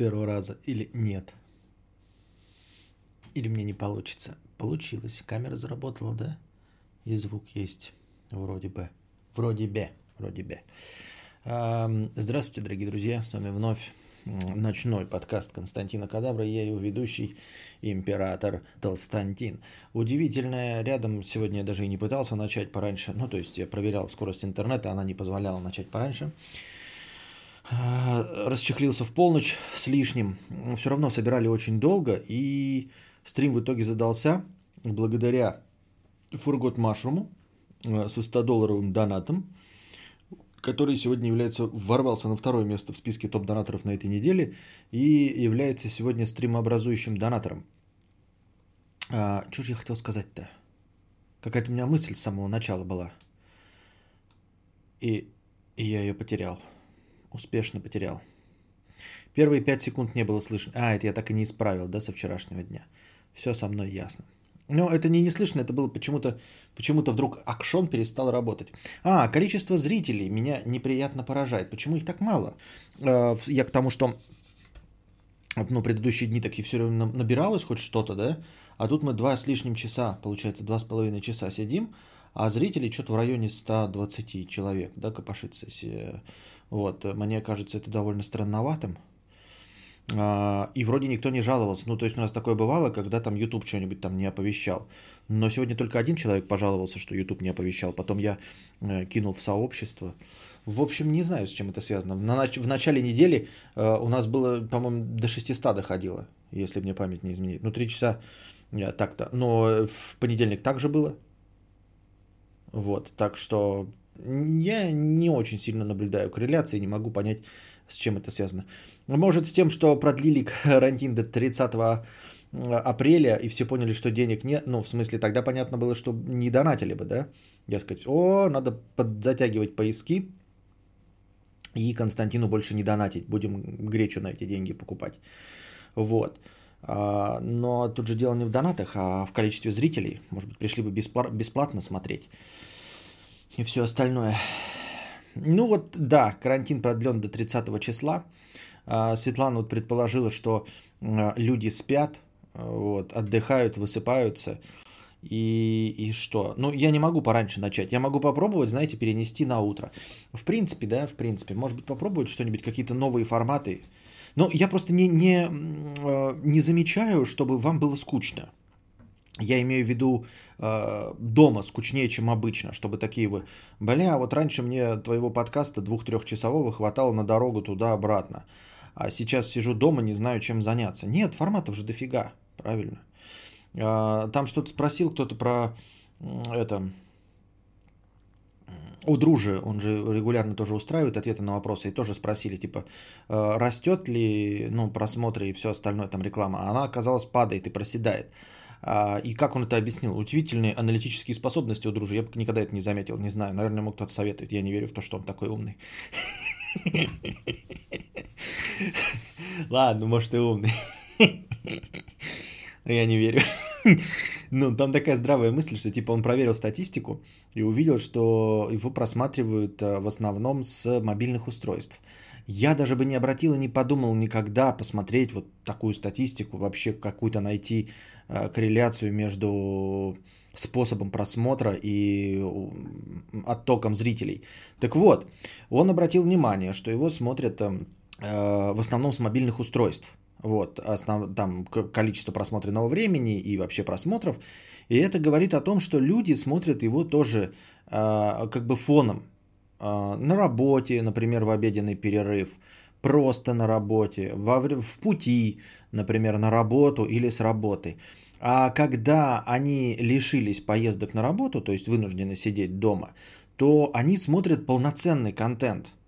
первого раза или нет. Или мне не получится. Получилось. Камера заработала, да? И звук есть. Вроде бы. Вроде бы. Вроде бы. Здравствуйте, дорогие друзья. С вами вновь ночной подкаст Константина Кадавра. Я его ведущий, император Толстантин. Удивительное, рядом сегодня я даже и не пытался начать пораньше. Ну, то есть я проверял скорость интернета, она не позволяла начать пораньше. А, расчехлился в полночь с лишним. Все равно собирали очень долго, и стрим в итоге задался благодаря Фургот Машруму э, со 100-долларовым донатом, который сегодня является, ворвался на второе место в списке топ-донаторов на этой неделе и является сегодня стримообразующим донатором. А, что же я хотел сказать-то? Какая-то у меня мысль с самого начала была. И, и я ее потерял. Успешно потерял. Первые пять секунд не было слышно. А, это я так и не исправил, да, со вчерашнего дня. Все со мной ясно. Но это не не слышно, это было почему-то, почему-то вдруг акшон перестал работать. А, количество зрителей меня неприятно поражает. Почему их так мало? А, я к тому, что ну, предыдущие дни так и все равно набиралось хоть что-то, да? А тут мы два с лишним часа, получается, два с половиной часа сидим, а зрителей что-то в районе 120 человек, да, копошится. Вот, мне кажется, это довольно странноватым. А, и вроде никто не жаловался. Ну, то есть у нас такое бывало, когда там YouTube что-нибудь там не оповещал. Но сегодня только один человек пожаловался, что YouTube не оповещал. Потом я э, кинул в сообщество. В общем, не знаю, с чем это связано. В начале недели э, у нас было, по-моему, до 600 доходило, если мне память не изменит. Ну, 3 часа э, так-то. Но в понедельник также было. Вот, так что я не очень сильно наблюдаю корреляции, не могу понять, с чем это связано. Может, с тем, что продлили карантин до 30 апреля, и все поняли, что денег нет. Ну, в смысле, тогда понятно было, что не донатили бы, да? Я сказать, о, надо затягивать поиски, и Константину больше не донатить. Будем гречу на эти деньги покупать. Вот. А, но тут же дело не в донатах, а в количестве зрителей. Может быть, пришли бы бесплатно смотреть. И все остальное. Ну вот, да, карантин продлен до 30 числа. А, Светлана вот предположила, что люди спят, вот, отдыхают, высыпаются. И, и что? Ну, я не могу пораньше начать. Я могу попробовать, знаете, перенести на утро. В принципе, да, в принципе. Может быть, попробовать что-нибудь, какие-то новые форматы. Но я просто не, не, не замечаю, чтобы вам было скучно. Я имею в виду э, дома скучнее, чем обычно, чтобы такие вы, бля, вот раньше мне твоего подкаста двух-трехчасового хватало на дорогу туда-обратно, а сейчас сижу дома, не знаю, чем заняться. Нет, форматов же дофига, правильно. Э, там что-то спросил кто-то про это, у Дружи, он же регулярно тоже устраивает ответы на вопросы, и тоже спросили, типа, э, растет ли, ну, просмотры и все остальное, там реклама. Она, оказалось, падает и проседает. А, и как он это объяснил? Удивительные аналитические способности у дружи. Я бы никогда это не заметил, не знаю. Наверное, ему кто-то советует. Я не верю в то, что он такой умный. Ладно, может и умный. Я не верю. Ну, там такая здравая мысль, что типа он проверил статистику и увидел, что его просматривают э, в основном с мобильных устройств. Я даже бы не обратил и не подумал никогда посмотреть вот такую статистику, вообще какую-то найти э, корреляцию между способом просмотра и оттоком зрителей. Так вот, он обратил внимание, что его смотрят э, в основном с мобильных устройств. Вот, основ, там количество просмотренного времени и вообще просмотров. И это говорит о том, что люди смотрят его тоже э, как бы фоном. Э, на работе, например, в обеденный перерыв, просто на работе, во, в пути, например, на работу или с работы. А когда они лишились поездок на работу, то есть вынуждены сидеть дома, то они смотрят полноценный контент –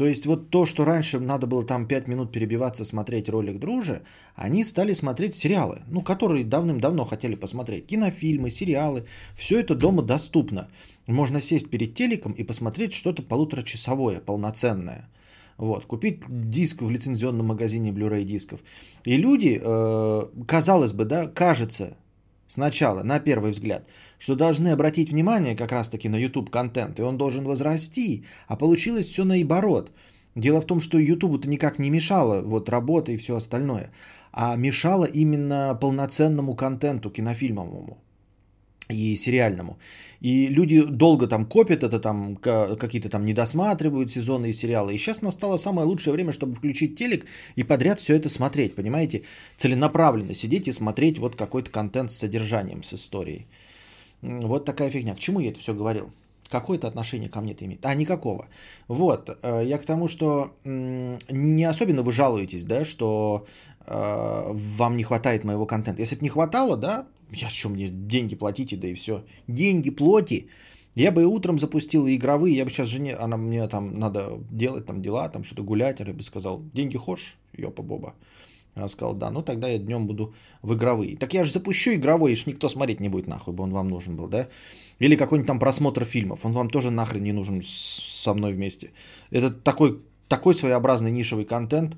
то есть вот то, что раньше надо было там 5 минут перебиваться, смотреть ролик дружи, они стали смотреть сериалы, ну, которые давным-давно хотели посмотреть. Кинофильмы, сериалы, все это дома доступно. Можно сесть перед телеком и посмотреть что-то полуторачасовое, полноценное. Вот, купить диск в лицензионном магазине Blu-ray дисков. И люди, э, казалось бы, да, кажется, сначала, на первый взгляд, что должны обратить внимание как раз-таки на YouTube контент, и он должен возрасти, а получилось все наоборот. Дело в том, что YouTube-то никак не мешало вот работа и все остальное, а мешало именно полноценному контенту кинофильмовому и сериальному. И люди долго там копят это, там какие-то там недосматривают сезоны и сериалы. И сейчас настало самое лучшее время, чтобы включить телек и подряд все это смотреть, понимаете? Целенаправленно сидеть и смотреть вот какой-то контент с содержанием, с историей. Вот такая фигня. К чему я это все говорил? Какое-то отношение ко мне это имеет? А, никакого. Вот, э, я к тому, что не особенно вы жалуетесь, да, что вам не хватает моего контента. Если бы не хватало, да, я что, мне деньги платите, да и все. Деньги плоти. Я бы и утром запустил и игровые, я бы сейчас жене, она мне там надо делать там дела, там что-то гулять, я бы сказал, деньги хочешь, ёпа боба. Она сказала, да, ну тогда я днем буду в игровые. Так я же запущу игровой, и ж никто смотреть не будет нахуй, бы он вам нужен был, да? Или какой-нибудь там просмотр фильмов, он вам тоже нахрен не нужен со мной вместе. Это такой, такой своеобразный нишевый контент, э,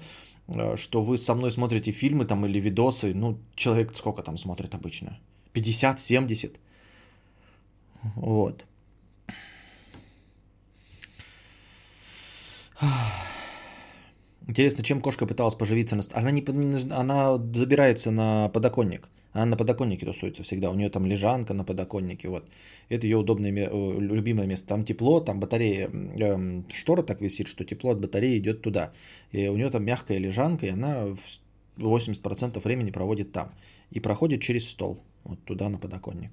что вы со мной смотрите фильмы там или видосы, ну, человек сколько там смотрит обычно? 50, 70? Вот. Интересно, чем кошка пыталась поживиться? Она, не, она забирается на подоконник. Она на подоконнике тусуется всегда. У нее там лежанка на подоконнике. Вот. Это ее удобное, э, любимое место. Там тепло, там батарея, э, штора так висит, что тепло от батареи идет туда. И у нее там мягкая лежанка, и она 80% времени проводит там. И проходит через стол. Вот туда на подоконник.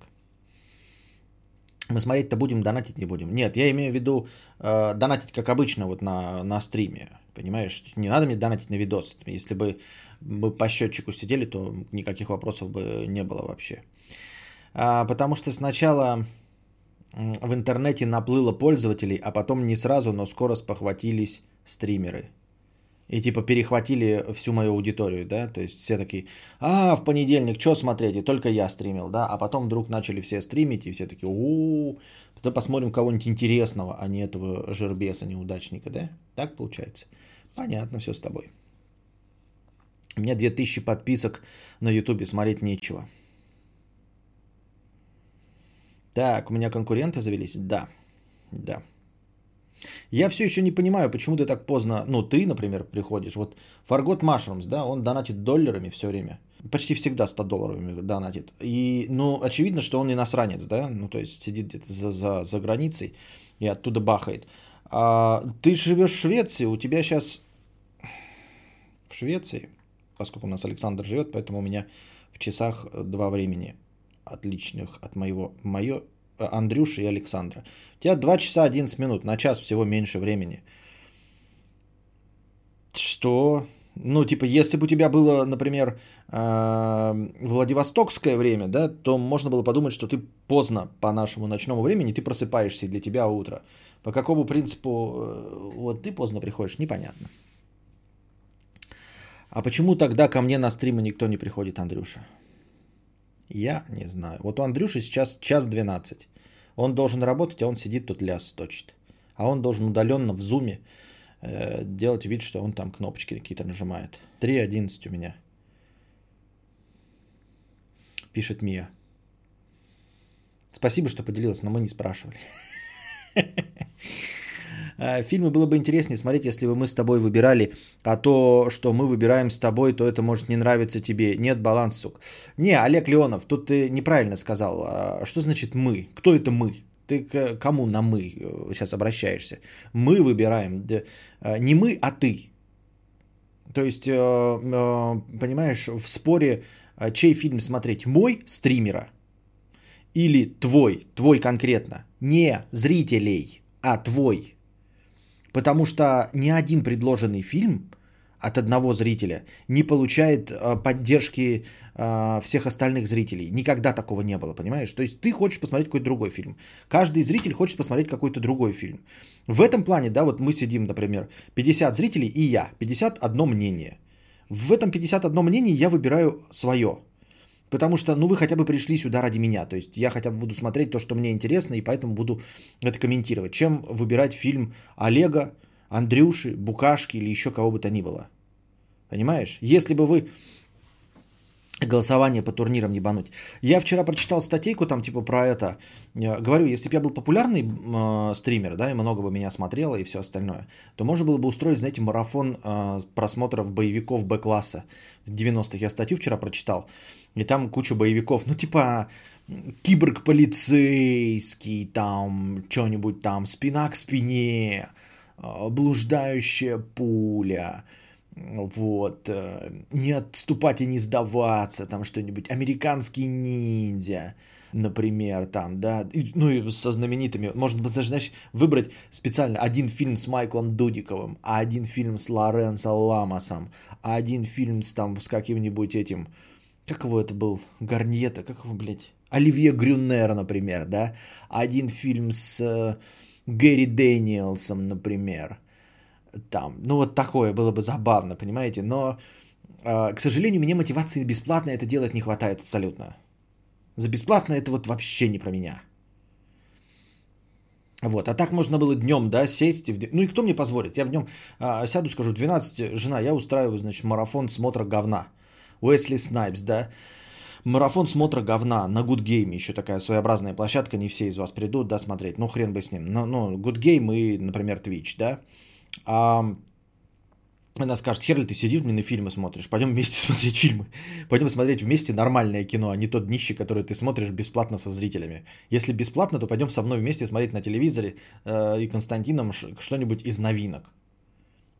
Мы смотреть-то будем, донатить не будем. Нет, я имею в виду э, донатить, как обычно, вот на, на стриме. Понимаешь, не надо мне донатить на видос. Если бы мы по счетчику сидели, то никаких вопросов бы не было вообще. А, потому что сначала в интернете наплыло пользователей, а потом не сразу, но скоро спохватились стримеры. И типа перехватили всю мою аудиторию, да, то есть все такие, а, в понедельник, что смотреть, и только я стримил, да, а потом вдруг начали все стримить, и все такие, у да посмотрим кого-нибудь интересного, а не этого жербеса, неудачника, да, так получается. Понятно все с тобой. У меня 2000 подписок на ютубе, смотреть нечего. Так, у меня конкуренты завелись? Да, да. Я все еще не понимаю, почему ты так поздно, ну ты, например, приходишь. Вот Фаргот Mushrooms, да, он донатит долларами все время. Почти всегда 100 долларовыми донатит. И, ну, очевидно, что он не насранец, да, ну, то есть сидит где-то за, за, за границей и оттуда бахает. А, ты живешь в Швеции, у тебя сейчас в Швеции, поскольку у нас Александр живет, поэтому у меня в часах два времени отличных от моего, мое, Андрюши и Александра. У тебя 2 часа 11 минут, на час всего меньше времени. Что? Ну, типа, если бы у тебя было, например, э, Владивостокское время, да, то можно было подумать, что ты поздно по нашему ночному времени, ты просыпаешься, и для тебя утро. По какому принципу э, вот ты поздно приходишь, непонятно. А почему тогда ко мне на стримы никто не приходит, Андрюша? Я не знаю. Вот у Андрюши сейчас час 12. Он должен работать, а он сидит тут ляс точит. А он должен удаленно в зуме э, делать вид, что он там кнопочки какие-то нажимает. 3.11 у меня. Пишет Мия. Спасибо, что поделилась, но мы не спрашивали. Э, фильмы было бы интереснее смотреть, если бы мы с тобой выбирали, а то, что мы выбираем с тобой, то это может не нравиться тебе. Нет баланс, сук. Не, Олег Леонов, тут ты неправильно сказал. А что значит мы? Кто это мы? Ты к кому на мы э, сейчас обращаешься? Мы выбираем. Э, не мы, а ты. То есть, понимаешь, в споре, чей фильм смотреть, мой стримера или твой, твой конкретно, не зрителей, а твой. Потому что ни один предложенный фильм от одного зрителя не получает э, поддержки э, всех остальных зрителей. Никогда такого не было, понимаешь? То есть ты хочешь посмотреть какой-то другой фильм. Каждый зритель хочет посмотреть какой-то другой фильм. В этом плане, да, вот мы сидим, например, 50 зрителей и я, 51 мнение. В этом 51 мнение я выбираю свое. Потому что, ну, вы хотя бы пришли сюда ради меня. То есть я хотя бы буду смотреть то, что мне интересно, и поэтому буду это комментировать. Чем выбирать фильм Олега, Андрюши, Букашки или еще кого бы то ни было. Понимаешь? Если бы вы голосование по турнирам ебануть. Я вчера прочитал статейку там типа про это. Я говорю, если бы я был популярный э, стример, да, и много бы меня смотрело и все остальное, то можно было бы устроить, знаете, марафон э, просмотров боевиков Б-класса 90-х. Я статью вчера прочитал, и там куча боевиков, ну типа киборг полицейский, там что-нибудь там, спина к спине, э, блуждающая пуля, вот, э, не отступать и не сдаваться, там что-нибудь, американский ниндзя, например, там, да, ну и со знаменитыми, можно быть, знаешь, выбрать специально один фильм с Майклом Дудиковым, а один фильм с Лоренцо Ламосом, а один фильм с там, с каким-нибудь этим, как его это был, Гарниета, как его, блядь, Оливье Грюнер, например, да, один фильм с э, Гэри Дэниелсом, например, там. Ну, вот такое было бы забавно, понимаете? Но, э, к сожалению, мне мотивации бесплатно это делать не хватает абсолютно. За бесплатно это вот вообще не про меня. Вот, а так можно было днем, да, сесть. В... Ну и кто мне позволит? Я в нем а, сяду, скажу, 12, жена, я устраиваю, значит, марафон смотра говна. Уэсли Снайпс, да. Марафон смотра говна на Good Game, еще такая своеобразная площадка, не все из вас придут, да, смотреть. Ну, хрен бы с ним. Ну, ну Good Game и, например, Twitch, да. А она скажет, Херли, ты сидишь, мне на фильмы смотришь, пойдем вместе смотреть фильмы. Пойдем смотреть вместе нормальное кино, а не то днище, которое ты смотришь бесплатно со зрителями. Если бесплатно, то пойдем со мной вместе смотреть на телевизоре э, и Константином что-нибудь из новинок.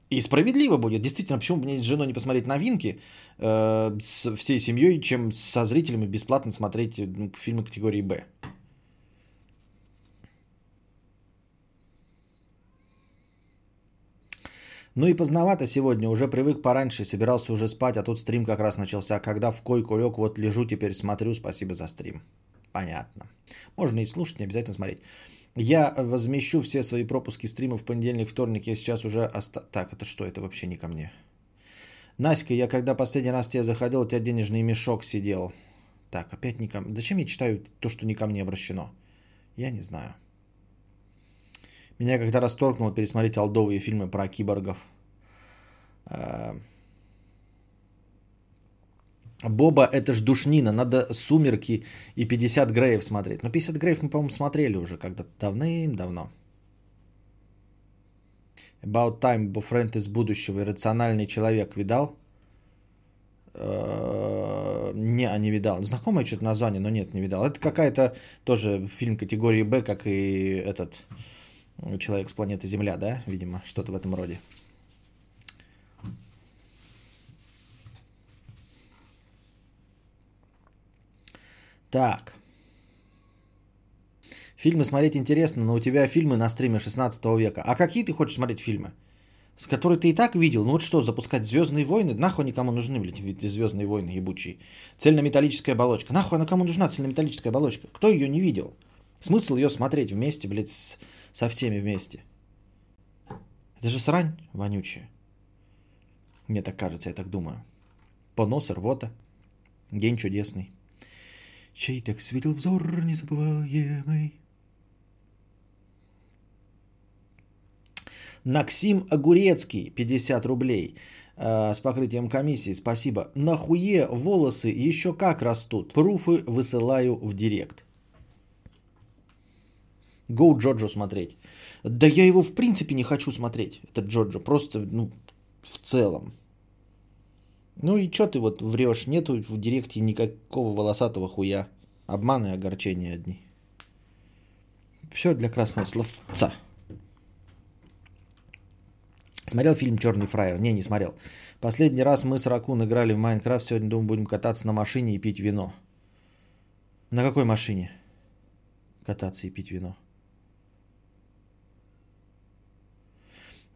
И справедливо будет. Действительно, почему бы мне с женой не посмотреть новинки э, с всей семьей, чем со зрителями бесплатно смотреть ну, фильмы категории «Б». Ну и поздновато сегодня, уже привык пораньше, собирался уже спать, а тут стрим как раз начался. Когда в койку лег, вот лежу, теперь смотрю, спасибо за стрим. Понятно. Можно и слушать, не обязательно смотреть. Я возмещу все свои пропуски стримов в понедельник, вторник. Я сейчас уже... Оста... Так, это что? Это вообще не ко мне. Наська, я когда последний раз тебе заходил, у тебя денежный мешок сидел. Так, опять не ко мне. Зачем я читаю то, что не ко мне обращено? Я не знаю. Меня когда расторгнуло пересмотреть алдовые фильмы про киборгов. А, Боба, это ж душнина, надо «Сумерки» и 50 Греев смотреть. Но 50 Греев мы, по-моему, смотрели уже когда-то давным-давно. About Time, Бофренд из будущего, иррациональный человек, видал? А, не, не видал. Знакомое что-то название, но нет, не видал. Это какая-то тоже фильм категории Б, как и этот Человек с планеты Земля, да, видимо, что-то в этом роде. Так. Фильмы смотреть интересно, но у тебя фильмы на стриме 16 века. А какие ты хочешь смотреть фильмы? С которых ты и так видел? Ну вот что, запускать Звездные войны? Нахуй никому нужны, блядь, Звездные войны ебучие. Цельнометаллическая оболочка. Нахуй она кому нужна, цельнометаллическая оболочка? Кто ее не видел? Смысл ее смотреть вместе, блядь, с со всеми вместе. Это же срань вонючая. Мне так кажется, я так думаю. Понос, рвота. День чудесный. Чей так светил взор незабываемый. Наксим Огурецкий, 50 рублей э, с покрытием комиссии, спасибо. Нахуе волосы еще как растут? Пруфы высылаю в директ. Go Джоджо смотреть. Да я его в принципе не хочу смотреть, этот Джоджо. Просто, ну, в целом. Ну и что ты вот врешь? Нету в директе никакого волосатого хуя. Обманы и огорчения одни. Все для красного словца. Смотрел фильм Черный фраер? Не, не смотрел. Последний раз мы с Ракун играли в Майнкрафт. Сегодня, думаю, будем кататься на машине и пить вино. На какой машине? Кататься и пить вино.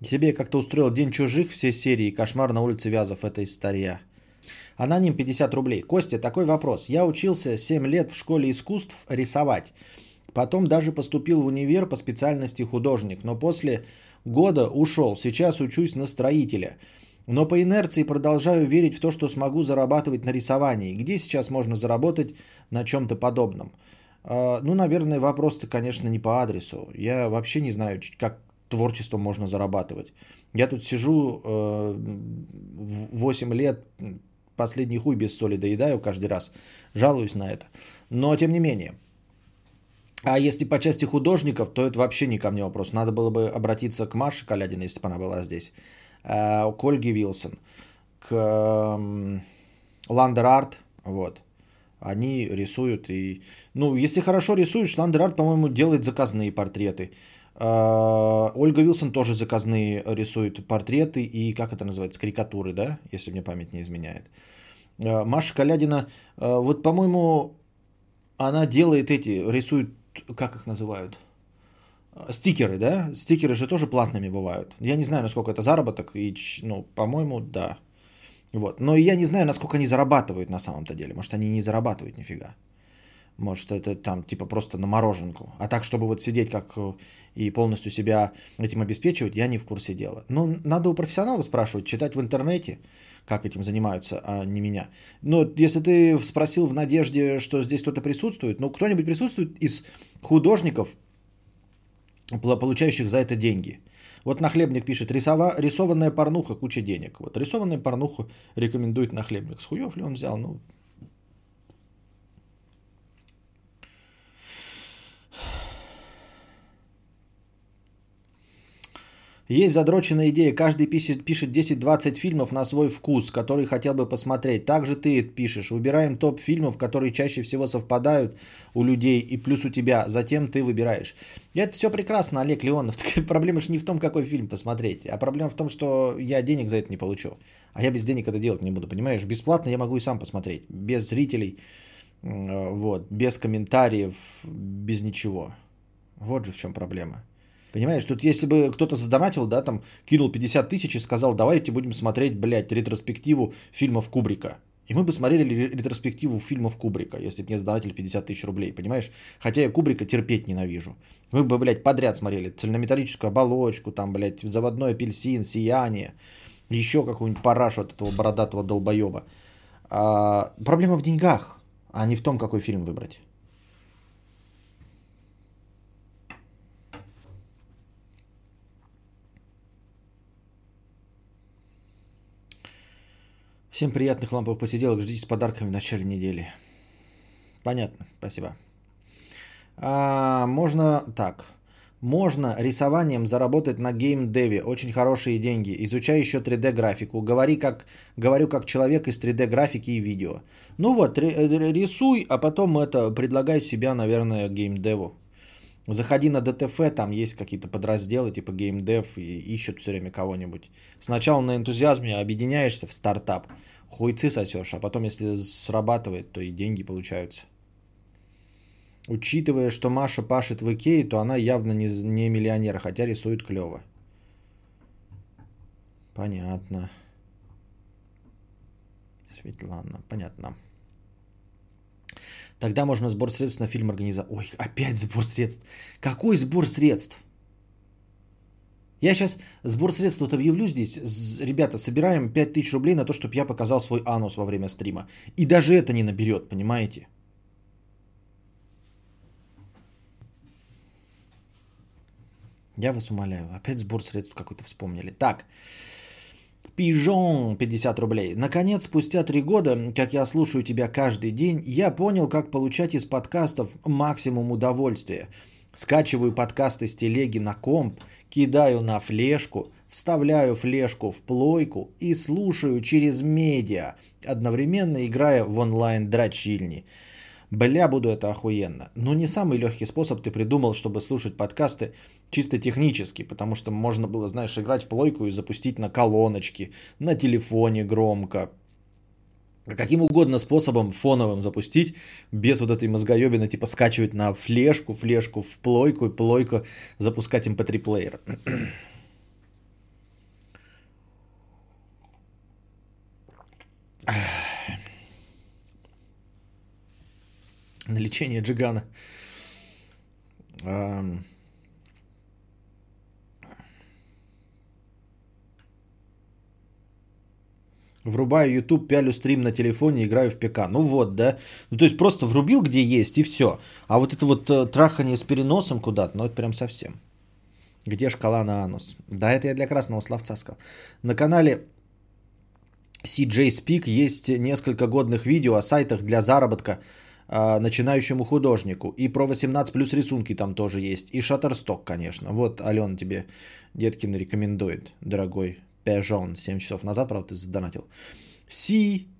Себе как-то устроил День чужих все серии, Кошмар на улице Вязов, это история. Аноним 50 рублей. Костя, такой вопрос. Я учился 7 лет в школе искусств рисовать. Потом даже поступил в универ по специальности художник. Но после года ушел. Сейчас учусь на строителя. Но по инерции продолжаю верить в то, что смогу зарабатывать на рисовании. Где сейчас можно заработать на чем-то подобном? А, ну, наверное, вопрос-то, конечно, не по адресу. Я вообще не знаю, как творчеством можно зарабатывать. Я тут сижу 8 э, лет, последний хуй без соли доедаю каждый раз. Жалуюсь на это. Но тем не менее. А если по части художников, то это вообще не ко мне вопрос. Надо было бы обратиться к Маше Калядиной, если бы она была здесь. А, к Ольге Вилсон. К Ландер Арт. Вот. Они рисуют и... Ну, если хорошо рисуешь, Ландер Арт, по-моему, делает заказные портреты. А, Ольга Вилсон тоже заказные рисует портреты и, как это называется, карикатуры, да, если мне память не изменяет. А, Маша Калядина, а, вот, по-моему, она делает эти, рисует, как их называют, стикеры, да? Стикеры же тоже платными бывают. Я не знаю, насколько это заработок, и, ну, по-моему, да. Вот. Но я не знаю, насколько они зарабатывают на самом-то деле. Может, они не зарабатывают нифига. Может, это там типа просто на мороженку. А так, чтобы вот сидеть как э, и полностью себя этим обеспечивать, я не в курсе дела. Ну, надо у профессионалов спрашивать, читать в интернете, как этим занимаются, а не меня. Но если ты спросил в надежде, что здесь кто-то присутствует, ну, кто-нибудь присутствует из художников, получающих за это деньги. Вот Нахлебник пишет, рисова, рисованная порнуха, куча денег. Вот рисованная порнуха рекомендует Нахлебник. С хуев ли он взял? Ну, Есть задроченная идея, каждый пишет, пишет 10-20 фильмов на свой вкус, который хотел бы посмотреть. Также ты пишешь, выбираем топ фильмов, которые чаще всего совпадают у людей и плюс у тебя, затем ты выбираешь. И это все прекрасно, Олег Леонов. Проблема же не в том, какой фильм посмотреть, а проблема в том, что я денег за это не получу. А я без денег это делать не буду, понимаешь? Бесплатно я могу и сам посмотреть, без зрителей, вот, без комментариев, без ничего. Вот же в чем проблема. Понимаешь, тут если бы кто-то задонатил, да, там, кинул 50 тысяч и сказал, давайте будем смотреть, блядь, ретроспективу фильмов Кубрика. И мы бы смотрели ретроспективу фильмов Кубрика, если бы мне задонатили 50 тысяч рублей, понимаешь? Хотя я Кубрика терпеть ненавижу. Мы бы, блядь, подряд смотрели цельнометаллическую оболочку, там, блядь, заводной апельсин, сияние, еще какую-нибудь парашу от этого бородатого долбоеба. А, проблема в деньгах, а не в том, какой фильм выбрать. Всем приятных ламповых посиделок. Ждите с подарками в начале недели. Понятно, спасибо. А, можно так. Можно рисованием заработать на геймдеве. Очень хорошие деньги. Изучай еще 3D графику. Говори как, говорю как человек из 3D графики и видео. Ну вот, рисуй, а потом это предлагай себя, наверное, геймдеву. Заходи на ДТФ, там есть какие-то подразделы типа геймдев и ищут все время кого-нибудь. Сначала на энтузиазме объединяешься в стартап, хуйцы сосешь, а потом, если срабатывает, то и деньги получаются. Учитывая, что Маша пашет в Икее, то она явно не, не миллионер, хотя рисует клево. Понятно. Светлана, понятно. Тогда можно сбор средств на фильм организовать. Ой, опять сбор средств. Какой сбор средств? Я сейчас сбор средств вот объявлю здесь. Ребята, собираем 5000 рублей на то, чтобы я показал свой анус во время стрима. И даже это не наберет, понимаете? Я вас умоляю. Опять сбор средств какой-то вспомнили. Так. Пижон 50 рублей. Наконец, спустя три года, как я слушаю тебя каждый день, я понял, как получать из подкастов максимум удовольствия. Скачиваю подкасты с телеги на комп, кидаю на флешку, вставляю флешку в плойку и слушаю через медиа, одновременно играя в онлайн-дрочильни. Бля, буду это охуенно. Но не самый легкий способ ты придумал, чтобы слушать подкасты чисто технически, потому что можно было, знаешь, играть в плойку и запустить на колоночке, на телефоне громко, каким угодно способом фоновым запустить, без вот этой мозгоебины, типа скачивать на флешку, флешку в плойку, и плойку запускать mp3 эм плеер. На лечение Джигана. Врубаю YouTube, пялю стрим на телефоне, играю в ПК. Ну вот, да. Ну то есть просто врубил, где есть, и все. А вот это вот э, трахание с переносом куда-то, ну это прям совсем. Где шкала на анус? Да, это я для красного словца сказал. На канале CJ Speak есть несколько годных видео о сайтах для заработка э, начинающему художнику. И про 18 плюс рисунки там тоже есть. И Shutterstock, конечно. Вот Алена тебе Деткин рекомендует, дорогой Пежон. 7 часов назад, правда, ты задонатил. CG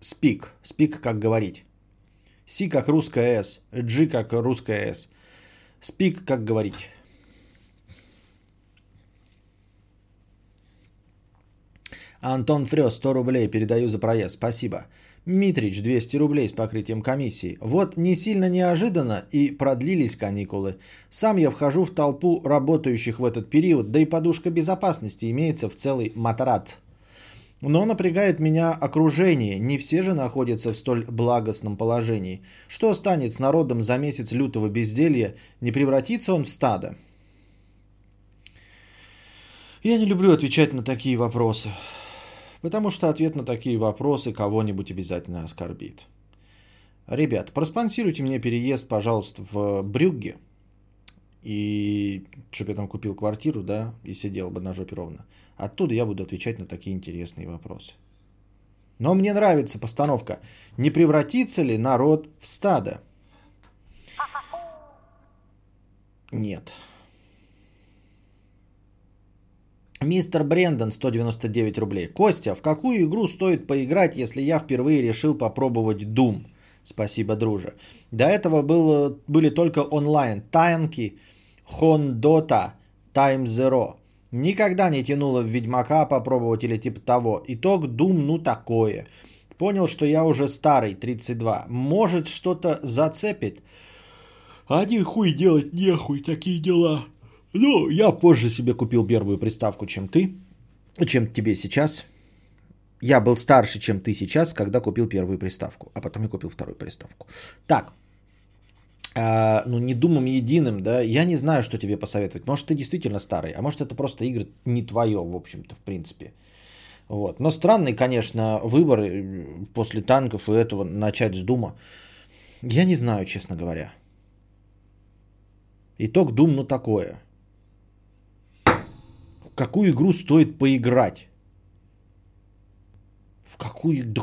Speak. Speak как говорить. C как русская S. G как русская S. Speak как говорить. Антон Фрёс, 100 рублей, передаю за проезд, спасибо. Митрич, 200 рублей с покрытием комиссии. Вот не сильно неожиданно и продлились каникулы. Сам я вхожу в толпу работающих в этот период, да и подушка безопасности имеется в целый матрац. Но напрягает меня окружение, не все же находятся в столь благостном положении. Что станет с народом за месяц лютого безделья, не превратится он в стадо? Я не люблю отвечать на такие вопросы. Потому что ответ на такие вопросы кого-нибудь обязательно оскорбит. Ребят, проспонсируйте мне переезд, пожалуйста, в Брюгге. И чтобы я там купил квартиру, да, и сидел бы на жопе ровно. Оттуда я буду отвечать на такие интересные вопросы. Но мне нравится постановка. Не превратится ли народ в стадо? Нет. Мистер Брендон, 199 рублей. Костя, в какую игру стоит поиграть, если я впервые решил попробовать Doom? Спасибо, друже. До этого было, были только онлайн танки, Хондота, Time Zero. Никогда не тянуло в Ведьмака попробовать или типа того. Итог Doom ну такое. Понял, что я уже старый, 32. Может что-то зацепит. Один хуй делать нехуй, такие дела. Ну, я позже себе купил первую приставку, чем ты, чем тебе сейчас. Я был старше, чем ты сейчас, когда купил первую приставку, а потом я купил вторую приставку. Так, а, ну не думам единым, да, я не знаю, что тебе посоветовать. Может, ты действительно старый, а может, это просто игры не твое, в общем-то, в принципе. Вот. Но странный, конечно, выбор э, после танков и этого начать с Дума. Я не знаю, честно говоря. Итог Дум, ну такое какую игру стоит поиграть? В какую... Да,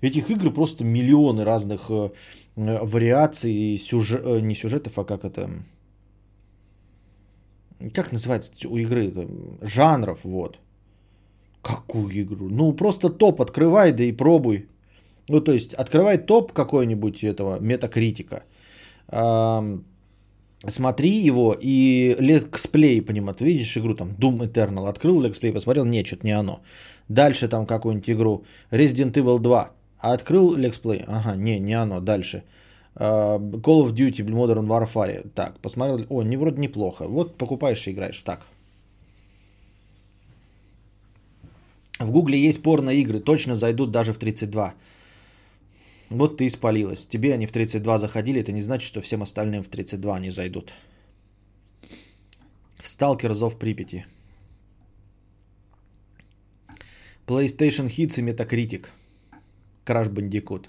этих игр просто миллионы разных э, э вариаций, сюжет, э, не сюжетов, а как это... Как называется у игры? Это, жанров, вот. Какую игру? Ну, просто топ открывай, да и пробуй. Ну, то есть, открывай топ какой-нибудь этого метакритика смотри его и лексплей по нему. Ты видишь игру там Doom Eternal, открыл лексплей, посмотрел, нет, что-то не оно. Дальше там какую-нибудь игру Resident Evil 2, а открыл лексплей, ага, не, не оно, дальше. Uh, Call of Duty Modern Warfare, так, посмотрел, о, не вроде неплохо. Вот покупаешь и играешь, так. В Гугле есть порно-игры, точно зайдут даже в 32. Вот ты испалилась. Тебе они в 32 заходили, это не значит, что всем остальным в 32 они зайдут. В Сталкер Зов Припяти. PlayStation Hits и Metacritic. Crash Bandicoot.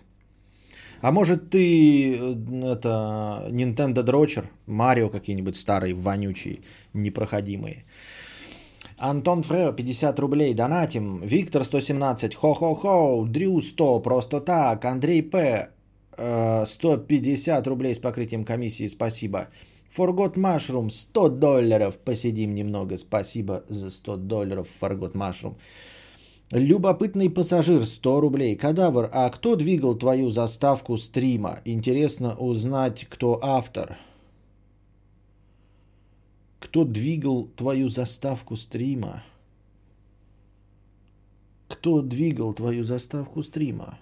А может ты это Nintendo Дрочер, Марио какие-нибудь старые, вонючие, непроходимые. Антон Фрео 50 рублей донатим. Виктор 117. Хо-хо-хо. Дрю 100. Просто так. Андрей П. 150 рублей с покрытием комиссии. Спасибо. Forgot Mushroom 100 долларов. Посидим немного. Спасибо за 100 долларов. Forgot Mushroom. Любопытный пассажир 100 рублей. Кадавр, а кто двигал твою заставку стрима? Интересно узнать, кто автор. Кто двигал твою заставку стрима? Кто двигал твою заставку стрима?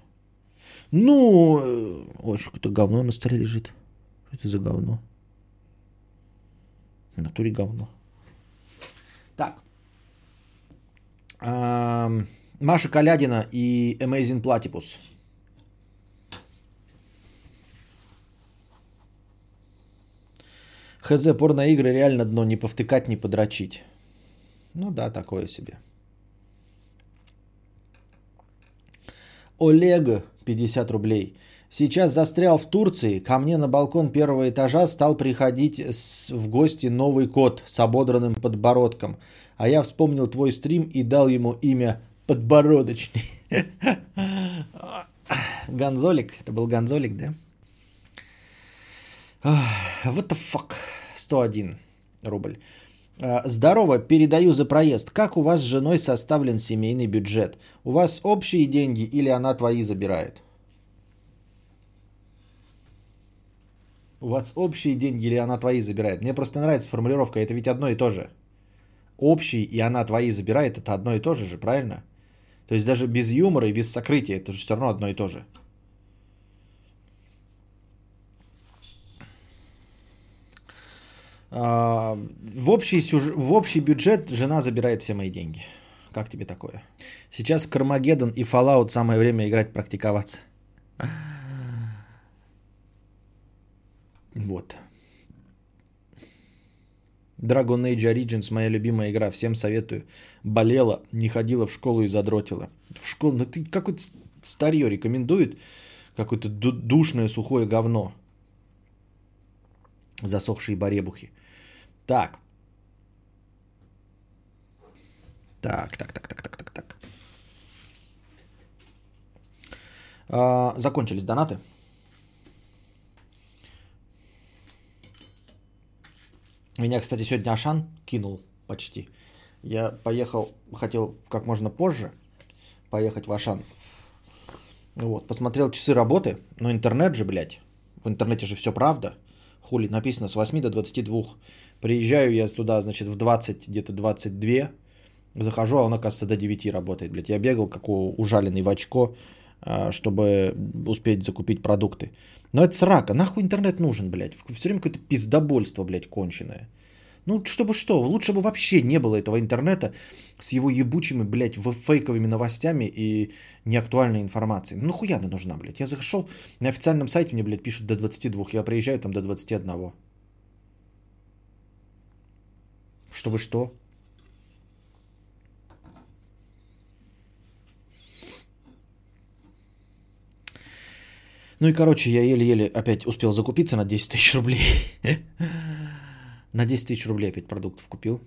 Ну, э, ой, что-то говно на столе лежит. Что это за говно? В натуре говно. Так. Маша Калядина и Amazing Platypus. Хз, порно-игры реально дно не повтыкать, не подрочить. Ну да, такое себе. Олег, 50 рублей. Сейчас застрял в Турции. Ко мне на балкон первого этажа стал приходить в гости новый кот с ободранным подбородком. А я вспомнил твой стрим и дал ему имя Подбородочный. Гонзолик. Это был Гонзолик, да? What the fuck? 101 рубль. А, здорово, передаю за проезд. Как у вас с женой составлен семейный бюджет? У вас общие деньги или она твои забирает? У вас общие деньги или она твои забирает? Мне просто нравится формулировка, это ведь одно и то же. Общий и она твои забирает, это одно и то же же, правильно? То есть даже без юмора и без сокрытия это все равно одно и то же. В общий, сюж... в общий бюджет жена забирает все мои деньги. Как тебе такое? Сейчас в Кармагеддон и Fallout самое время играть, практиковаться. Вот. Dragon Age Origins, моя любимая игра, всем советую. Болела, не ходила в школу и задротила. В школу, ну ты какой-то старье рекомендует, какое-то душное сухое говно. Засохшие баребухи. Так. Так, так, так, так, так, так, так. А, закончились донаты. Меня, кстати, сегодня Ашан кинул почти. Я поехал, хотел как можно позже поехать в Ашан. Вот, посмотрел часы работы, но интернет же, блядь, в интернете же все правда. Хули, написано с 8 до 22. Приезжаю я туда, значит, в 20, где-то 22. Захожу, а он, оказывается, до 9 работает, блядь. Я бегал, как у ужаленный в очко, а, чтобы успеть закупить продукты. Но это срака. Нахуй интернет нужен, блядь? Все время какое-то пиздобольство, блядь, конченое. Ну, чтобы что, лучше бы вообще не было этого интернета с его ебучими, блядь, фейковыми новостями и неактуальной информацией. Ну, хуя она нужна, блядь. Я зашел на официальном сайте, мне, блядь, пишут до 22, я приезжаю там до 21. Чтобы что? Ну и, короче, я еле-еле опять успел закупиться на 10 тысяч рублей. на 10 тысяч рублей опять продуктов купил.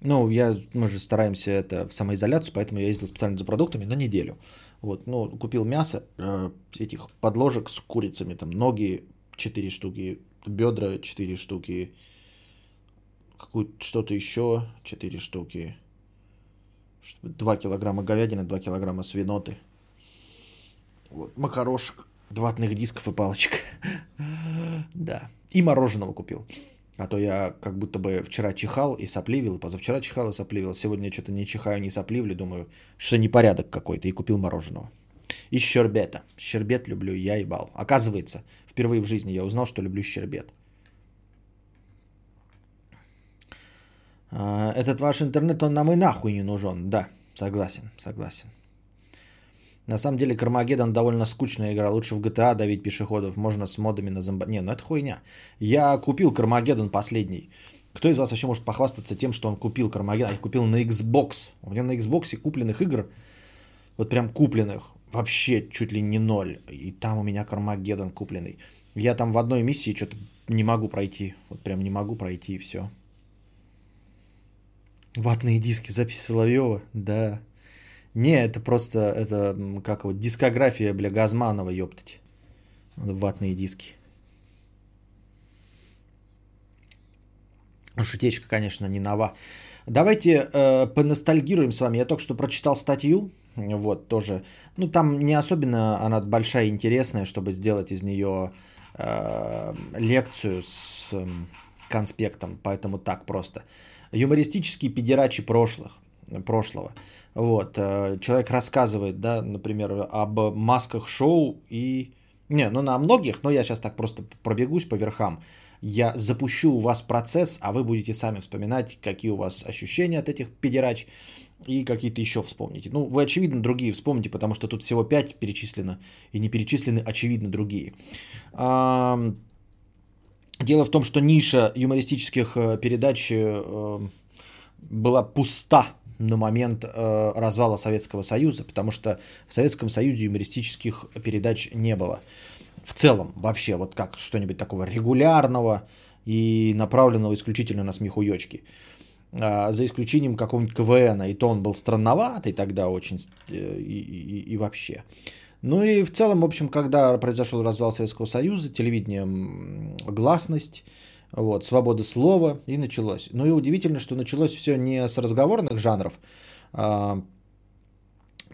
Ну, я, мы же стараемся это в самоизоляцию, поэтому я ездил специально за продуктами на неделю. Вот, ну, купил мясо, э, этих подложек с курицами, там, ноги 4 штуки, бедра 4 штуки, какую-то что-то еще 4 штуки, 2 килограмма говядины, 2 килограмма свиноты, вот, макарошек, ватных дисков и палочек. да. И мороженого купил. А то я как будто бы вчера чихал и сопливил, позавчера чихал и сопливил. Сегодня что-то не чихаю, не сопливлю. Думаю, что непорядок какой-то. И купил мороженого. И щербета. Щербет люблю, я ебал. Оказывается, впервые в жизни я узнал, что люблю щербет. Этот ваш интернет, он нам и нахуй не нужен. Да, согласен, согласен. На самом деле Кармагеддон довольно скучная игра. Лучше в GTA давить пешеходов. Можно с модами на зомба... Не, ну это хуйня. Я купил Кармагеддон последний. Кто из вас вообще может похвастаться тем, что он купил Кармагеддон? Я их купил на Xbox. У меня на Xbox купленных игр, вот прям купленных, вообще чуть ли не ноль. И там у меня Кармагеддон купленный. Я там в одной миссии что-то не могу пройти. Вот прям не могу пройти и все. Ватные диски, записи Соловьева, да. Не, это просто, это как вот дискография, бля, Газманова, ёптать. Ватные диски. Шутечка, конечно, не нова. Давайте э, поностальгируем с вами. Я только что прочитал статью, вот тоже. Ну, там не особенно она большая и интересная, чтобы сделать из нее э, лекцию с э, конспектом, поэтому так просто. Юмористические педерачи прошлых, прошлого. Вот, э, человек рассказывает, да, например, об масках шоу и... Не, ну на многих, но я сейчас так просто пробегусь по верхам. Я запущу у вас процесс, а вы будете сами вспоминать, какие у вас ощущения от этих педерач и какие-то еще вспомните. Ну, вы, очевидно, другие вспомните, потому что тут всего 5 перечислено, и не перечислены, очевидно, другие. Дело в том, что ниша юмористических э, передач э, была пуста на момент э, развала Советского Союза, потому что в Советском Союзе юмористических передач не было. В целом, вообще, вот как что-нибудь такого регулярного и направленного исключительно на смехуёчки. а, за исключением какого-нибудь КВН, и то он был странноватый тогда очень э, и, и, и вообще. Ну и в целом, в общем, когда произошел развал Советского Союза, телевидение гласность, вот, свобода слова и началось. Ну и удивительно, что началось все не с разговорных жанров, а,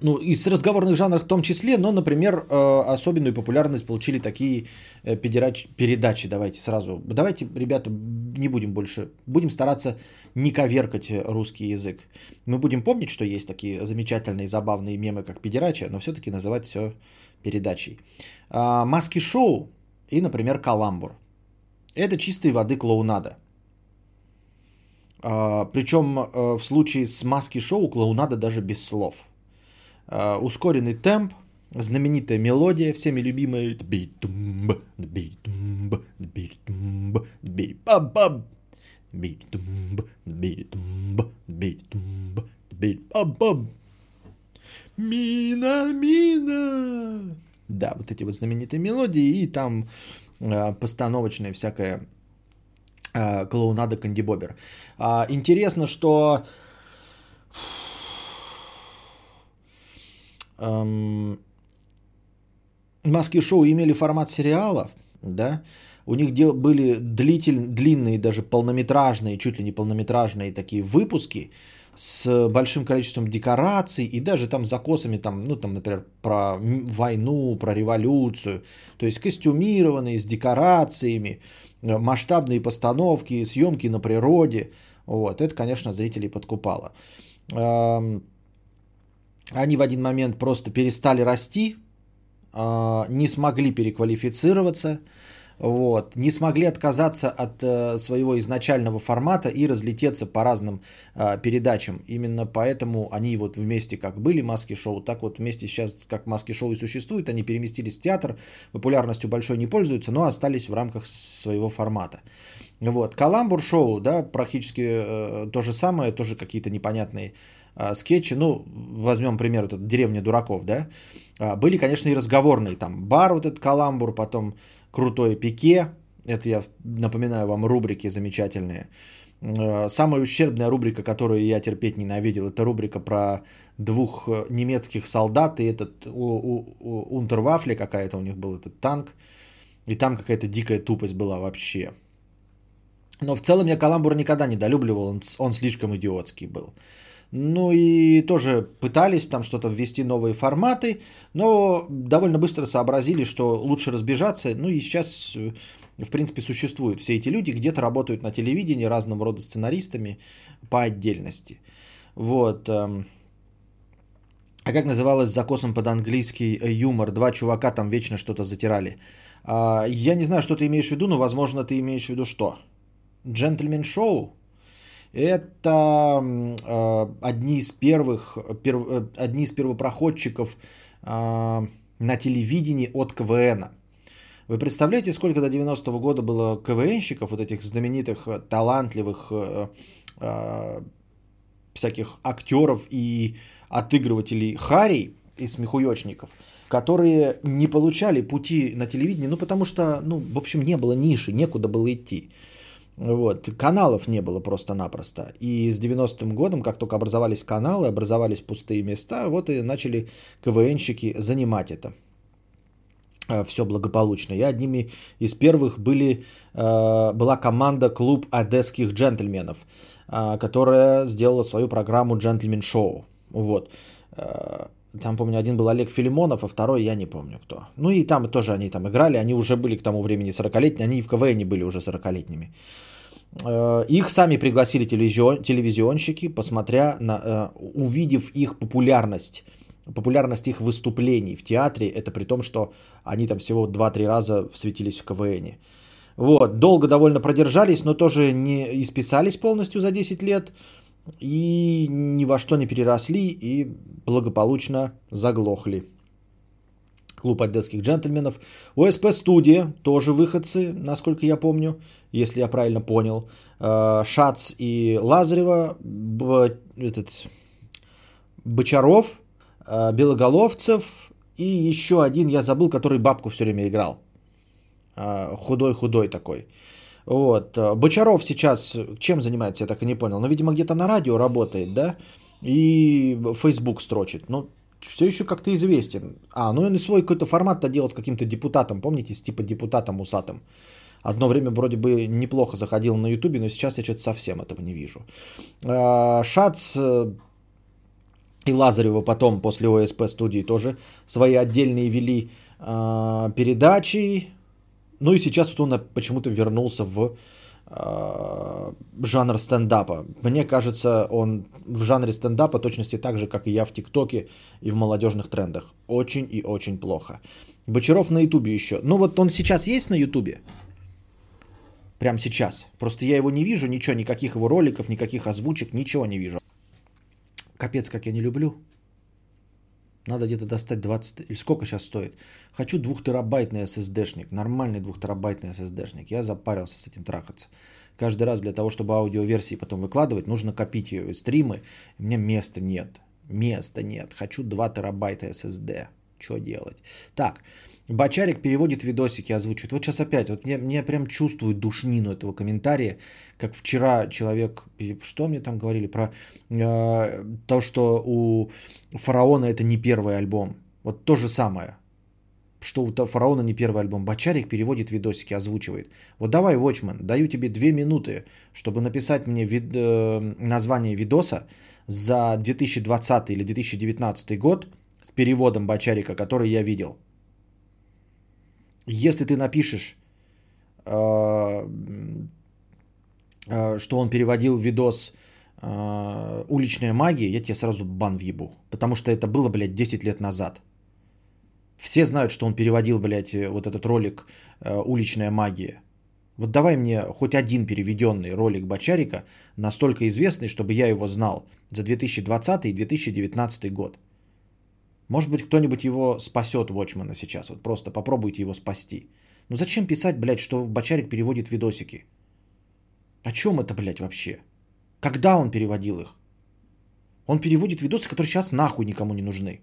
ну, и с разговорных жанров в том числе, но, например, э, особенную популярность получили такие э, передачи. Давайте сразу. Давайте, ребята, не будем больше, будем стараться не коверкать русский язык. Мы будем помнить, что есть такие замечательные, забавные мемы, как педерача, но все-таки называть все передачей. А, маски-шоу и, например, каламбур. Это чистой воды клоунада. А, Причем э, в случае с маски-шоу клоунада даже без слов – ускоренный темп, знаменитая мелодия, всеми любимая. Мина, мина. Да, вот эти вот знаменитые мелодии и там э, постановочная всякая э, клоунада Канди Бобер. А, интересно, что эм, маски-шоу имели формат сериалов, да, у них дел, были длитель, длинные, даже полнометражные, чуть ли не полнометражные такие выпуски с большим количеством декораций и даже там закосами, там, ну, там, например, про войну, про революцию. То есть костюмированные, с декорациями, э, масштабные постановки, съемки на природе. Вот, это, конечно, зрителей подкупало. Они в один момент просто перестали расти, а, не смогли переквалифицироваться, вот, не смогли отказаться от э, своего изначального формата и разлететься по разным э, передачам. Именно поэтому они вот вместе как были маски-шоу, так вот вместе сейчас как маски-шоу и существуют. Они переместились в театр, популярностью большой не пользуются, но остались в рамках своего формата. Вот. Каламбур-шоу, да, практически э, то же самое, тоже какие-то непонятные а, скетчи, ну, возьмем пример, этот «Деревня дураков», да, а, были, конечно, и разговорные, там, бар вот этот «Каламбур», потом «Крутое пике», это я напоминаю вам рубрики замечательные. А, самая ущербная рубрика, которую я терпеть ненавидел, это рубрика про двух э, немецких солдат и этот у, у, у Унтервафли какая-то у них был этот танк. И там какая-то дикая тупость была вообще. Но в целом я Каламбур никогда не долюбливал, он, он слишком идиотский был. Ну и тоже пытались там что-то ввести новые форматы, но довольно быстро сообразили, что лучше разбежаться. Ну и сейчас, э, в принципе, существуют все эти люди, где-то работают на телевидении разного рода сценаристами по отдельности. Вот. Эм. А как называлось закосом под английский э, юмор? Два чувака там вечно что-то затирали. А, я не знаю, что ты имеешь в виду, но, возможно, ты имеешь в виду что? Джентльмен шоу? Это э, одни из первых, пер, э, одни из первопроходчиков э, на телевидении от КВН. Вы представляете, сколько до 90-го года было КВНщиков, вот этих знаменитых, талантливых всяких актеров и отыгрывателей Харей и смехуёчников, которые не получали пути на телевидение, ну потому что, ну, в общем, не было ниши, некуда было идти. Вот. Каналов не было просто-напросто. И с 90-м годом, как только образовались каналы, образовались пустые места, вот и начали КВНщики занимать это. Э, Все благополучно. И одними из первых были, э, была команда клуб одесских джентльменов, э, которая сделала свою программу «Джентльмен Шоу». Вот. Там, помню, один был Олег Филимонов, а второй я не помню кто. Ну и там тоже они там играли, они уже были к тому времени 40-летние, они и в КВН были уже 40-летними. Э, их сами пригласили телевизион, телевизионщики, посмотря на, э, увидев их популярность, популярность их выступлений в театре, это при том, что они там всего 2-3 раза светились в КВН. Вот, долго довольно продержались, но тоже не исписались полностью за 10 лет и ни во что не переросли и благополучно заглохли. Клуб одесских джентльменов. ОСП студия, тоже выходцы, насколько я помню, если я правильно понял. Э, Шац и Лазарева, этот, Бочаров, э, Белоголовцев и еще один, я забыл, который бабку все время играл. Э, худой-худой такой. Вот. Бочаров сейчас чем занимается, я так и не понял. Ну, видимо, где-то на радио работает, да? И Facebook строчит. Ну, все еще как-то известен. А, ну он и свой какой-то формат-то делал с каким-то депутатом, помните, с типа депутатом усатым. Одно время вроде бы неплохо заходил на Ютубе, но сейчас я что-то совсем этого не вижу. А, Шац э, и Лазарева потом после ОСП студии тоже свои отдельные вели а, передачи. Ну и сейчас вот он почему-то вернулся в а, жанр стендапа. Мне кажется, он в жанре стендапа точности так же, как и я в ТикТоке и в молодежных трендах. Очень и очень плохо. Бочаров на Ютубе еще. Ну вот он сейчас есть на Ютубе? Прямо сейчас. Просто я его не вижу, ничего, никаких его роликов, никаких озвучек, ничего не вижу. Капец, как я не люблю. Надо где-то достать 20... Или сколько сейчас стоит? Хочу 2 терабайтный SSD-шник. Нормальный 2 терабайтный SSD-шник. Я запарился с этим трахаться. Каждый раз для того, чтобы аудиоверсии потом выкладывать, нужно копить стримы. У меня места нет. Места нет. Хочу 2 терабайта SSD. Что делать? Так, Бачарик переводит видосики, озвучивает. Вот сейчас опять, вот мне, мне прям чувствую душнину этого комментария, как вчера человек, что мне там говорили про э, то, что у Фараона это не первый альбом. Вот то же самое, что у Фараона не первый альбом. Бачарик переводит видосики, озвучивает. Вот давай, Watchman, даю тебе две минуты, чтобы написать мне вид, э, название видоса за 2020 или 2019 год с переводом Бачарика, который я видел. Если ты напишешь, э, э, что он переводил видос э, «Уличная магия», я тебе сразу бан въебу. Потому что это было, блядь, 10 лет назад. Все знают, что он переводил, блядь, вот этот ролик «Уличная магия». Вот давай мне хоть один переведенный ролик Бачарика, настолько известный, чтобы я его знал за 2020 и 2019 год. Может быть, кто-нибудь его спасет, Watchman сейчас. Вот просто попробуйте его спасти. Ну зачем писать, блядь, что Бочарик переводит видосики? О чем это, блядь, вообще? Когда он переводил их? Он переводит видосы, которые сейчас нахуй никому не нужны.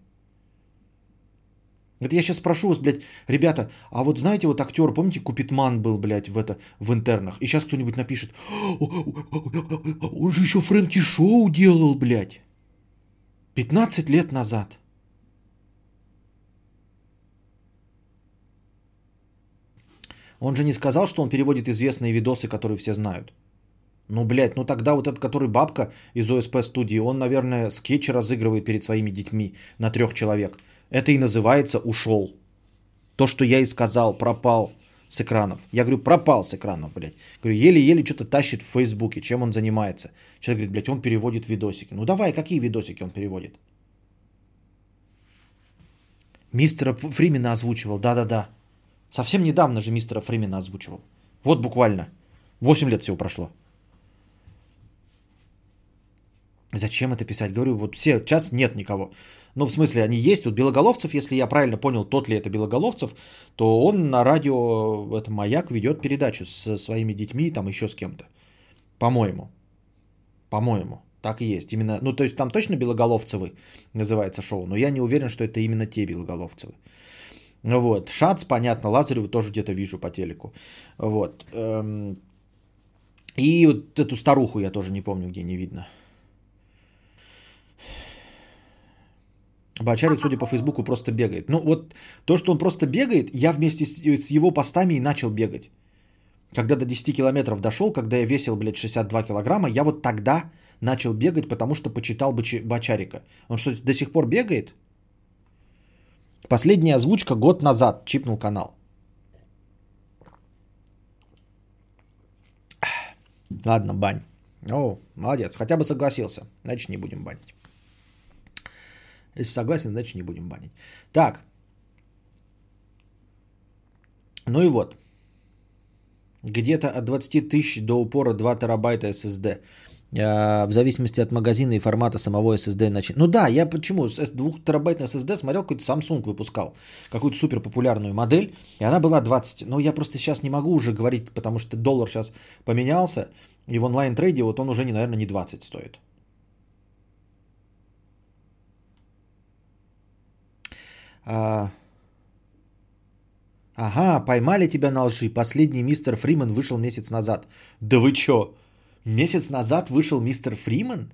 Это я сейчас спрошу вас, блядь, ребята, а вот знаете, вот актер, помните, Купитман был, блядь, в, это, в интернах, и сейчас кто-нибудь напишет, он же еще Фрэнки Шоу делал, блядь, 15 лет назад. Он же не сказал, что он переводит известные видосы, которые все знают. Ну, блядь, ну тогда вот этот, который бабка из ОСП студии, он, наверное, скетчи разыгрывает перед своими детьми на трех человек. Это и называется ушел. То, что я и сказал, пропал с экранов. Я говорю, пропал с экранов, блядь. Говорю, еле-еле что-то тащит в Фейсбуке, чем он занимается. Человек говорит, блядь, он переводит видосики. Ну давай, какие видосики он переводит? Мистера Фримена озвучивал, да-да-да. Совсем недавно же мистера Фримена озвучивал. Вот буквально. 8 лет всего прошло. Зачем это писать? Говорю, вот все, час нет никого. Ну, в смысле, они есть. Вот Белоголовцев, если я правильно понял, тот ли это Белоголовцев, то он на радио, это «Маяк» ведет передачу со своими детьми, там еще с кем-то. По-моему. По-моему. Так и есть. Именно, ну, то есть там точно Белоголовцевы называется шоу, но я не уверен, что это именно те Белоголовцевы. Вот. Шац, понятно, Лазареву тоже где-то вижу по телеку. Вот. Эм, и вот эту старуху я тоже не помню, где не видно. Бачарик, судя по Фейсбуку, просто бегает. Ну вот то, что он просто бегает, я вместе с его постами и начал бегать. Когда до 10 километров дошел, когда я весил, блядь, 62 килограмма, я вот тогда начал бегать, потому что почитал Бачарика. Он что, до сих пор бегает? Последняя озвучка год назад чипнул канал. Ладно, бань. О, молодец. Хотя бы согласился. Значит, не будем банить. Если согласен, значит, не будем банить. Так. Ну и вот. Где-то от 20 тысяч до упора 2 терабайта SSD. А, в зависимости от магазина и формата самого SSD. Начин... Ну да, я почему? С 2 терабайтный SSD смотрел, какой-то Samsung выпускал. Какую-то супер популярную модель. И она была 20. Но я просто сейчас не могу уже говорить, потому что доллар сейчас поменялся. И в онлайн-трейде вот он уже, наверное, не 20 стоит. А... Ага, поймали тебя на лжи. Последний мистер Фриман вышел месяц назад. Да вы чё? Месяц назад вышел мистер Фриман?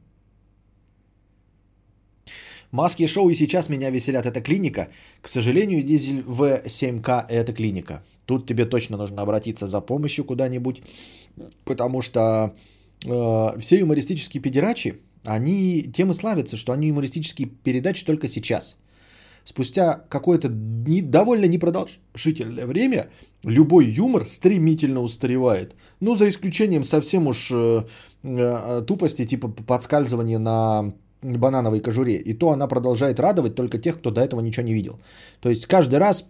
Маски шоу и сейчас меня веселят. Это клиника. К сожалению, дизель В7К это клиника. Тут тебе точно нужно обратиться за помощью куда-нибудь, потому что э, все юмористические педерачи, они тем и славятся, что они юмористические передачи только сейчас. Спустя какое-то не, довольно непродолжительное время любой юмор стремительно устаревает. Ну, за исключением совсем уж э, э, тупости, типа подскальзывания на банановой кожуре. И то она продолжает радовать только тех, кто до этого ничего не видел. То есть каждый раз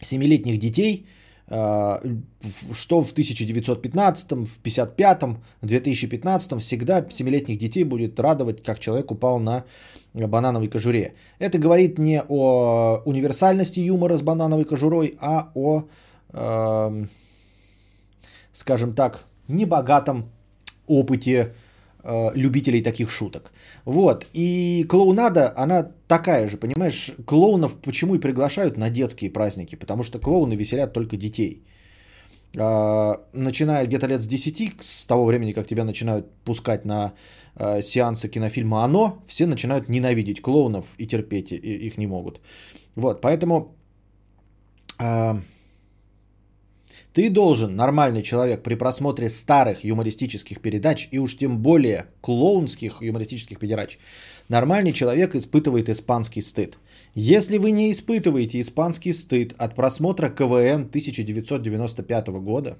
семилетних детей, а, что в 1915, в 55, 2015 всегда семилетних детей будет радовать, как человек упал на банановой кожуре. Это говорит не о универсальности юмора с банановой кожурой, а о, скажем так, небогатом опыте Э, любителей таких шуток. Вот. И клоунада, она такая же, понимаешь? Клоунов почему и приглашают на детские праздники? Потому что клоуны веселят только детей. А, начиная где-то лет с 10, с того времени, как тебя начинают пускать на э, сеансы кинофильма «Оно», все начинают ненавидеть клоунов и терпеть их не могут. Вот, поэтому а, ты должен, нормальный человек, при просмотре старых юмористических передач, и уж тем более клоунских юмористических передач, нормальный человек испытывает испанский стыд. Если вы не испытываете испанский стыд от просмотра КВН 1995 года,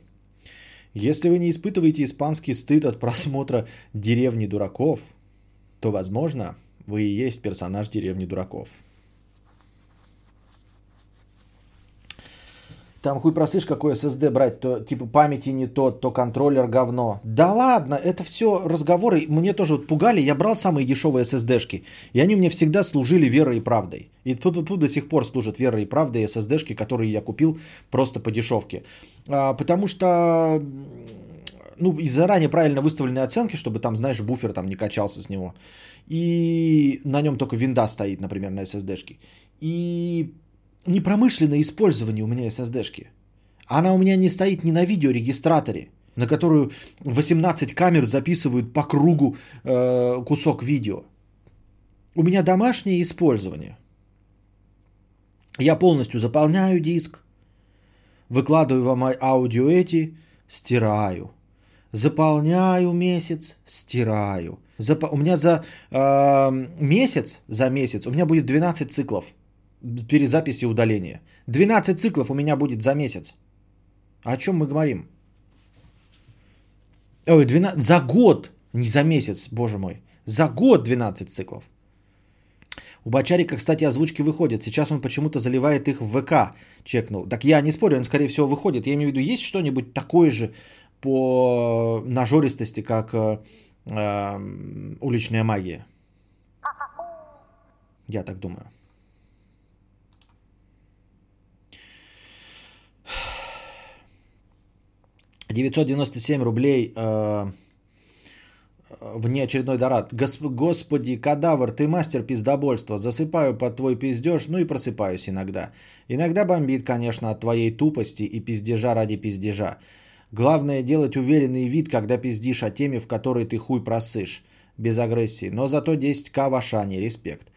если вы не испытываете испанский стыд от просмотра «Деревни дураков», то, возможно, вы и есть персонаж «Деревни дураков». Там хуй просышь, какой SSD брать, то типа памяти не тот, то контроллер говно. Да ладно, это все разговоры. Мне тоже вот пугали, я брал самые дешевые SSD-шки. И они мне всегда служили верой и правдой. И тут до сих пор служат верой и правдой SSD-шки, которые я купил просто по дешевке. А, потому что ну, и заранее правильно выставленные оценки, чтобы там, знаешь, буфер там не качался с него. И на нем только винда стоит, например, на SSD-шке. И непромышленное использование у меня SSD-шки. Она у меня не стоит ни на видеорегистраторе, на которую 18 камер записывают по кругу э, кусок видео. У меня домашнее использование. Я полностью заполняю диск, выкладываю вам аудио эти, стираю. Заполняю месяц, стираю. Зап... У меня за э, месяц, за месяц, у меня будет 12 циклов – перезаписи и удаления. 12 циклов у меня будет за месяц. О чем мы говорим? Ой, 12, за год, не за месяц, боже мой. За год 12 циклов. У Бачарика, кстати, озвучки выходят. Сейчас он почему-то заливает их в ВК, чекнул. Так я не спорю, он, скорее всего, выходит. Я имею в виду, есть что-нибудь такое же по нажористости, как э, э, уличная магия? Я так думаю. 997 рублей э, внеочередной дорад. Гос- Господи, кадавр, ты мастер пиздобольства. Засыпаю под твой пиздеж, ну и просыпаюсь иногда. Иногда бомбит, конечно, от твоей тупости и пиздежа ради пиздежа. Главное делать уверенный вид, когда пиздишь о теме, в которой ты хуй просышь. Без агрессии. Но зато 10к в Ашане. Респект.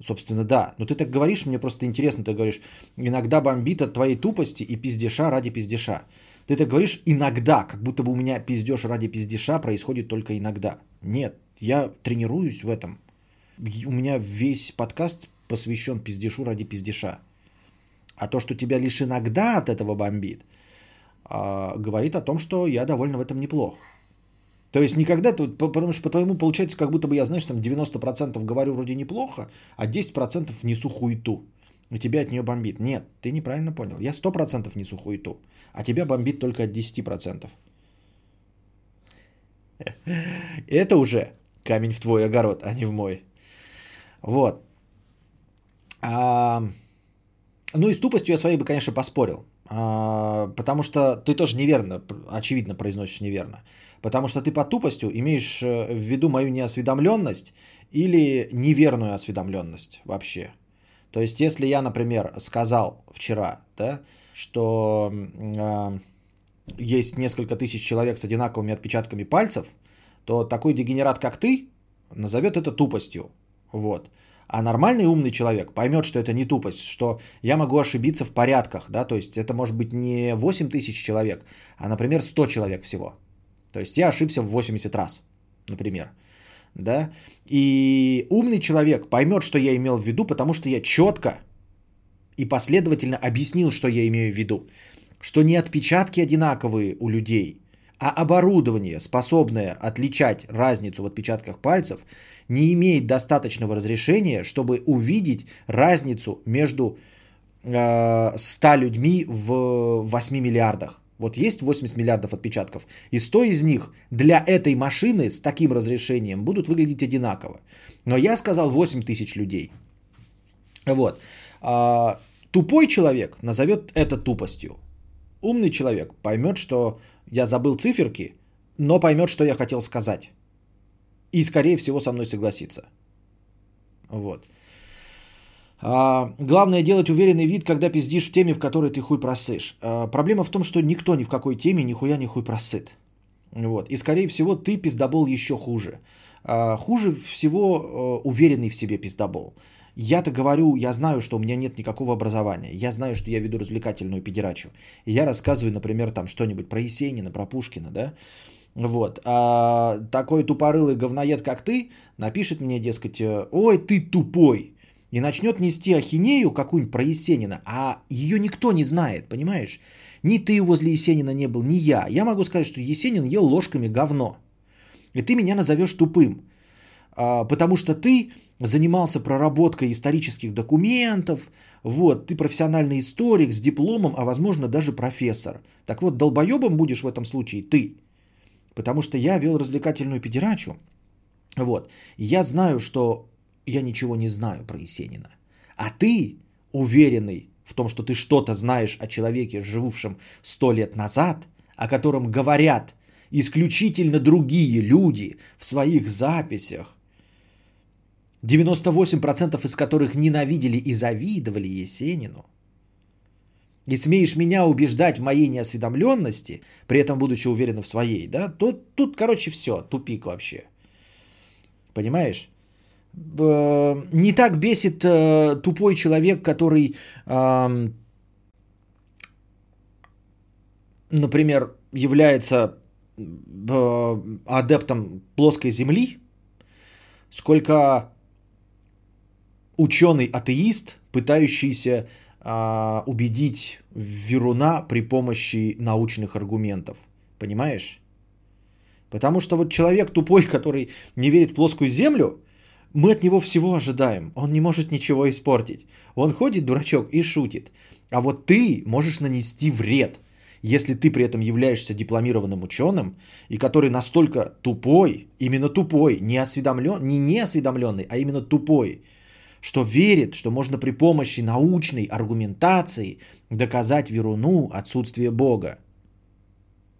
Собственно, да. Но ты так говоришь, мне просто интересно, ты говоришь, иногда бомбит от твоей тупости и пиздеша ради пиздеша. Ты так говоришь иногда, как будто бы у меня пиздеж ради пиздеша происходит только иногда. Нет, я тренируюсь в этом. У меня весь подкаст посвящен пиздешу ради пиздеша. А то, что тебя лишь иногда от этого бомбит, а, говорит о том, что я довольно в этом неплох. То есть никогда, потому что по-твоему получается, как будто бы я, знаешь, там 90% говорю вроде неплохо, а 10% несу хуету. И тебя от нее бомбит. Нет, ты неправильно понял. Я 100% несу хуету, а тебя бомбит только от 10%. Это уже камень в твой огород, а не в мой. Вот. А, ну и с тупостью я своей бы, конечно, поспорил. А, потому что ты тоже неверно, очевидно, произносишь неверно. Потому что ты по тупостью имеешь э, в виду мою неосведомленность или неверную осведомленность вообще. То есть, если я, например, сказал вчера, да, что э, есть несколько тысяч человек с одинаковыми отпечатками пальцев, то такой дегенерат, как ты, назовет это тупостью. Вот. А нормальный умный человек поймет, что это не тупость, что я могу ошибиться в порядках, да, то есть это может быть не 8 тысяч человек, а, например, 100 человек всего. То есть я ошибся в 80 раз, например, да, и умный человек поймет, что я имел в виду, потому что я четко и последовательно объяснил, что я имею в виду, что не отпечатки одинаковые у людей, а оборудование, способное отличать разницу в отпечатках пальцев, не имеет достаточного разрешения, чтобы увидеть разницу между э, 100 людьми в 8 миллиардах. Вот есть 80 миллиардов отпечатков, и 100 из них для этой машины с таким разрешением будут выглядеть одинаково. Но я сказал 8 тысяч людей. Вот. А, тупой человек назовет это тупостью. Умный человек поймет, что я забыл циферки, но поймет, что я хотел сказать. И, скорее всего, со мной согласится. Вот. А, главное делать уверенный вид, когда пиздишь в теме, в которой ты хуй просышь. А, проблема в том, что никто ни в какой теме нихуя не хуй просыт. Вот. И, скорее всего, ты пиздобол еще хуже. А, хуже всего а, уверенный в себе пиздобол. Я-то говорю, я знаю, что у меня нет никакого образования. Я знаю, что я веду развлекательную педерачу. И я рассказываю, например, там что-нибудь про Есенина, про Пушкина, да? Вот. А такой тупорылый говноед, как ты, напишет мне, дескать, ой, ты тупой. И начнет нести ахинею какую-нибудь про Есенина, а ее никто не знает, понимаешь? Ни ты возле Есенина не был, ни я. Я могу сказать, что Есенин ел ложками говно. И ты меня назовешь тупым. А, потому что ты занимался проработкой исторических документов, вот, ты профессиональный историк с дипломом, а возможно даже профессор. Так вот, долбоебом будешь в этом случае ты, потому что я вел развлекательную педерачу, вот, я знаю, что я ничего не знаю про Есенина, а ты, уверенный в том, что ты что-то знаешь о человеке, живущем сто лет назад, о котором говорят исключительно другие люди в своих записях, 98% из которых ненавидели и завидовали Есенину, и смеешь меня убеждать в моей неосведомленности, при этом будучи уверен в своей, да, то тут, короче, все, тупик вообще. Понимаешь? Не так бесит э, тупой человек, который, например, является э, адептом плоской земли, сколько ученый-атеист, пытающийся а, убедить Веруна при помощи научных аргументов. Понимаешь? Потому что вот человек тупой, который не верит в плоскую землю, мы от него всего ожидаем. Он не может ничего испортить. Он ходит, дурачок, и шутит. А вот ты можешь нанести вред, если ты при этом являешься дипломированным ученым, и который настолько тупой, именно тупой, не осведомлен, не неосведомленный, а именно тупой, что верит, что можно при помощи научной аргументации доказать Веруну отсутствие Бога.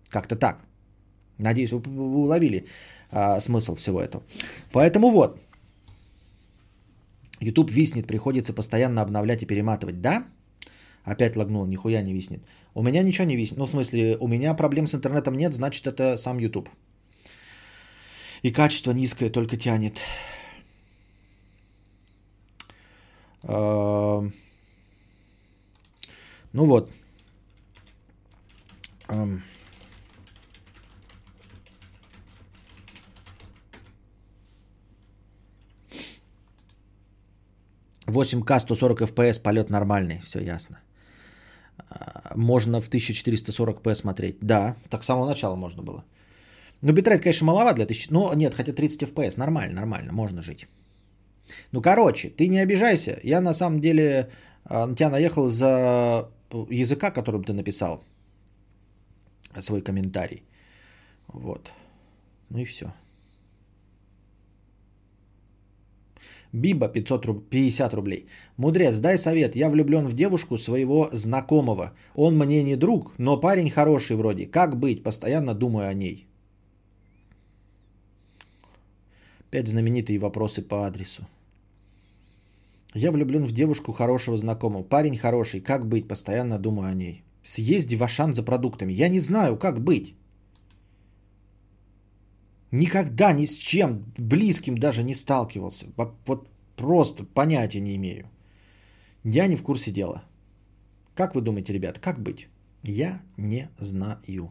Как-то так. Надеюсь, вы, уловили а, смысл всего этого. Поэтому вот. YouTube виснет, приходится постоянно обновлять и перематывать. Да? Опять лагнул, нихуя не виснет. У меня ничего не виснет. Ну, в смысле, у меня проблем с интернетом нет, значит, это сам YouTube. И качество низкое только тянет. Эм. Ну вот. Эм. 8К 140 FPS полет нормальный, все ясно. А, можно в 1440p смотреть. Да, так с самого начала можно было. Ну, битрейт, конечно, маловат для 1000. Ну, нет, хотя 30 FPS. Нормально, нормально, можно жить. Ну, короче, ты не обижайся. Я на самом деле а, на тебя наехал за языка, которым ты написал свой комментарий. Вот. Ну и все. Биба 500 руб... 50 рублей. Мудрец, дай совет. Я влюблен в девушку своего знакомого. Он мне не друг, но парень хороший вроде. Как быть? Постоянно думаю о ней. Пять знаменитые вопросы по адресу. Я влюблен в девушку хорошего знакомого. Парень хороший. Как быть? Постоянно думаю о ней. Съезди в Ашан за продуктами. Я не знаю, как быть. Никогда ни с чем близким даже не сталкивался. Вот просто понятия не имею. Я не в курсе дела. Как вы думаете, ребят, как быть? Я не знаю.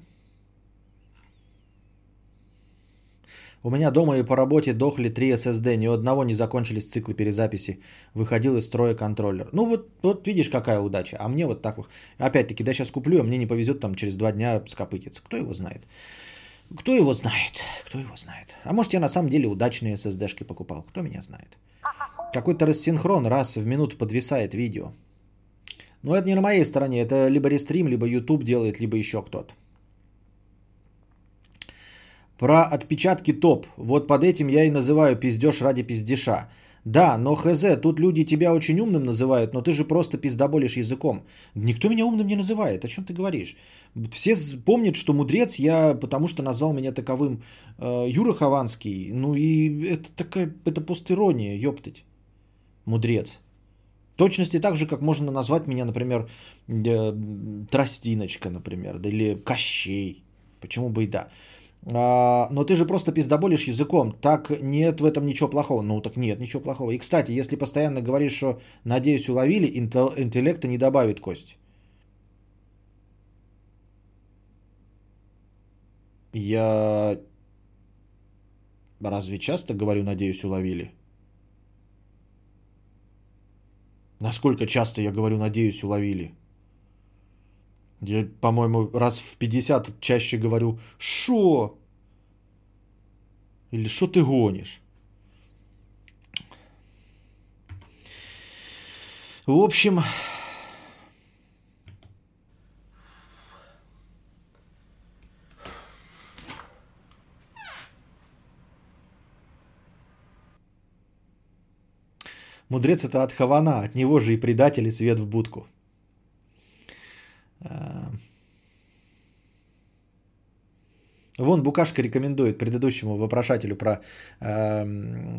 У меня дома и по работе дохли три SSD, ни у одного не закончились циклы перезаписи. Выходил из строя контроллер. Ну вот, вот видишь, какая удача. А мне вот так вот. Опять-таки, да сейчас куплю, а мне не повезет там через два дня скопытиться. Кто его знает? Кто его знает? Кто его знает? А может я на самом деле удачные SSD-шки покупал? Кто меня знает? Какой-то рассинхрон раз в минуту подвисает видео. Но это не на моей стороне. Это либо рестрим, либо YouTube делает, либо еще кто-то. Про отпечатки топ. Вот под этим я и называю пиздеж ради пиздеша. Да, но хз, тут люди тебя очень умным называют, но ты же просто пиздоболишь языком. Никто меня умным не называет, о чем ты говоришь? Все помнят, что мудрец я, потому что назвал меня таковым э, Юра Хованский. Ну и это такая, это постирония, ёптать. Мудрец. точности так же, как можно назвать меня, например, э, Тростиночка, например, или Кощей. Почему бы и да. А, но ты же просто пиздоболишь языком. Так нет в этом ничего плохого. Ну так нет, ничего плохого. И кстати, если постоянно говоришь, что надеюсь уловили, интеллекта не добавит кость. Я разве часто говорю, надеюсь, уловили? Насколько часто я говорю, надеюсь, уловили? Я, по-моему, раз в 50 чаще говорю «Шо?» Или «Шо ты гонишь?» В общем, Мудрец это от Хавана, от него же и предатели свет в будку. Э, вон Букашка рекомендует предыдущему вопрошателю про э,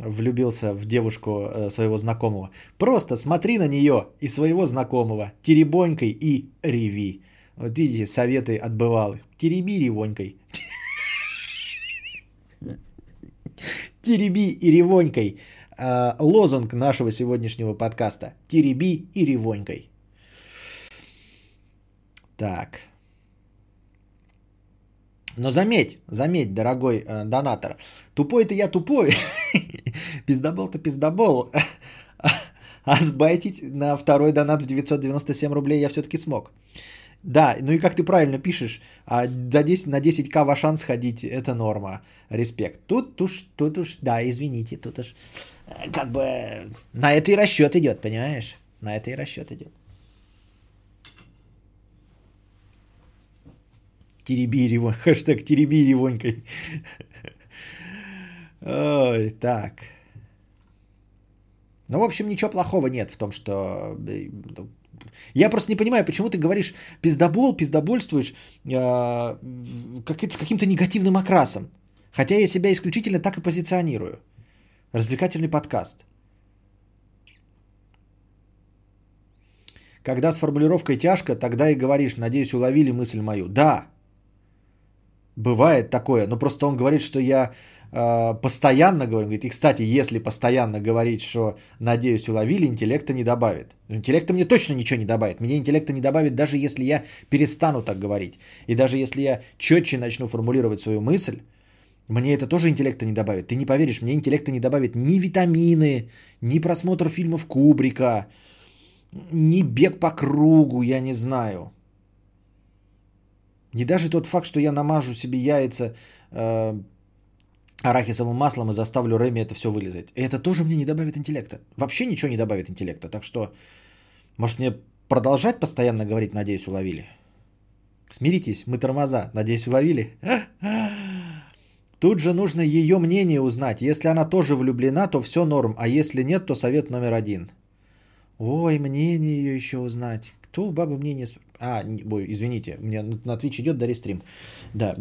влюбился в девушку э, своего знакомого. Просто смотри на нее и своего знакомого, теребонькой и реви. Вот видите, советы от бывалых. Тереби ревонькой. Тереби и ревонькой. Э, лозунг нашего сегодняшнего подкаста. Тереби и ревонькой. Так. Но заметь, заметь, дорогой э, донатор, тупой-то я тупой, пиздобол-то пиздобол, а сбайтить на второй донат в 997 рублей я все-таки смог. Да, ну и как ты правильно пишешь, а за 10, на 10к в шанс ходить это норма, респект. Тут уж, тут уж, да, извините, тут уж э, как бы на это и расчет идет, понимаешь? На это и расчет идет. Тереби ревонь. Хэштег тереби ревонькой. Ой, так. Ну, в общем, ничего плохого нет в том, что... Э, я просто не понимаю, почему ты говоришь пиздобол, пиздобольствуешь э, как, с каким-то негативным окрасом. Хотя я себя исключительно так и позиционирую. Развлекательный подкаст. Когда с формулировкой тяжко, тогда и говоришь, надеюсь, уловили мысль мою. Да, Бывает такое, но просто он говорит, что я э, постоянно говорю, говорит, и кстати, если постоянно говорить, что надеюсь уловили, интеллекта не добавит. Интеллекта мне точно ничего не добавит. Мне интеллекта не добавит, даже если я перестану так говорить. И даже если я четче начну формулировать свою мысль, мне это тоже интеллекта не добавит. Ты не поверишь, мне интеллекта не добавит ни витамины, ни просмотр фильмов Кубрика, ни бег по кругу, я не знаю. Не даже тот факт, что я намажу себе яйца э, арахисовым маслом и заставлю Рэми это все вылезать. Это тоже мне не добавит интеллекта. Вообще ничего не добавит интеллекта. Так что, может мне продолжать постоянно говорить, надеюсь, уловили? Смиритесь, мы тормоза, надеюсь, уловили? Тут же нужно ее мнение узнать. Если она тоже влюблена, то все норм, а если нет, то совет номер один. Ой, мнение ее еще узнать. Кто у бабы мнение... А, извините, мне на Twitch идет Дари стрим. Да,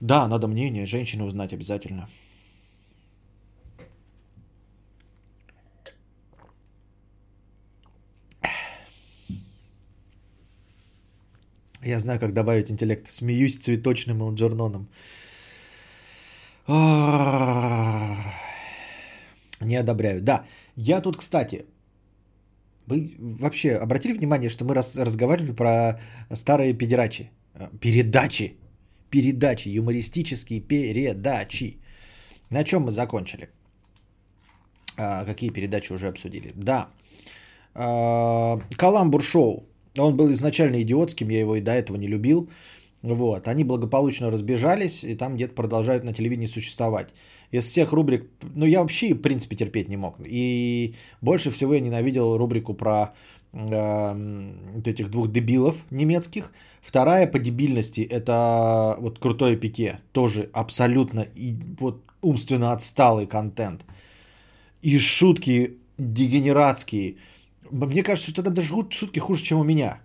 да, надо мнение женщины узнать обязательно. Я знаю, как добавить интеллект. Смеюсь цветочным Элджерноном. Не одобряю. Да, я тут, кстати, вы вообще обратили внимание, что мы раз, разговаривали про старые педерачи? Э, передачи. Передачи, юмористические передачи. На чем мы закончили? А, какие передачи уже обсудили? Да. А, Каламбур шоу. Он был изначально идиотским, я его и до этого не любил. Вот. Они благополучно разбежались, и там где-то продолжают на телевидении существовать. Из всех рубрик, ну я вообще в принципе терпеть не мог. И больше всего я ненавидел рубрику про э, вот этих двух дебилов немецких. Вторая по дебильности это вот крутое пике. Тоже абсолютно и, вот, умственно отсталый контент. И шутки дегенератские. Мне кажется, что это даже шутки хуже, чем у меня.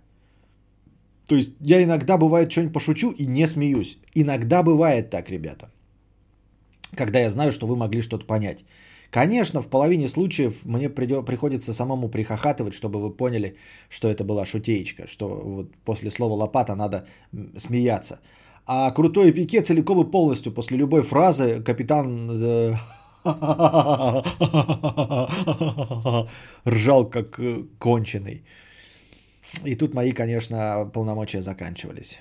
То есть я иногда бывает что-нибудь пошучу и не смеюсь. Иногда бывает так, ребята. Когда я знаю, что вы могли что-то понять. Конечно, в половине случаев мне придё, приходится самому прихохатывать, чтобы вы поняли, что это была шутеечка, что вот после слова лопата надо смеяться. А крутой пике целиком и полностью после любой фразы капитан э, ржал как э, конченый. И тут мои, конечно, полномочия заканчивались.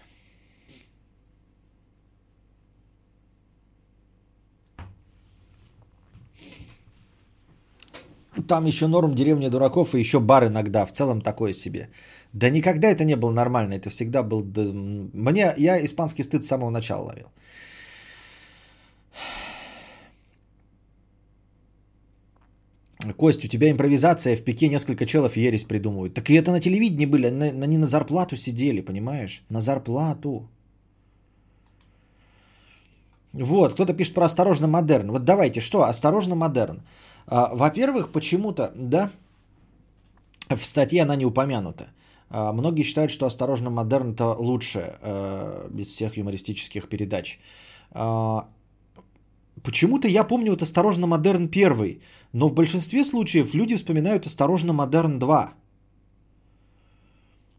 Там еще норм деревня дураков и еще бар иногда. В целом такое себе. Да никогда это не было нормально. Это всегда был... Мне... Я испанский стыд с самого начала ловил. Кость, у тебя импровизация, в пике несколько челов ересь придумывают. Так и это на телевидении были, они на зарплату сидели, понимаешь? На зарплату. Вот, кто-то пишет про осторожно модерн. Вот давайте, что, осторожно модерн. А, во-первых, почему-то, да, в статье она не упомянута. А, многие считают, что осторожно модерн это лучше а, без всех юмористических передач. Почему-то я помню вот «Осторожно, Модерн» первый, но в большинстве случаев люди вспоминают «Осторожно, Модерн 2».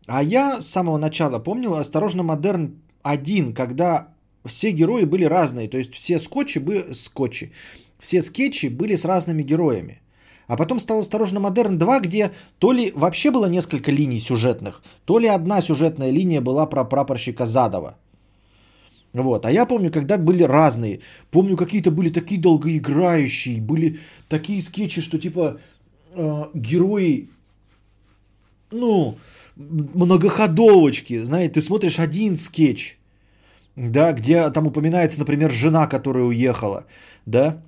А я с самого начала помнил «Осторожно, Модерн 1», когда все герои были разные, то есть все скетчи были скетчи, все скетчи были с разными героями. А потом стал «Осторожно, Модерн 2», где то ли вообще было несколько линий сюжетных, то ли одна сюжетная линия была про прапорщика Задова – вот. А я помню, когда были разные. Помню, какие-то были такие долгоиграющие, были такие скетчи, что типа э, герои, ну, многоходовочки. Знаете, ты смотришь один скетч, да, где там упоминается, например, жена, которая уехала, да,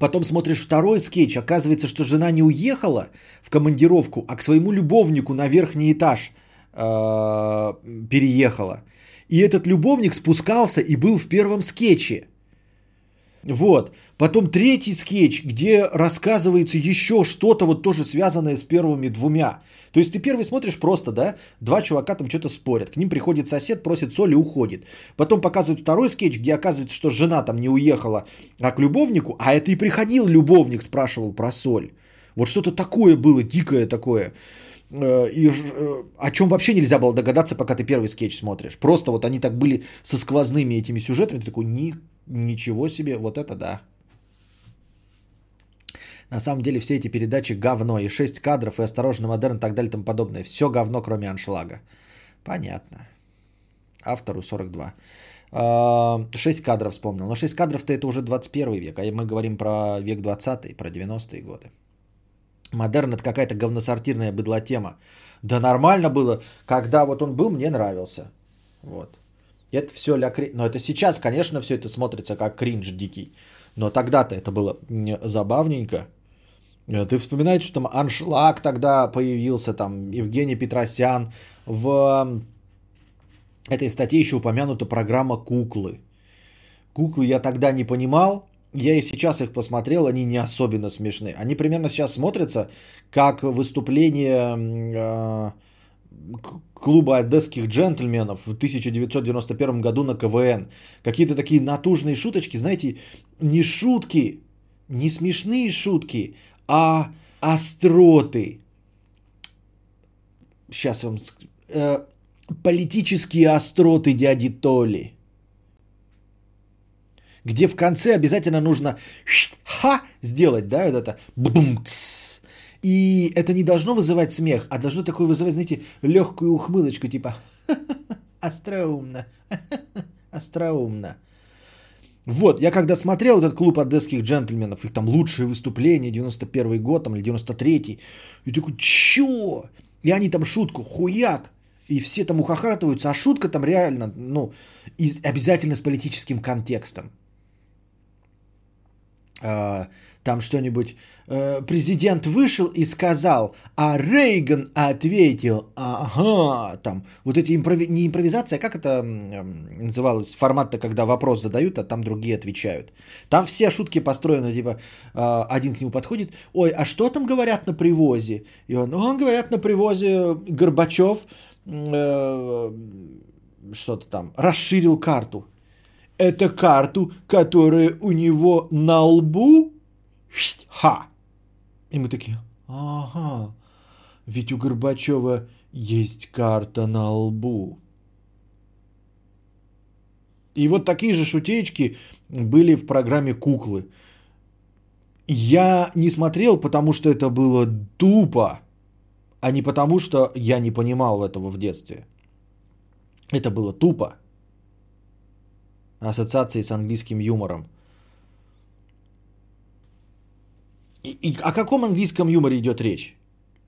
Потом смотришь второй скетч, оказывается, что жена не уехала в командировку, а к своему любовнику на верхний этаж э, переехала. И этот любовник спускался и был в первом скетче. Вот. Потом третий скетч, где рассказывается еще что-то вот тоже связанное с первыми двумя. То есть ты первый смотришь просто, да, два чувака там что-то спорят. К ним приходит сосед, просит соль и уходит. Потом показывают второй скетч, где оказывается, что жена там не уехала, а к любовнику, а это и приходил любовник, спрашивал про соль. Вот что-то такое было, дикое такое. Э, и э, о чем вообще нельзя было догадаться, пока ты первый скетч смотришь. Просто вот они так были со сквозными этими сюжетами, ты такой, Ни, ничего себе, вот это да. На самом деле все эти передачи говно, и 6 кадров, и осторожно модерн, и так далее, и тому подобное. Все говно, кроме аншлага. Понятно. Автору 42. 6 а, кадров вспомнил. Но 6 кадров-то это уже 21 век, а мы говорим про век 20 про 90-е годы. Модерн это какая-то говносортирная быдлотема. Да нормально было, когда вот он был, мне нравился. Вот. Это все ля кринж. Но это сейчас, конечно, все это смотрится как кринж дикий. Но тогда-то это было забавненько. Э, ты вспоминаешь, что там Аншлаг тогда появился, там Евгений Петросян. В этой статье еще упомянута программа «Куклы». Куклы я тогда не понимал, я и сейчас их посмотрел, они не особенно смешные. Они примерно сейчас смотрятся как выступление э, клуба одесских джентльменов в 1991 году на КВН. Какие-то такие натужные шуточки, знаете, не шутки, не смешные шутки, а остроты. Сейчас вам... Э, политические остроты дяди Толи. Где в конце обязательно нужно ха сделать, да, вот это бум И это не должно вызывать смех, а должно такое вызывать, знаете, легкую ухмылочку, типа остроумно, остроумно. Вот, я когда смотрел этот клуб одесских джентльменов, их там лучшие выступления, 91 год там, или 93-й, и такой, чё? И они там шутку, хуяк, и все там ухахатываются, а шутка там реально, ну, и обязательно с политическим контекстом. А, там что-нибудь, э, президент вышел и сказал, а Рейган ответил, ага, там, вот эти импрови... не импровизация, как это называлось, формат-то, когда вопрос задают, а там другие отвечают. Там все шутки построены, типа, а, один к нему подходит, ой, а что там говорят на привозе? И он, он говорят на привозе Горбачев, э, что-то там, расширил карту. Это карту, которая у него на лбу? Ха! И мы такие, ага, ведь у Горбачева есть карта на лбу. И вот такие же шутеечки были в программе «Куклы». Я не смотрел, потому что это было тупо, а не потому что я не понимал этого в детстве. Это было тупо ассоциации с английским юмором. И, и о каком английском юморе идет речь?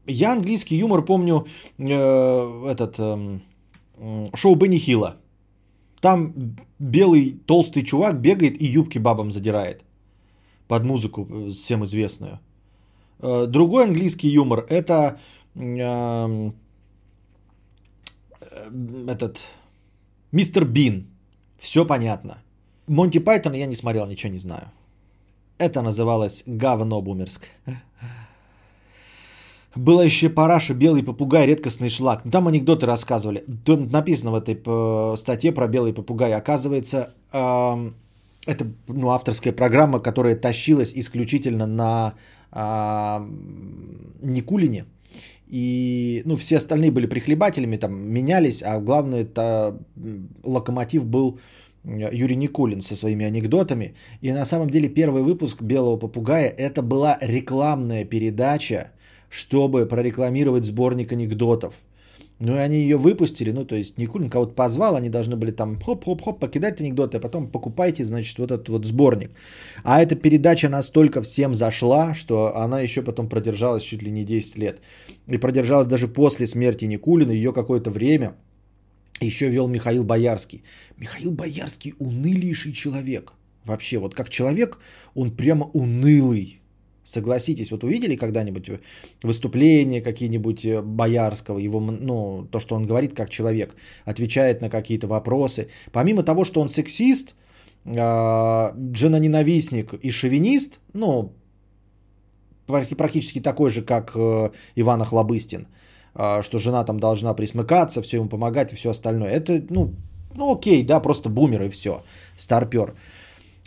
Я английский юмор помню э, этот э, шоу Бенни Хилла. Там белый толстый чувак бегает и юбки бабам задирает под музыку э, всем известную. Э, другой английский юмор это э, этот мистер Бин. Все понятно. Монти Пайтон я не смотрел, ничего не знаю. Это называлось говно бумерск. Была еще параша, белый попугай, редкостный шлак. Ну, там анекдоты рассказывали. Там написано в этой статье про белый попугай. Оказывается, э, это ну, авторская программа, которая тащилась исключительно на э, Никулине. И ну, все остальные были прихлебателями, там менялись, а главное, это локомотив был Юрий Никулин со своими анекдотами. И на самом деле первый выпуск «Белого попугая» это была рекламная передача, чтобы прорекламировать сборник анекдотов. Ну и они ее выпустили, ну то есть Никулин кого-то позвал, они должны были там хоп-хоп-хоп покидать анекдоты, а потом покупайте, значит, вот этот вот сборник. А эта передача настолько всем зашла, что она еще потом продержалась чуть ли не 10 лет. И продержалась даже после смерти Никулина, ее какое-то время еще вел Михаил Боярский. Михаил Боярский унылейший человек. Вообще, вот как человек, он прямо унылый. Согласитесь, вот увидели когда-нибудь выступления какие-нибудь э, Боярского, его, ну, то, что он говорит как человек, отвечает на какие-то вопросы. Помимо того, что он сексист, а, женоненавистник и шовинист, ну, практически такой же, как э, Иван Охлобыстин, а, что жена там должна присмыкаться, все ему помогать и все остальное. Это, ну, ну окей, да, просто бумер и все, старпер.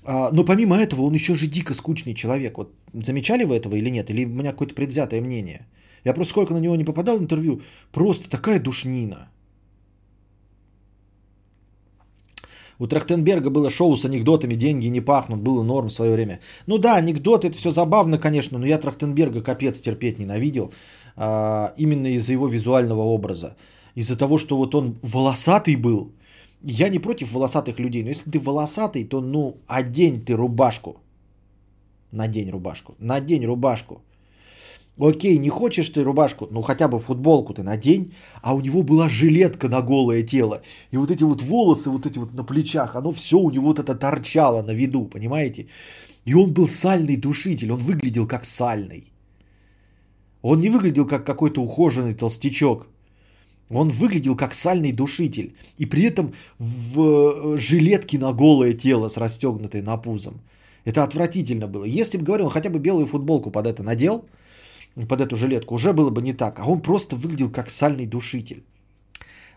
А, но помимо этого он еще же дико скучный человек. Вот замечали вы этого или нет? Или у меня какое-то предвзятое мнение? Я просто сколько на него не попадал в интервью, просто такая душнина. У Трахтенберга было шоу с анекдотами, деньги не пахнут, было норм в свое время. Ну да, анекдоты, это все забавно, конечно, но я Трахтенберга капец терпеть ненавидел. А, именно из-за его визуального образа. Из-за того, что вот он волосатый был. Я не против волосатых людей, но если ты волосатый, то ну одень ты рубашку. Надень рубашку. Надень рубашку. Окей, не хочешь ты рубашку, ну хотя бы футболку ты надень, а у него была жилетка на голое тело. И вот эти вот волосы, вот эти вот на плечах, оно все у него вот это торчало на виду, понимаете? И он был сальный душитель, он выглядел как сальный. Он не выглядел как какой-то ухоженный толстячок. Он выглядел как сальный душитель. И при этом в э, жилетке на голое тело с расстегнутой на пузом. Это отвратительно было. Если бы, говорил, он хотя бы белую футболку под это надел, под эту жилетку, уже было бы не так. А он просто выглядел как сальный душитель.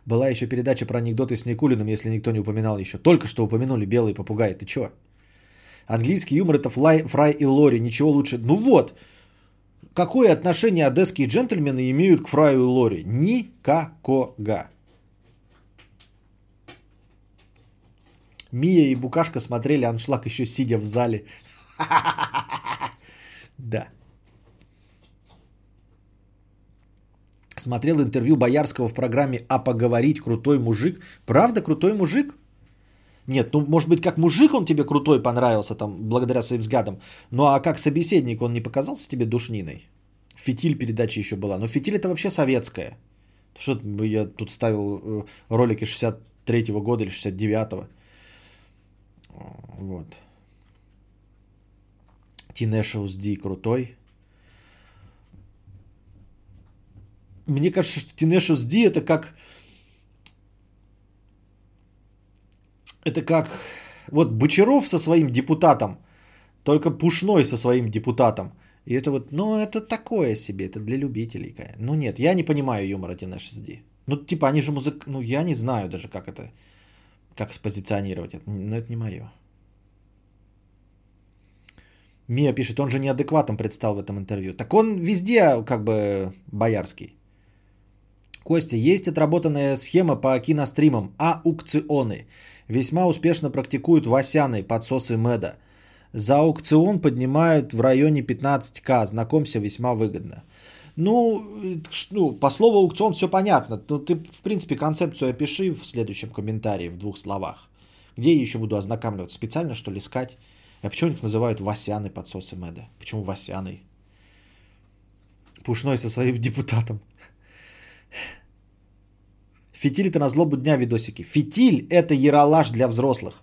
Была еще передача про анекдоты с Никулиным, если никто не упоминал еще. Только что упомянули белый попугай. Ты чё? Английский юмор это флай, фрай и лори. Ничего лучше. Ну вот, какое отношение одесские джентльмены имеют к Фраю и Лори? Никакого. Мия и Букашка смотрели аншлаг еще сидя в зале. Да. Смотрел интервью Боярского в программе «А поговорить крутой мужик». Правда крутой мужик? Нет, ну, может быть, как мужик он тебе крутой понравился, там, благодаря своим взглядам. Ну, а как собеседник он не показался тебе душниной? Фитиль передача еще была. Но фитиль это вообще советская. Что я тут ставил э, ролики 63-го года или 69-го. Вот. Тинешиус Ди крутой. Мне кажется, что Тинешиус Ди это как... Это как... Вот Бочаров со своим депутатом, только Пушной со своим депутатом. И это вот, ну, это такое себе, это для любителей. Ну, нет, я не понимаю юмора Тинешиус Ди. Ну, типа, они же музык... Ну, я не знаю даже, как это... Как спозиционировать это. Но это не мое. Мия пишет, он же неадекватом предстал в этом интервью. Так он везде как бы боярский. Костя, есть отработанная схема по киностримам аукционы. Весьма успешно практикуют Васяны, подсосы Меда. За аукцион поднимают в районе 15к. Знакомься, весьма выгодно. Ну, ну, по слову аукцион все понятно. Ну, ты, в принципе, концепцию опиши в следующем комментарии в двух словах. Где я еще буду ознакомливаться? Специально, что ли, искать? А почему их называют Васяны подсосы Мэда? Почему Васяны? Пушной со своим депутатом. Фитиль это на злобу дня видосики. Фитиль это яролаж для взрослых.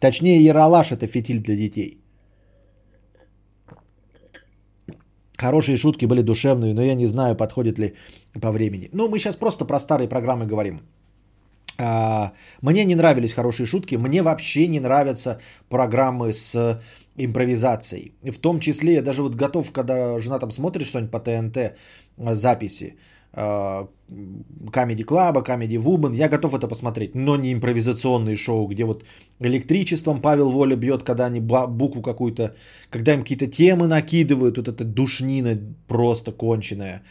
Точнее, яролаж это фитиль для детей. Хорошие шутки были душевные, но я не знаю, подходит ли по времени. Ну, мы сейчас просто про старые программы говорим. А, мне не нравились хорошие шутки, мне вообще не нравятся программы с импровизацией. В том числе я даже вот готов, когда жена там смотрит что-нибудь по ТНТ, записи, Comedy Club, Comedy Woman, я готов это посмотреть, но не импровизационные шоу, где вот электричеством Павел Воля бьет, когда они букву какую-то, когда им какие-то темы накидывают, вот эта душнина просто конченая.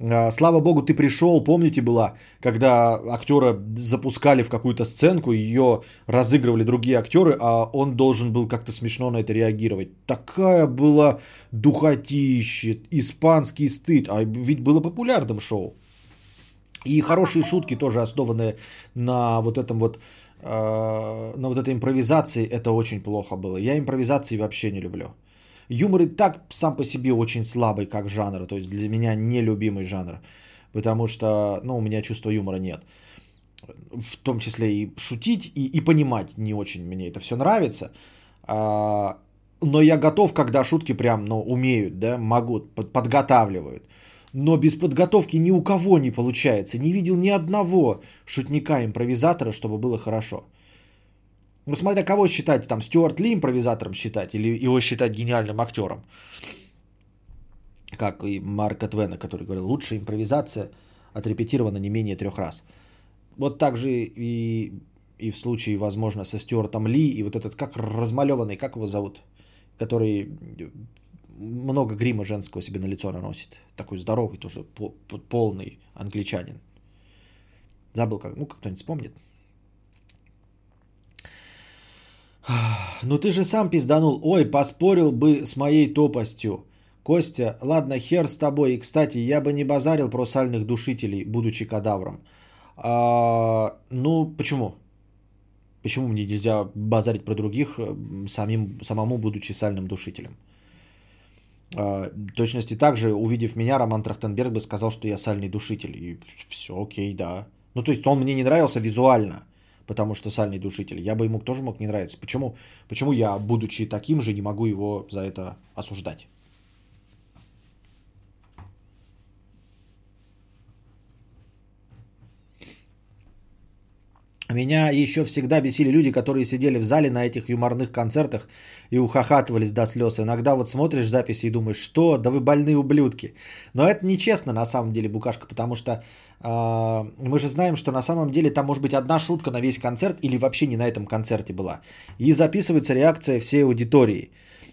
А, слава богу, ты пришел, помните была, когда актера запускали в какую-то сценку, ее разыгрывали другие актеры, а он должен был как-то смешно на это реагировать. Такая была духотища, испанский стыд, а ведь было популярным шоу. И хорошие шутки тоже основаны на вот этом вот а, на вот этой импровизации, это очень плохо было. Я импровизации вообще не люблю. Юмор и так сам по себе очень слабый как жанр, то есть для меня нелюбимый жанр, потому что, ну, у меня чувства юмора нет. В том числе и шутить, и, и понимать не очень мне это все нравится. А, но я готов, когда шутки прям, ну, умеют, да, могут, под, подготавливают. Но без подготовки ни у кого не получается. Не видел ни одного шутника-импровизатора, чтобы было хорошо. Ну, смотря кого считать, там, Стюарт Ли импровизатором считать или его считать гениальным актером. Как и Марка Твена, который говорил, лучшая импровизация отрепетирована не менее трех раз. Вот так же и, и в случае, возможно, со Стюартом Ли и вот этот как размалеванный, как его зовут, который много грима женского себе на лицо наносит. Такой здоровый тоже, полный англичанин. Забыл, как, ну, как кто-нибудь вспомнит. Ну ты же сам пизданул. Ой, поспорил бы с моей топостью. Костя, ладно, хер с тобой. И, кстати, я бы не базарил про сальных душителей, будучи кадавром. А, ну, почему? Почему мне нельзя базарить про других, э, самим, самому будучи сальным душителем? А, точности также, увидев меня, Роман Трахтенберг бы сказал, что я сальный душитель. И все, окей, да. Ну, то есть он мне не нравился визуально потому что сальный душитель. Я бы ему тоже мог не нравиться. Почему, почему я, будучи таким же, не могу его за это осуждать? Меня еще всегда бесили люди, которые сидели в зале на этих юморных концертах и ухахатывались до слез. Иногда вот смотришь записи и думаешь, что, да вы больные ублюдки. Но это нечестно на самом деле, Букашка, потому что э, мы же знаем, что на самом деле там может быть одна шутка на весь концерт или вообще не на этом концерте была. И записывается реакция всей аудитории.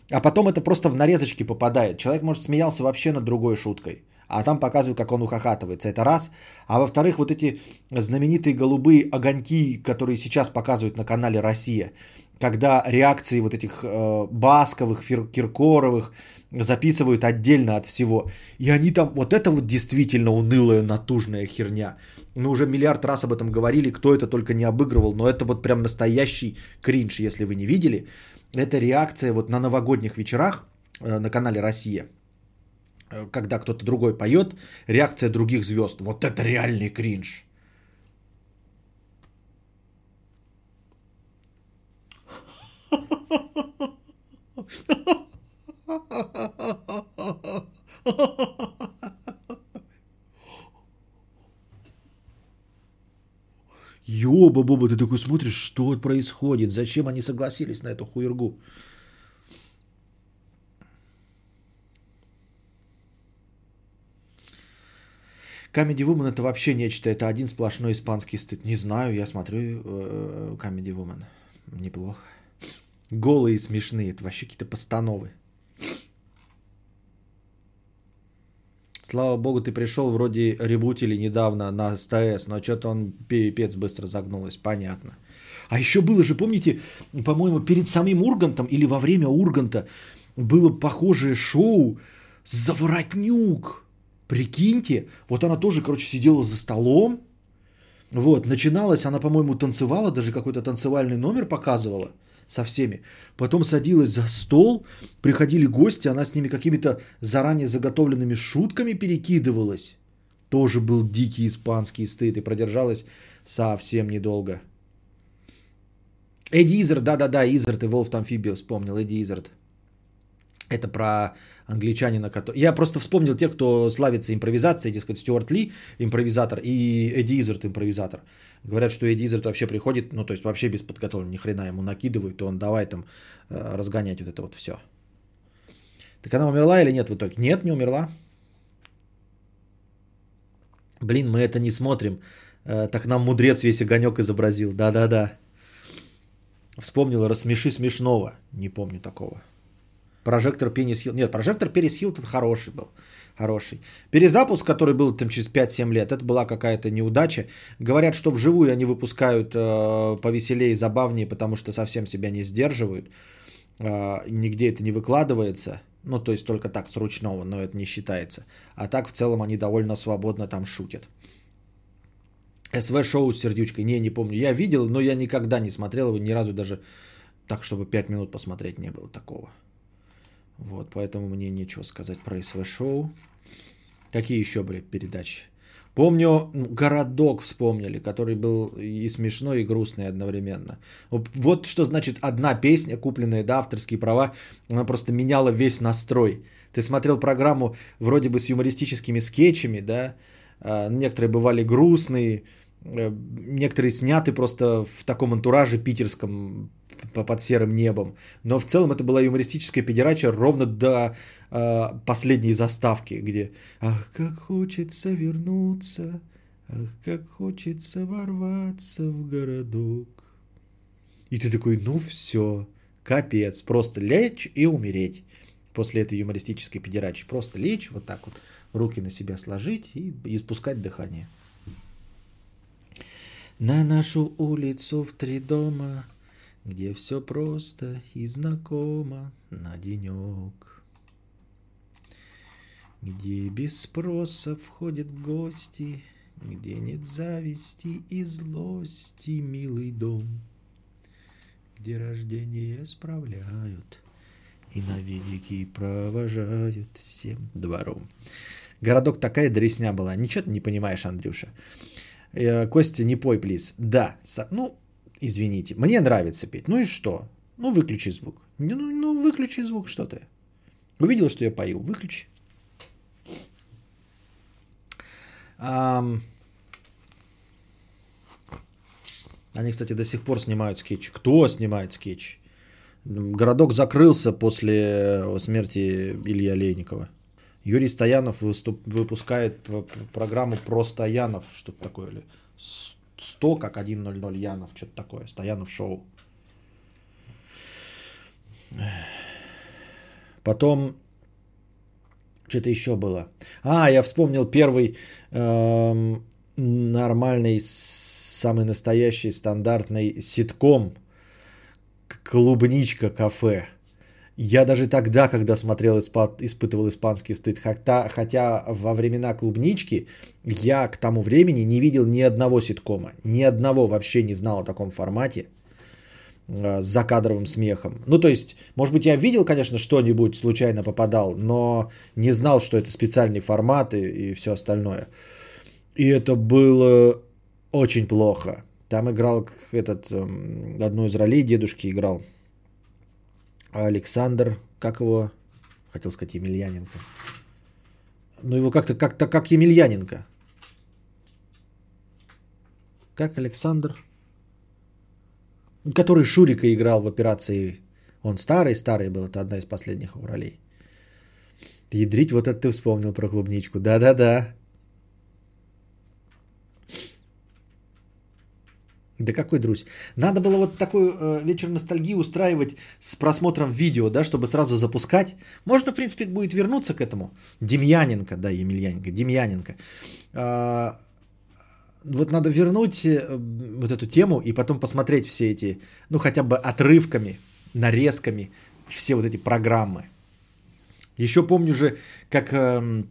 А потом это просто в нарезочки попадает. Человек, может, смеялся вообще над другой шуткой. А там показывают, как он ухахатывается. Это раз. А во-вторых, вот эти знаменитые голубые огоньки, которые сейчас показывают на канале «Россия», когда реакции вот этих э, Басковых, Фир- Киркоровых записывают отдельно от всего. И они там, вот это вот действительно унылая, натужная херня. Мы уже миллиард раз об этом говорили, кто это только не обыгрывал, но это вот прям настоящий кринж, если вы не видели. Это реакция вот на новогодних вечерах э, на канале «Россия», когда кто-то другой поет, реакция других звезд. Вот это реальный кринж. Ёба, Боба, ты такой смотришь, что происходит, зачем они согласились на эту хуергу? Comedy Woman это вообще нечто, это один сплошной испанский стыд. Не знаю, я смотрю э, Comedy Woman. Неплохо. Голые смешные, это вообще какие-то постановы. Слава богу, ты пришел, вроде ребутили недавно на СТС, но что-то он пипец быстро загнулось, понятно. А еще было же, помните, по-моему, перед самим Ургантом или во время Урганта было похожее шоу «Заворотнюк». Прикиньте, вот она тоже, короче, сидела за столом, вот, начиналась, она, по-моему, танцевала, даже какой-то танцевальный номер показывала – со всеми. Потом садилась за стол, приходили гости, она с ними какими-то заранее заготовленными шутками перекидывалась. Тоже был дикий испанский стыд и продержалась совсем недолго. Эдди Изард, да-да-да, Изард и Волф Амфибия вспомнил, Эдди Изард. Это про англичанина, который... Я просто вспомнил тех, кто славится импровизацией, дескать, Стюарт Ли импровизатор и Эдди Изард импровизатор. Говорят, что Эдди Изард вообще приходит, ну то есть вообще без подготовки, ни хрена ему накидывают, и он давай там э, разгонять вот это вот все. Так она умерла или нет в итоге? Нет, не умерла. Блин, мы это не смотрим. Э, так нам мудрец весь огонек изобразил. Да-да-да. Вспомнил, рассмеши смешного. Не помню такого. Прожектор Пенис Хилл. Нет, прожектор Перес Хилтон хороший был. Хороший. Перезапуск, который был там через 5-7 лет, это была какая-то неудача. Говорят, что вживую они выпускают э, повеселее и забавнее, потому что совсем себя не сдерживают. Э, нигде это не выкладывается. Ну, то есть только так, с ручного, но это не считается. А так в целом они довольно свободно там шутят. СВ-шоу с сердючкой. Не, не помню. Я видел, но я никогда не смотрел его, ни разу даже так, чтобы 5 минут посмотреть не было такого. Вот, поэтому мне нечего сказать про СВ-шоу. Какие еще, блядь, передачи? Помню, городок вспомнили, который был и смешной, и грустный одновременно. Вот что значит одна песня, купленная, да, авторские права, она просто меняла весь настрой. Ты смотрел программу вроде бы с юмористическими скетчами, да, а, некоторые бывали грустные, э, некоторые сняты просто в таком антураже питерском, под серым небом. Но в целом это была юмористическая педерача ровно до э, последней заставки, где «Ах, как хочется вернуться, ах, как хочется ворваться в городок». И ты такой, ну все, капец, просто лечь и умереть после этой юмористической педерачи. Просто лечь вот так вот, руки на себя сложить и испускать дыхание. На нашу улицу в три дома где все просто и знакомо на денек. Где без спроса входят гости, где нет зависти и злости, милый дом, где рождение справляют и на великий провожают всем двором. Городок такая дресня была. Ничего ты не понимаешь, Андрюша. Э, Костя, не пой, плиз. Да, ну, извините, мне нравится петь. Ну и что? Ну, выключи звук. Ну, ну выключи звук, что ты. Увидел, что я пою, выключи. Um, они, кстати, до сих пор снимают скетчи. Кто снимает скетчи? Городок закрылся после смерти Ильи Олейникова. Юрий Стоянов выступ, выпускает программу про Стоянов, что-то такое. 100 как 1.00 Янов, что-то такое, Стоянов шоу. Потом Что-то еще было. А, я вспомнил первый эм, нормальный, самый настоящий, стандартный ситком «Клубничка кафе». Я даже тогда, когда смотрел, испытывал испанский стыд. Хотя, хотя во времена клубнички я к тому времени не видел ни одного ситкома. Ни одного вообще не знал о таком формате э, с закадровым смехом. Ну, то есть, может быть, я видел, конечно, что-нибудь, случайно попадал, но не знал, что это специальный формат и, и все остальное. И это было очень плохо. Там играл этот, эм, одну из ролей дедушки играл Александр, как его, хотел сказать Емельяненко. Ну его как-то как-то как Емельяненко. Как Александр? Который Шурика играл в операции. Он старый-старый был, это одна из последних его ролей. Ядрить, вот это ты вспомнил про клубничку. Да-да-да. Да какой друзь? Надо было вот такой э, вечер ностальгии устраивать с просмотром видео, да, чтобы сразу запускать. Можно, в принципе, будет вернуться к этому. Демьяненко, да, Емельяненко, Демьяненко. Э, вот надо вернуть э, вот эту тему и потом посмотреть все эти, ну, хотя бы отрывками, нарезками, все вот эти программы. Еще помню же, как э,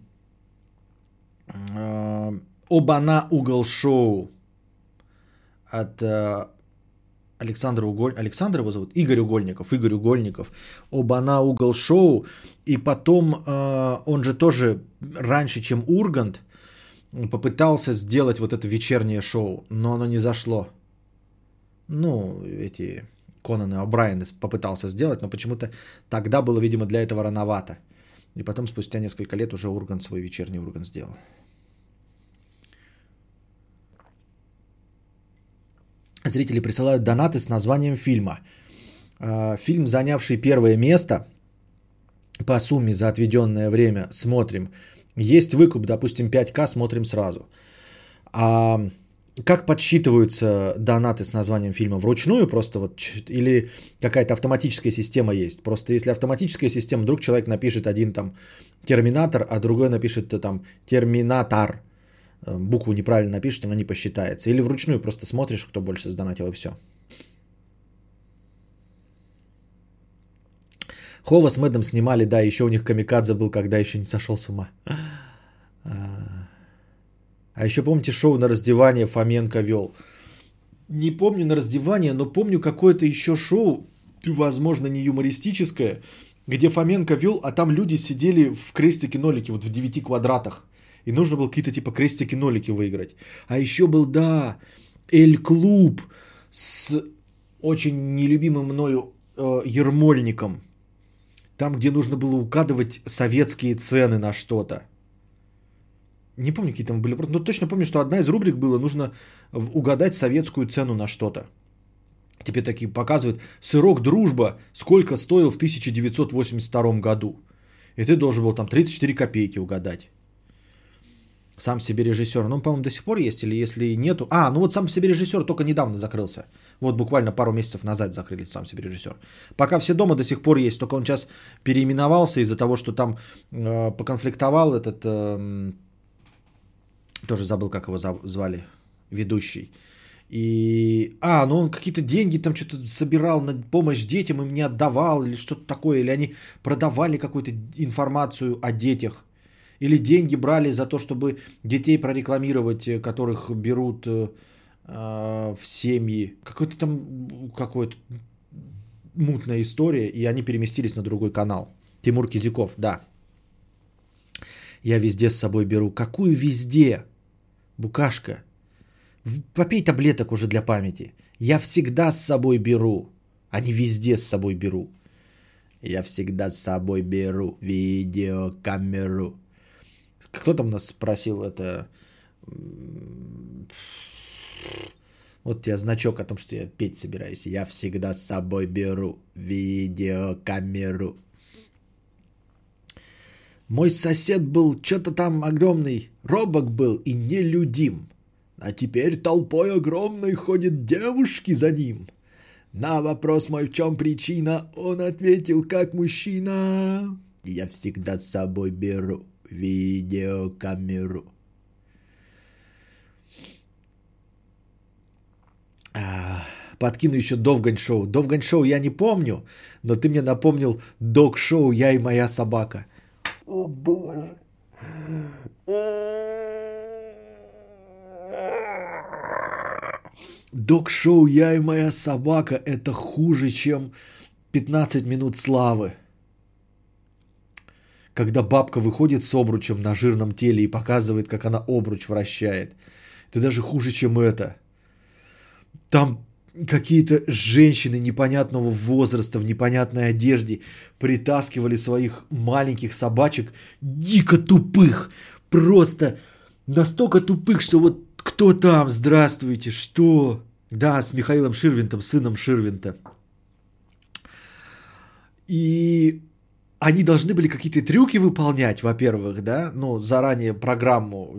э, Обана угол шоу от э, Александра Уголь... Александр его зовут? Игорь Угольников. Игорь Угольников. Обана угол шоу. И потом э, он же тоже раньше, чем Ургант, попытался сделать вот это вечернее шоу, но оно не зашло. Ну, эти Конан и О'Брайен попытался сделать, но почему-то тогда было, видимо, для этого рановато. И потом, спустя несколько лет, уже Ургант свой вечерний Ургант сделал. Зрители присылают донаты с названием фильма. А, фильм, занявший первое место по сумме за отведенное время, смотрим. Есть выкуп, допустим, 5К, смотрим сразу. А как подсчитываются донаты с названием фильма? Вручную просто вот или какая-то автоматическая система есть? Просто если автоматическая система, вдруг человек напишет один там терминатор, а другой напишет э, там терминатор – букву неправильно напишет, она не посчитается. Или вручную просто смотришь, кто больше сдонатил, и все. Хова с Мэдом снимали, да, еще у них Камикадзе был, когда еще не сошел с ума. А еще помните шоу на раздевание Фоменко вел? Не помню на раздевание, но помню какое-то еще шоу, возможно, не юмористическое, где Фоменко вел, а там люди сидели в крестике-нолике, вот в девяти квадратах. И нужно было какие-то типа крестики-нолики выиграть. А еще был, да, Эль-клуб с очень нелюбимым мною э, Ермольником. Там, где нужно было угадывать советские цены на что-то. Не помню, какие там были. Но точно помню, что одна из рубрик была, нужно угадать советскую цену на что-то. Тебе такие показывают, сырок «Дружба» сколько стоил в 1982 году. И ты должен был там 34 копейки угадать. Сам себе режиссер. Ну, по-моему, до сих пор есть, или если нету. А, ну вот сам себе режиссер только недавно закрылся. Вот буквально пару месяцев назад закрыли сам себе режиссер. Пока все дома до сих пор есть, только он сейчас переименовался из-за того, что там э, поконфликтовал этот, э, тоже забыл, как его звали, ведущий. И, а, ну он какие-то деньги там что-то собирал на помощь детям, им не отдавал или что-то такое, или они продавали какую-то информацию о детях или деньги брали за то, чтобы детей прорекламировать, э, которых берут э, в семьи. Какой-то там, какой-то мутная история, и они переместились на другой канал. Тимур Кизяков, да. Я везде с собой беру. Какую везде? Букашка. Попей таблеток уже для памяти. Я всегда с собой беру, а не везде с собой беру. Я всегда с собой беру видеокамеру. Кто там нас спросил это? Вот тебе значок о том, что я петь собираюсь. Я всегда с собой беру видеокамеру. Мой сосед был что-то там огромный, робок был и нелюдим. А теперь толпой огромной ходят девушки за ним. На вопрос мой, в чем причина, он ответил как мужчина. Я всегда с собой беру видеокамеру. А, подкину еще Довгань шоу. Довгань шоу я не помню, но ты мне напомнил Дог шоу «Я и моя собака». О боже. Док-шоу «Я и моя собака» – это хуже, чем 15 минут славы. Когда бабка выходит с обручем на жирном теле и показывает, как она обруч вращает. Это даже хуже, чем это. Там какие-то женщины непонятного возраста в непонятной одежде притаскивали своих маленьких собачек дико тупых. Просто настолько тупых, что вот кто там, здравствуйте, что? Да, с Михаилом Ширвинтом, сыном Ширвинта. И они должны были какие-то трюки выполнять, во-первых, да, ну, заранее программу,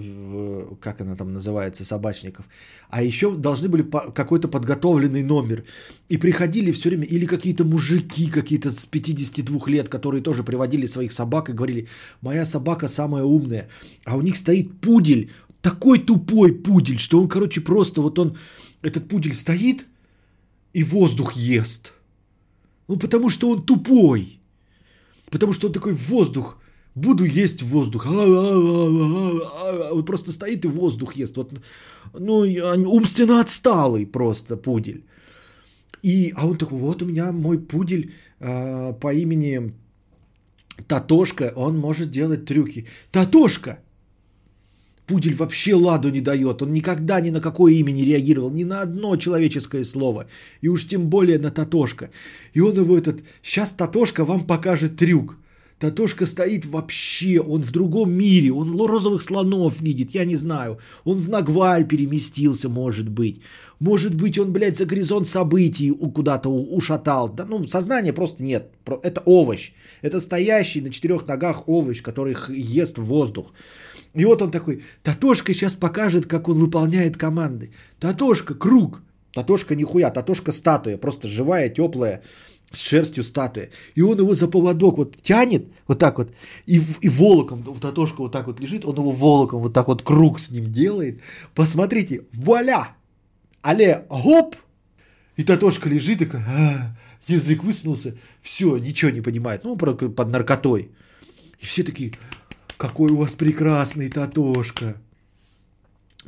как она там называется, собачников, а еще должны были какой-то подготовленный номер. И приходили все время или какие-то мужики, какие-то с 52 лет, которые тоже приводили своих собак и говорили, моя собака самая умная, а у них стоит пудель, такой тупой пудель, что он, короче, просто вот он, этот пудель стоит и воздух ест. Ну, потому что он тупой. Потому что он такой воздух. Буду есть воздух. Он просто стоит и воздух ест. Вот, ну, умственно отсталый просто пудель. И, а он такой, вот у меня мой пудель э, по имени Татошка, он может делать трюки. Татошка! Пудель вообще ладу не дает. Он никогда ни на какое имя не реагировал, ни на одно человеческое слово. И уж тем более на Татошка. И он его этот... Сейчас Татошка вам покажет трюк. Татошка стоит вообще, он в другом мире, он розовых слонов видит, я не знаю. Он в Нагваль переместился, может быть. Может быть, он, блядь, за горизонт событий куда-то ушатал. Да ну, сознания просто нет. Это овощ. Это стоящий на четырех ногах овощ, который ест воздух. И вот он такой, Татошка сейчас покажет, как он выполняет команды. Татошка, круг. Татошка нихуя, Татошка статуя, просто живая, теплая, с шерстью статуя. И он его за поводок вот тянет, вот так вот, и, и волоком, Татошка вот так вот лежит, он его волоком вот так вот круг с ним делает. Посмотрите, вуаля! Але, гоп! И Татошка лежит такой, а, язык высунулся, все, ничего не понимает, ну, под наркотой. И все такие, какой у вас прекрасный Татошка.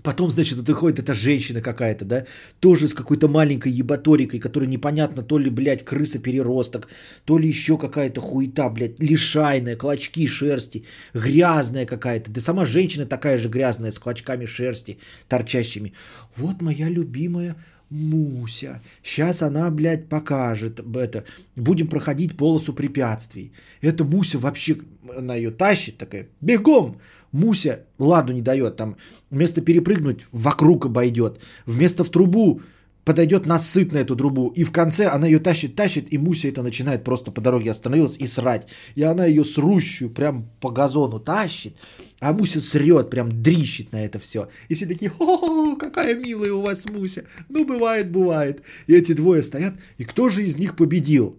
Потом, значит, вот выходит эта женщина какая-то, да, тоже с какой-то маленькой ебаторикой, которая непонятно, то ли, блядь, крыса-переросток, то ли еще какая-то хуета, блядь, лишайная, клочки шерсти, грязная какая-то. Да сама женщина такая же грязная, с клочками шерсти торчащими. Вот моя любимая Муся. Сейчас она, блядь, покажет это. Будем проходить полосу препятствий. Эта Муся вообще, она ее тащит такая, бегом. Муся ладу не дает, там вместо перепрыгнуть вокруг обойдет, вместо в трубу подойдет насыт на эту трубу, и в конце она ее тащит, тащит, и Муся это начинает просто по дороге остановилась и срать. И она ее срущую прям по газону тащит, а Муся срет, прям дрищит на это все. И все такие, о, какая милая у вас Муся. Ну, бывает, бывает. И эти двое стоят, и кто же из них победил?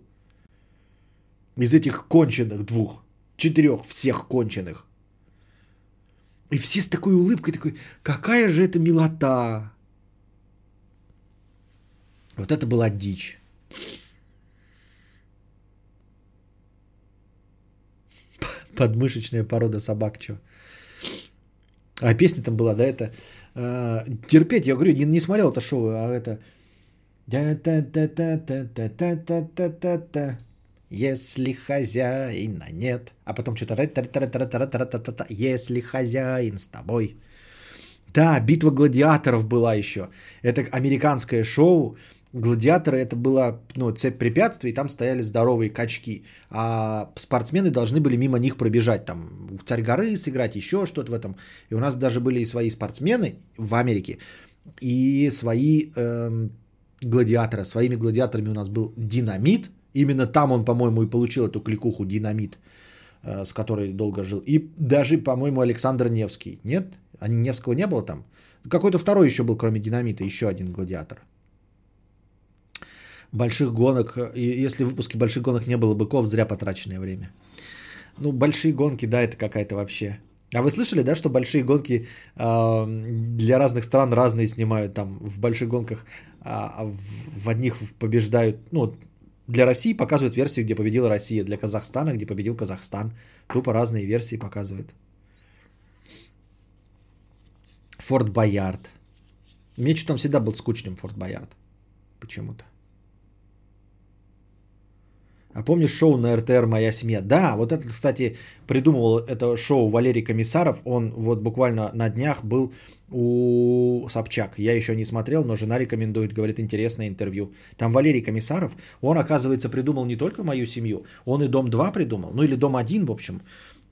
Из этих конченых двух, четырех всех конченых. И все с такой улыбкой, такой, какая же это милота. Вот это была дичь. Подмышечная порода собак, что? А песня там была, да, это э, терпеть, я говорю, не, не смотрел это шоу, а это если хозяина нет, а потом что-то если хозяин с тобой. Да, битва гладиаторов была еще. Это американское шоу. Гладиаторы это была ну, цепь препятствий, там стояли здоровые качки, а спортсмены должны были мимо них пробежать, там царь горы сыграть, еще что-то в этом. И у нас даже были и свои спортсмены в Америке, и свои эм, гладиаторы. Своими гладиаторами у нас был динамит, именно там он, по-моему, и получил эту кликуху динамит, э, с которой долго жил. И даже, по-моему, Александр Невский. Нет? А Невского не было там? Какой-то второй еще был, кроме динамита, еще один гладиатор больших гонок. И если в выпуске больших гонок не было быков, зря потраченное время. Ну, большие гонки, да, это какая-то вообще. А вы слышали, да, что большие гонки э, для разных стран разные снимают там в больших гонках, а в, в одних побеждают, ну, для России показывают версию, где победила Россия, для Казахстана, где победил Казахстан. Тупо разные версии показывают. Форт Боярд. Мне что-то там всегда был скучным Форт Боярд. Почему-то. А помнишь шоу на РТР «Моя семья»? Да, вот это, кстати, придумывал это шоу Валерий Комиссаров. Он вот буквально на днях был у Собчак. Я еще не смотрел, но жена рекомендует, говорит, интересное интервью. Там Валерий Комиссаров, он, оказывается, придумал не только «Мою семью», он и «Дом-2» придумал, ну или «Дом-1», в общем,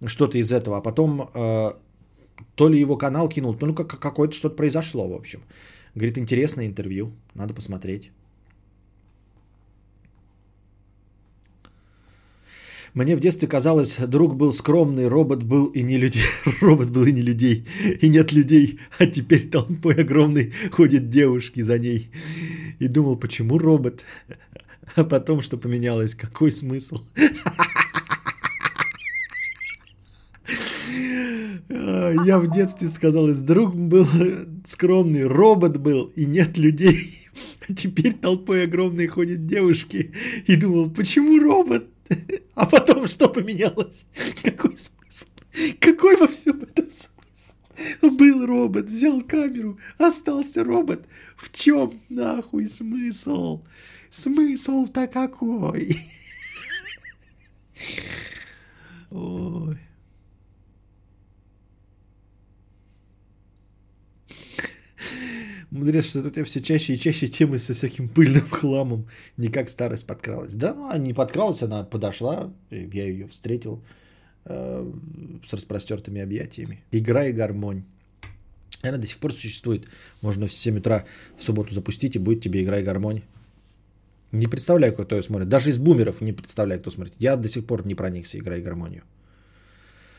что-то из этого. А потом э, то ли его канал кинул, ну как, какое-то что-то произошло, в общем. Говорит, интересное интервью, надо посмотреть. Мне в детстве казалось, друг был скромный, робот был и не людей. робот был и не людей. И нет людей. А теперь толпой огромной ходят девушки за ней. И думал, почему робот? А потом, что поменялось, какой смысл? Я в детстве сказал, друг был скромный, робот был и нет людей. А теперь толпой огромной ходят девушки. И думал, почему робот? А потом что поменялось? Какой смысл? Какой во всем этом смысл? Был робот, взял камеру, остался робот. В чем нахуй смысл? Смысл-то какой? Ой. Мудрец, что тут все чаще и чаще темы со всяким пыльным хламом. Не как старость подкралась. Да, ну, она не подкралась, она подошла, я ее встретил э, с распростертыми объятиями. Игра и гармонь. Она до сих пор существует. Можно в 7 утра в субботу запустить, и будет тебе игра и гармонь. Не представляю, кто ее смотрит. Даже из бумеров не представляю, кто смотрит. Я до сих пор не проникся игрой и гармонию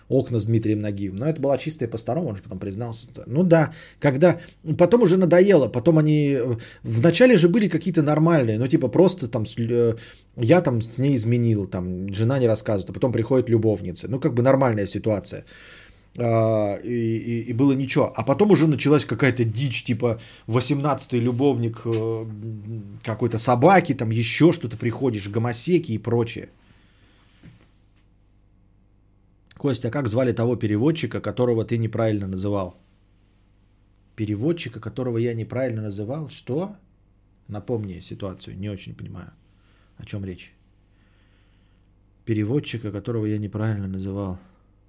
окна с Дмитрием Нагиевым. Но это была чистая по-старому, он же потом признался. Ну да, когда... Потом уже надоело, потом они... Вначале же были какие-то нормальные, ну типа просто там... Э, я там с ней изменил, там жена не рассказывает, а потом приходит любовница. Ну как бы нормальная ситуация. А, и, и, и было ничего. А потом уже началась какая-то дичь, типа 18-й любовник э, какой-то собаки, там еще что-то приходишь, гомосеки и прочее. Костя, а как звали того переводчика, которого ты неправильно называл? Переводчика, которого я неправильно называл? Что? Напомни ситуацию, не очень понимаю, о чем речь. Переводчика, которого я неправильно называл.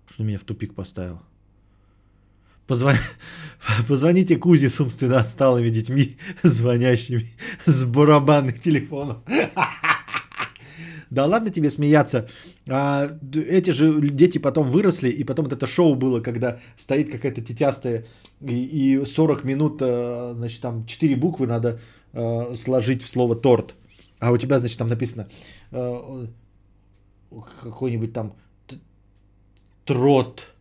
Что меня в тупик поставил? Позвон... Позвоните Кузе с умственно отсталыми детьми, звонящими с барабанных телефонов. Да ладно тебе смеяться. А, эти же дети потом выросли, и потом вот это шоу было, когда стоит какая-то тетястая, и, и 40 минут, а, значит, там 4 буквы надо а, сложить в слово торт. А у тебя, значит, там написано а, какой-нибудь там трот.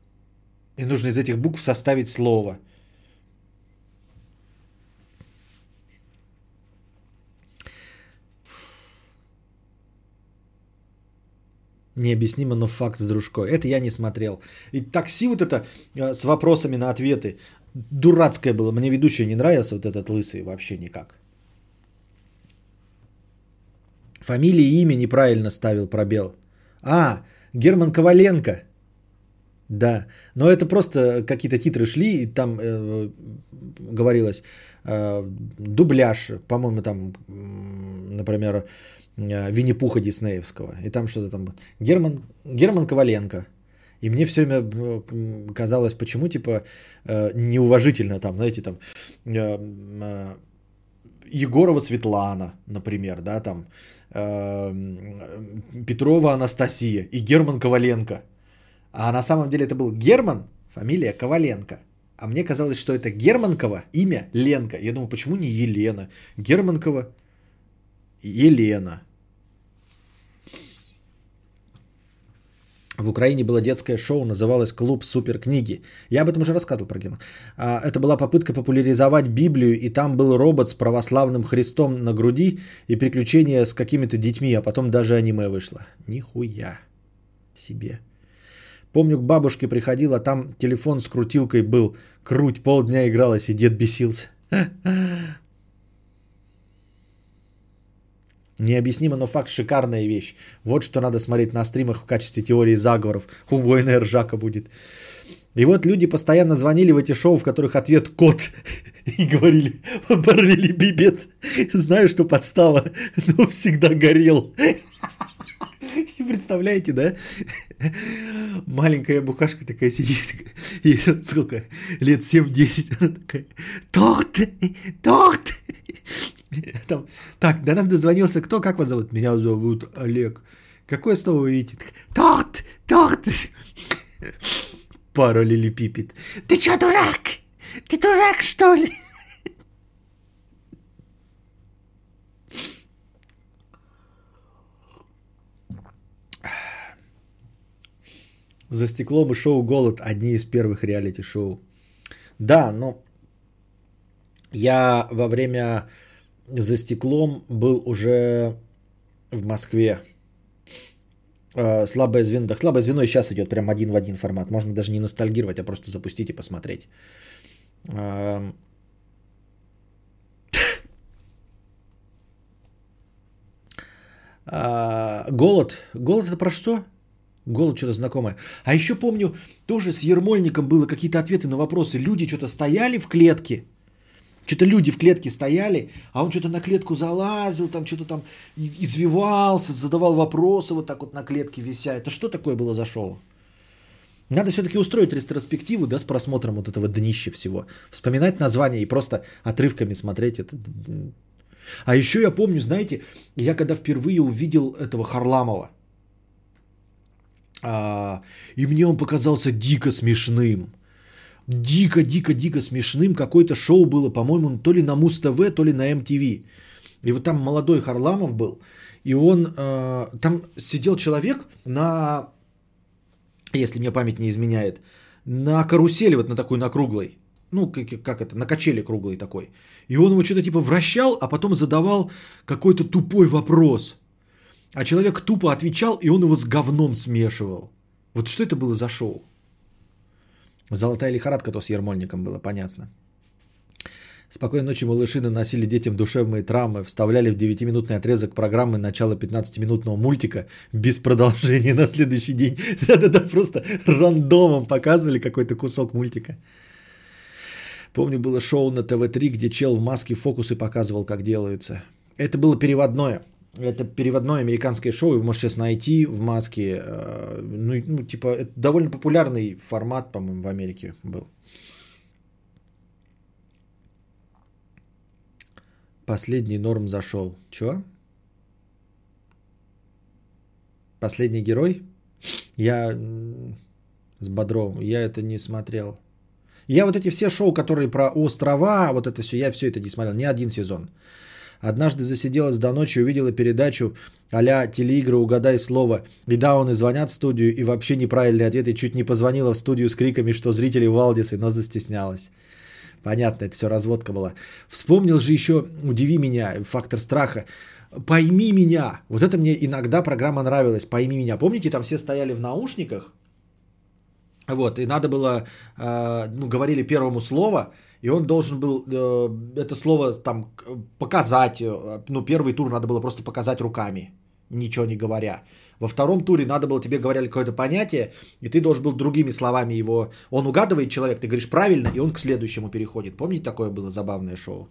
И нужно из этих букв составить слово. Необъяснимо, но факт с дружкой. Это я не смотрел. И такси вот это э, с вопросами на ответы. Дурацкое было. Мне ведущий не нравился вот этот лысый вообще никак. Фамилия и имя неправильно ставил пробел. А, Герман Коваленко. Да, но это просто какие-то титры шли, и там э, говорилось э, дубляж, по-моему, там, например, Э, Винни-Пуха Диснеевского. И там что-то там... Герман, Герман Коваленко. И мне все время э, казалось, почему, типа, э, неуважительно там, знаете, там, Егорова Светлана, например, да, там, Петрова Анастасия и Герман Коваленко. А на самом деле это был Герман, фамилия Коваленко. А мне казалось, что это Германкова, имя Ленка. Я думал, почему не Елена? Германкова, Елена. В Украине было детское шоу, называлось «Клуб суперкниги». Я об этом уже рассказывал про Герман. А, это была попытка популяризовать Библию, и там был робот с православным Христом на груди и приключения с какими-то детьми, а потом даже аниме вышло. Нихуя себе. Помню, к бабушке приходила, там телефон с крутилкой был. Круть, полдня игралась, и дед бесился. Необъяснимо, но факт шикарная вещь. Вот что надо смотреть на стримах в качестве теории заговоров. Убойная ржака будет. И вот люди постоянно звонили в эти шоу, в которых ответ кот. И говорили, параллелепипед. Знаю, что подстава, но всегда горел. И представляете, да? Маленькая бухашка такая сидит. И сколько? Лет 7-10. Она такая, торт, торт. Там, так, до нас дозвонился кто? Как вас зовут? Меня зовут Олег. Какое слово вы видите? Торт! Торт! Параллелепипед. Ты что, дурак? Ты дурак, что ли? За стеклом и шоу «Голод» одни из первых реалити-шоу. Да, но я во время за стеклом был уже в Москве. Э, слабое звено. Да, слабое звено и сейчас идет прям один в один формат. Можно даже не ностальгировать, а просто запустить и посмотреть. Эм. А, голод. Голод это про что? Голод что-то знакомое. А еще помню, тоже с Ермольником было какие-то ответы на вопросы. Люди что-то стояли в клетке что-то люди в клетке стояли, а он что-то на клетку залазил, там что-то там извивался, задавал вопросы вот так вот на клетке вися. Это что такое было за шоу? Надо все-таки устроить ретроспективу, да, с просмотром вот этого днища всего. Вспоминать название и просто отрывками смотреть это. А еще я помню, знаете, я когда впервые увидел этого Харламова, и мне он показался дико смешным дико, дико, дико смешным. Какое-то шоу было, по-моему, то ли на Муз-ТВ, то ли на МТВ. И вот там молодой Харламов был. И он, э, там сидел человек на, если мне память не изменяет, на карусели, вот на такой, на круглой. Ну, как, как это, на качели круглой такой. И он его что-то типа вращал, а потом задавал какой-то тупой вопрос. А человек тупо отвечал, и он его с говном смешивал. Вот что это было за шоу? Золотая лихорадка то с Ермольником было, понятно. Спокойной ночи малыши наносили детям душевные травмы, вставляли в 9-минутный отрезок программы начала 15-минутного мультика без продолжения на следующий день. Да-да-да, просто рандомом показывали какой-то кусок мультика. Помню, было шоу на ТВ-3, где чел в маске фокусы показывал, как делаются. Это было переводное. Это переводное американское шоу, вы можете сейчас найти в маске. Э, ну, ну типа, это довольно популярный формат, по-моему, в Америке был. Последний норм зашел. Чё? Последний герой? Я с Бодровым, я это не смотрел. Я вот эти все шоу, которые про острова, вот это все, я все это не смотрел, ни один сезон. Однажды засиделась до ночи, увидела передачу а-ля телеигры «Угадай слово». И да, он и звонят в студию, и вообще неправильный ответ, и чуть не позвонила в студию с криками, что зрители Валдисы, но застеснялась. Понятно, это все разводка была. Вспомнил же еще «Удиви меня», «Фактор страха». «Пойми меня». Вот это мне иногда программа нравилась. «Пойми меня». Помните, там все стояли в наушниках, вот, и надо было, э, ну, говорили первому слово, и он должен был э, это слово там показать. Э, ну, первый тур надо было просто показать руками, ничего не говоря. Во втором туре надо было, тебе говорили какое-то понятие, и ты должен был другими словами его... Он угадывает человек, ты говоришь правильно, и он к следующему переходит. Помните, такое было забавное шоу?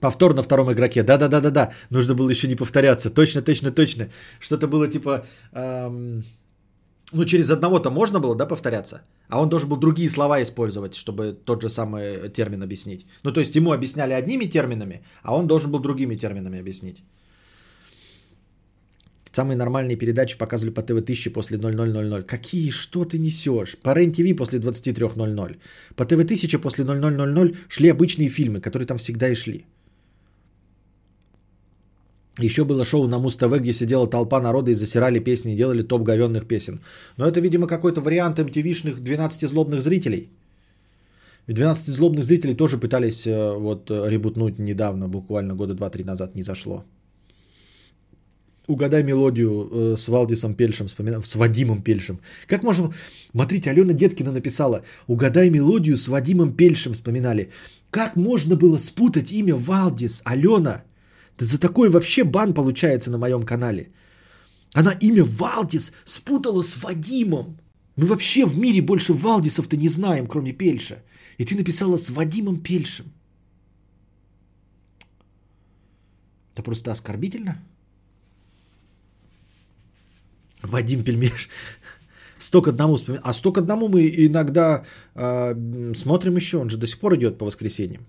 Повтор на втором игроке. Да-да-да-да-да. Нужно было еще не повторяться. Точно, точно, точно. Что-то было типа... Эм... Ну, через одного-то можно было, да, повторяться? А он должен был другие слова использовать, чтобы тот же самый термин объяснить. Ну, то есть ему объясняли одними терминами, а он должен был другими терминами объяснить. Самые нормальные передачи показывали по ТВ-1000 после 0000. Какие? Что ты несешь? По РЕН-ТВ после 23.00. По ТВ-1000 после 0000 шли обычные фильмы, которые там всегда и шли. Еще было шоу на Муз-ТВ, где сидела толпа народа и засирали песни и делали топ говенных песен. Но это, видимо, какой-то вариант MTV-шных 12 злобных зрителей. 12 злобных зрителей тоже пытались э, вот ребутнуть недавно, буквально года 2-3 назад, не зашло. Угадай мелодию э, с Валдисом Пельшем, вспоминал, с Вадимом Пельшем. Как можно... Смотрите, Алена Деткина написала, угадай мелодию с Вадимом Пельшем, вспоминали. Как можно было спутать имя Валдис, Алена? Да за такой вообще бан получается на моем канале. Она имя Валдис спутала с Вадимом. Мы вообще в мире больше Валдисов-то не знаем, кроме Пельша. И ты написала с Вадимом Пельшем. Это просто оскорбительно. Вадим Пельмеш. Сто к одному вспоминаю. А сто к одному мы иногда э, смотрим еще. Он же до сих пор идет по воскресеньям.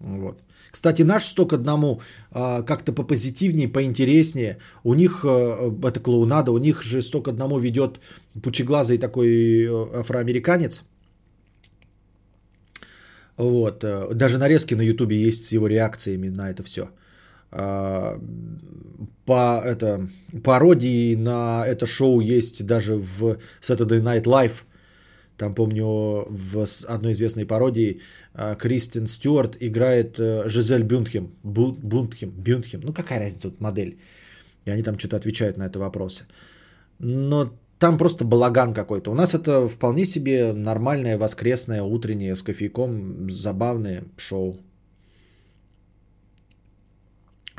Вот. Кстати, наш сто к одному э, как-то попозитивнее, поинтереснее. У них, э, это клоунада, у них же сто к одному ведет пучеглазый такой э, афроамериканец. Вот. Э, даже нарезки на ютубе есть с его реакциями на это все. А, по это, пародии на это шоу есть даже в Saturday Night Live. Там, помню, в одной известной пародии а, Кристин Стюарт играет э, Жизель Бюнтхем. Бунтхем, Бюнтхем. Ну, какая разница, вот модель. И они там что-то отвечают на это вопросы. Но там просто балаган какой-то. У нас это вполне себе нормальное воскресное утреннее с кофейком забавное шоу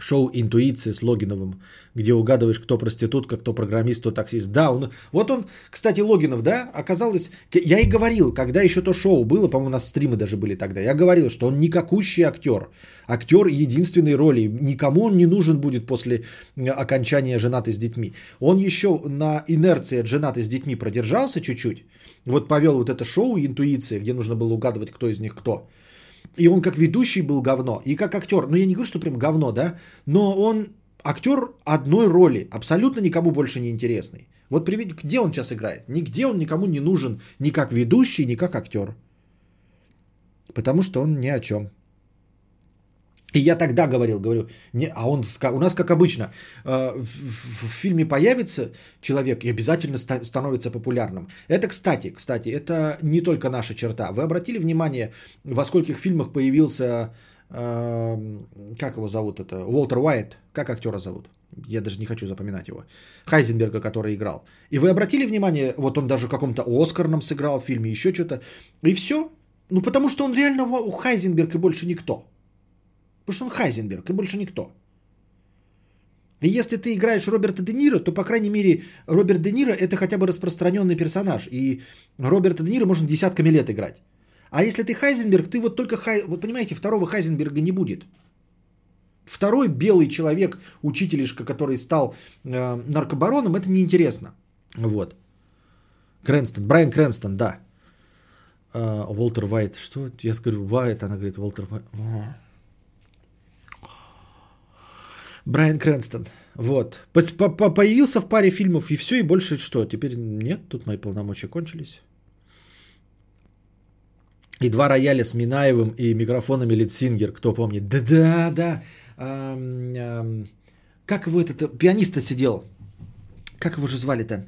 шоу «Интуиция» с Логиновым, где угадываешь, кто проститутка, кто программист, кто таксист. Да, он, вот он, кстати, Логинов, да, оказалось, я и говорил, когда еще то шоу было, по-моему, у нас стримы даже были тогда, я говорил, что он никакущий актер, актер единственной роли, никому он не нужен будет после окончания «Женаты с детьми». Он еще на инерции от «Женаты с детьми» продержался чуть-чуть, вот повел вот это шоу «Интуиция», где нужно было угадывать, кто из них кто – и он как ведущий был говно, и как актер. Ну, я не говорю, что прям говно, да, но он актер одной роли, абсолютно никому больше не интересный. Вот приведи, где он сейчас играет? Нигде он никому не нужен, ни как ведущий, ни как актер. Потому что он ни о чем. И я тогда говорил, говорю, не, а он, у нас как обычно, э, в, в, в фильме появится человек и обязательно ста, становится популярным. Это, кстати, кстати, это не только наша черта. Вы обратили внимание, во скольких фильмах появился, э, как его зовут это, Уолтер Уайт, как актера зовут? Я даже не хочу запоминать его. Хайзенберга, который играл. И вы обратили внимание, вот он даже в каком-то Оскарном сыграл в фильме, еще что-то. И все. Ну, потому что он реально Хайзенберг и больше никто. Потому что он Хайзенберг и больше никто. И если ты играешь Роберта Де Ниро, то, по крайней мере, Роберт Де Ниро это хотя бы распространенный персонаж. И Роберта Де Ниро можно десятками лет играть. А если ты Хайзенберг, ты вот только Хай... Вот понимаете, второго Хайзенберга не будет. Второй белый человек, учителишка, который стал э, наркобароном, это неинтересно. Вот. Крэнстон, Брайан Крэнстон, да. Э, Уолтер Вайт, что? Я говорю, Вайт, она говорит, Уолтер Вайт. Брайан Крэнстон. Вот. Появился в паре фильмов и все, и больше что? Теперь нет, тут мои полномочия кончились. И два рояля с Минаевым и микрофонами Литсингер, кто помнит. Да-да-да. Эм, эм, как его этот пианиста сидел? Как его же звали-то?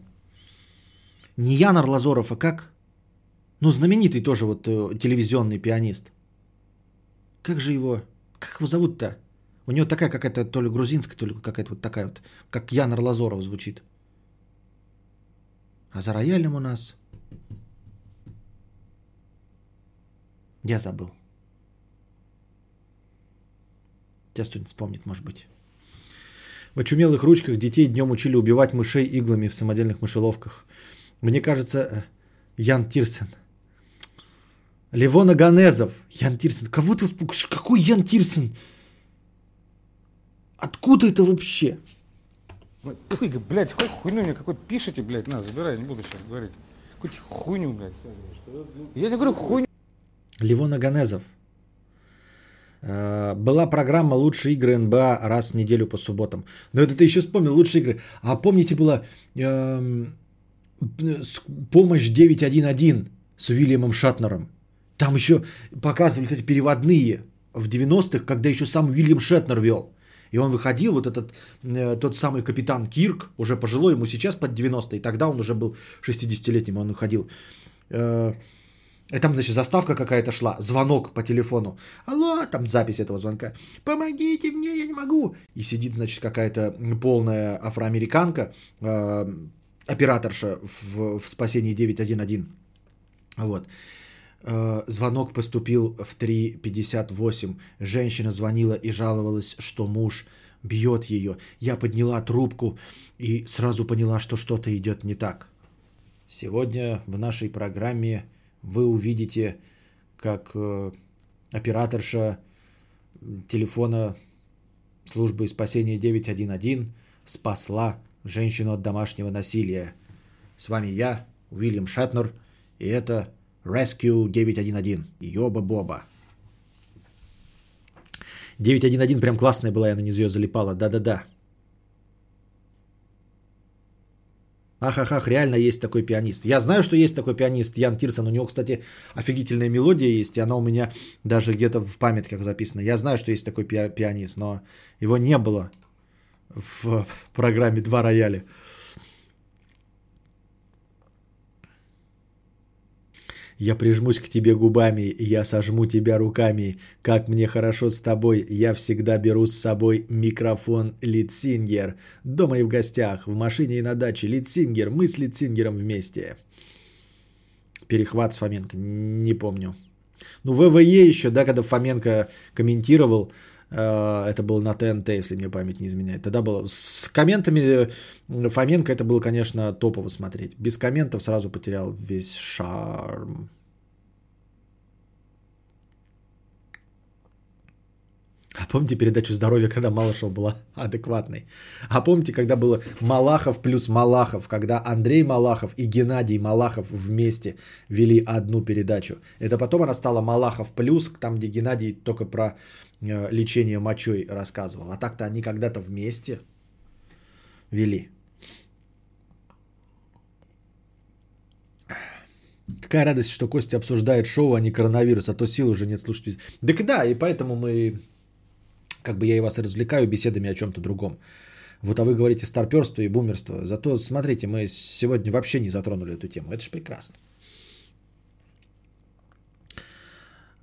Не Ян Арлазоров, а как? Ну, знаменитый тоже вот э, телевизионный пианист. Как же его? Как его зовут-то? У него такая какая-то то ли грузинская, то ли какая-то вот такая вот, как Ян Лазоров звучит. А за роялем у нас... Я забыл. Сейчас кто-нибудь вспомнит, может быть. В очумелых ручках детей днем учили убивать мышей иглами в самодельных мышеловках. Мне кажется, э, Ян Тирсен. Левона Ганезов. Ян Тирсен. Кого ты... Какой Ян Тирсен? Откуда это вообще? Ой, блядь, хоть хуйню мне какой-то пишите, блядь, на, забирай, не буду сейчас говорить. Какую-то хуйню, блядь. Я не говорю хуйню. Левон Аганезов. Э, была программа «Лучшие игры НБА» раз в неделю по субботам. Но это ты еще вспомнил, лучшие игры. А помните, была э, помощь 911 с Уильямом Шатнером. Там еще показывали эти переводные в 90-х, когда еще сам Уильям Шетнер вел. И он выходил, вот этот, э, тот самый капитан Кирк, уже пожилой, ему сейчас под 90, и тогда он уже был 60-летним, он выходил. Э, И там, значит, заставка какая-то шла, звонок по телефону. Алло, там запись этого звонка. Помогите мне, я не могу. И сидит, значит, какая-то полная афроамериканка, э, операторша в, в спасении 911. Вот. Э, звонок поступил в 3.58. Женщина звонила и жаловалась, что муж бьет ее. Я подняла трубку и сразу поняла, что что-то идет не так. Сегодня в нашей программе вы увидите, как э, операторша телефона службы спасения 911 спасла женщину от домашнего насилия. С вами я, Уильям Шатнер, и это Rescue 911. Йоба-боба. 911 прям классная была, я на нее залипала. Да-да-да. Ах-ах-ах, реально есть такой пианист. Я знаю, что есть такой пианист Ян Тирсон. У него, кстати, офигительная мелодия есть, и она у меня даже где-то в памятках записана. Я знаю, что есть такой пи- пианист, но его не было в программе «Два рояля». Я прижмусь к тебе губами, я сожму тебя руками. Как мне хорошо с тобой, я всегда беру с собой микрофон Leadsinger. Дома и в гостях, в машине и на даче. Leadsinger, мы с Leadsinger ом вместе. Перехват с Фоменко, не помню. Ну, WWE еще, да, когда Фоменко комментировал, это было на ТНТ, если мне память не изменяет. Тогда было с комментами э, Фоменко это было, конечно, топово смотреть. Без комментов сразу потерял весь шарм. А помните передачу «Здоровье», когда Малышева была адекватной? А помните, когда было Малахов плюс Малахов, когда Андрей Малахов и Геннадий Малахов вместе вели одну передачу? Это потом она стала Малахов плюс, там, где Геннадий только про э, лечение мочой рассказывал. А так-то они когда-то вместе вели. Какая радость, что Костя обсуждает шоу, а не коронавирус, а то сил уже нет слушать. Так да, и поэтому мы как бы я и вас развлекаю беседами о чем-то другом. Вот а вы говорите старперство и бумерство. Зато смотрите, мы сегодня вообще не затронули эту тему. Это же прекрасно.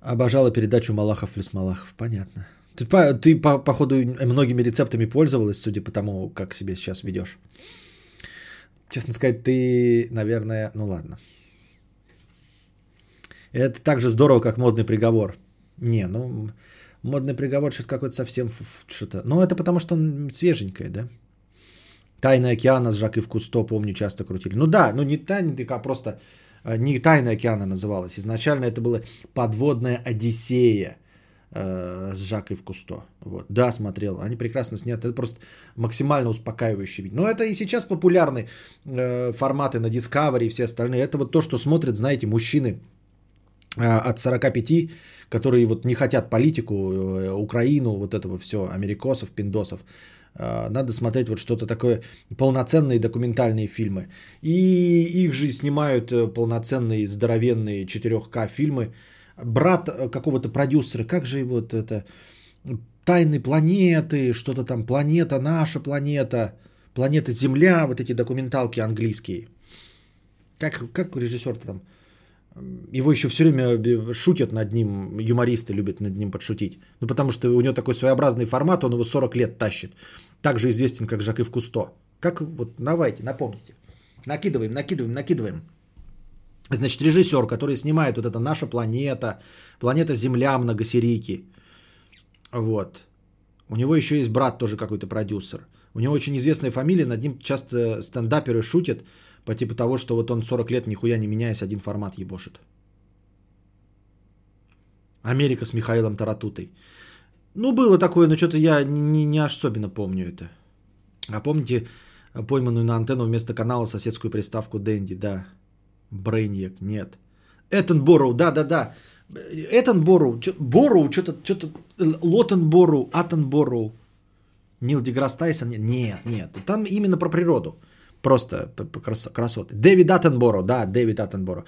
Обожала передачу Малахов плюс Малахов. Понятно. Ты, по, ты по, походу, многими рецептами пользовалась, судя по тому, как себя сейчас ведешь. Честно сказать, ты, наверное, ну ладно. Это так же здорово, как модный приговор. Не, ну, Модный приговор что-то какой-то совсем что-то. Но это потому, что он свеженькое, да? Тайна океана с Жак и Кусто, помню, часто крутили. Ну да, ну не тайна, а просто э, не Тайна океана называлась. Изначально это была подводная Одиссея э, с Жак и Кусто. Вот. Да, смотрел. Они прекрасно сняты. Это просто максимально успокаивающий вид. Но это и сейчас популярны э, форматы на Discovery и все остальные. Это вот то, что смотрят, знаете, мужчины от 45 которые вот не хотят политику, э, Украину, вот этого все, америкосов, пиндосов. Э, надо смотреть вот что-то такое, полноценные документальные фильмы. И их же снимают э, полноценные здоровенные 4К фильмы. Брат какого-то продюсера, как же вот это, тайны планеты, что-то там, планета, наша планета, планета Земля, вот эти документалки английские. Как, как режиссер-то там, его еще все время шутят над ним, юмористы любят над ним подшутить. Ну, потому что у него такой своеобразный формат, он его 40 лет тащит. Также известен, как Жак в Кусто. Как вот, давайте, напомните. Накидываем, накидываем, накидываем. Значит, режиссер, который снимает вот это «Наша планета», «Планета Земля» многосерийки. Вот. У него еще есть брат тоже какой-то продюсер. У него очень известная фамилия, над ним часто стендаперы шутят – по типу того, что вот он 40 лет нихуя не меняясь, один формат ебошит. Америка с Михаилом Таратутой. Ну, было такое, но что-то я не, не особенно помню это. А помните пойманную на антенну вместо канала соседскую приставку Дэнди? Да. Брейньяк, нет. Этон Борроу, да-да-да. Этон Борроу, Борроу, что-то, что-то, Лотен Борроу, Атон Борроу. Нил Деграсс Тайсон, нет, нет. Там именно про природу. Просто красоты. Дэвид Аттенборо, да, Дэвид Аттенборо.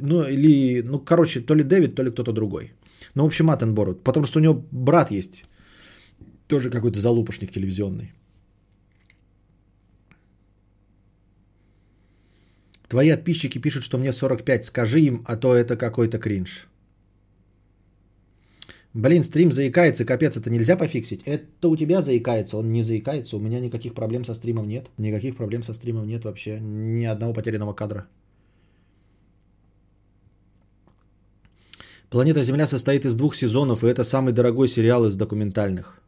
Ну, или, ну, короче, то ли Дэвид, то ли кто-то другой. Ну, в общем, Аттенборо. Потому что у него брат есть. Тоже какой-то залупошник телевизионный. Твои подписчики пишут, что мне 45. Скажи им, а то это какой-то кринж. Блин, стрим заикается, капец, это нельзя пофиксить? Это у тебя заикается, он не заикается, у меня никаких проблем со стримом нет. Никаких проблем со стримом нет вообще, ни одного потерянного кадра. Планета Земля состоит из двух сезонов, и это самый дорогой сериал из документальных.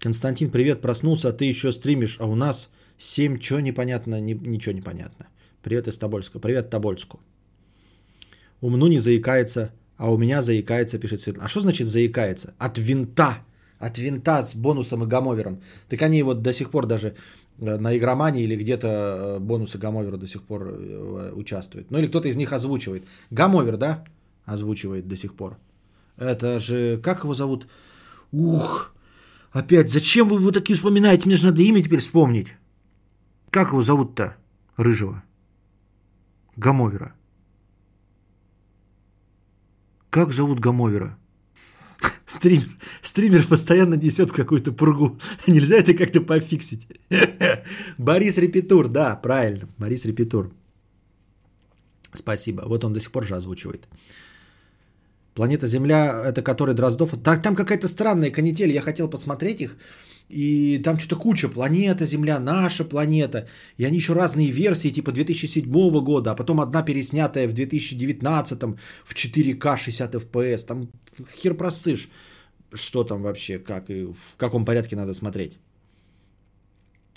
Константин, привет, проснулся, а ты еще стримишь, а у нас 7, что непонятно, ни, ничего непонятно. Привет из Тобольска, привет Тобольску. Умну не заикается, а у меня заикается, пишет Светлана. А что значит заикается? От винта, от винта с бонусом и гамовером. Так они вот до сих пор даже Э, на игромании или где-то э, бонусы Гамовера до сих пор э, участвуют. Ну или кто-то из них озвучивает. Гамовер, да? Озвучивает до сих пор. Это же, как его зовут? Ух, опять, зачем вы его такие вспоминаете? Мне же надо имя теперь вспомнить. Как его зовут-то? Рыжего. Гамовера. Как зовут Гамовера? Стример, стример постоянно несет какую-то пургу. Нельзя это как-то пофиксить. Борис Репетур, да, правильно. Борис Репетур. Спасибо. Вот он до сих пор же озвучивает. Планета Земля, это который Дроздов. Так, там какая-то странная канитель. Я хотел посмотреть их. И там что-то куча. Планета Земля, наша планета. И они еще разные версии, типа 2007 года, а потом одна переснятая в 2019 в 4К 60 FPS. Там хер просышь, что там вообще, как и в каком порядке надо смотреть.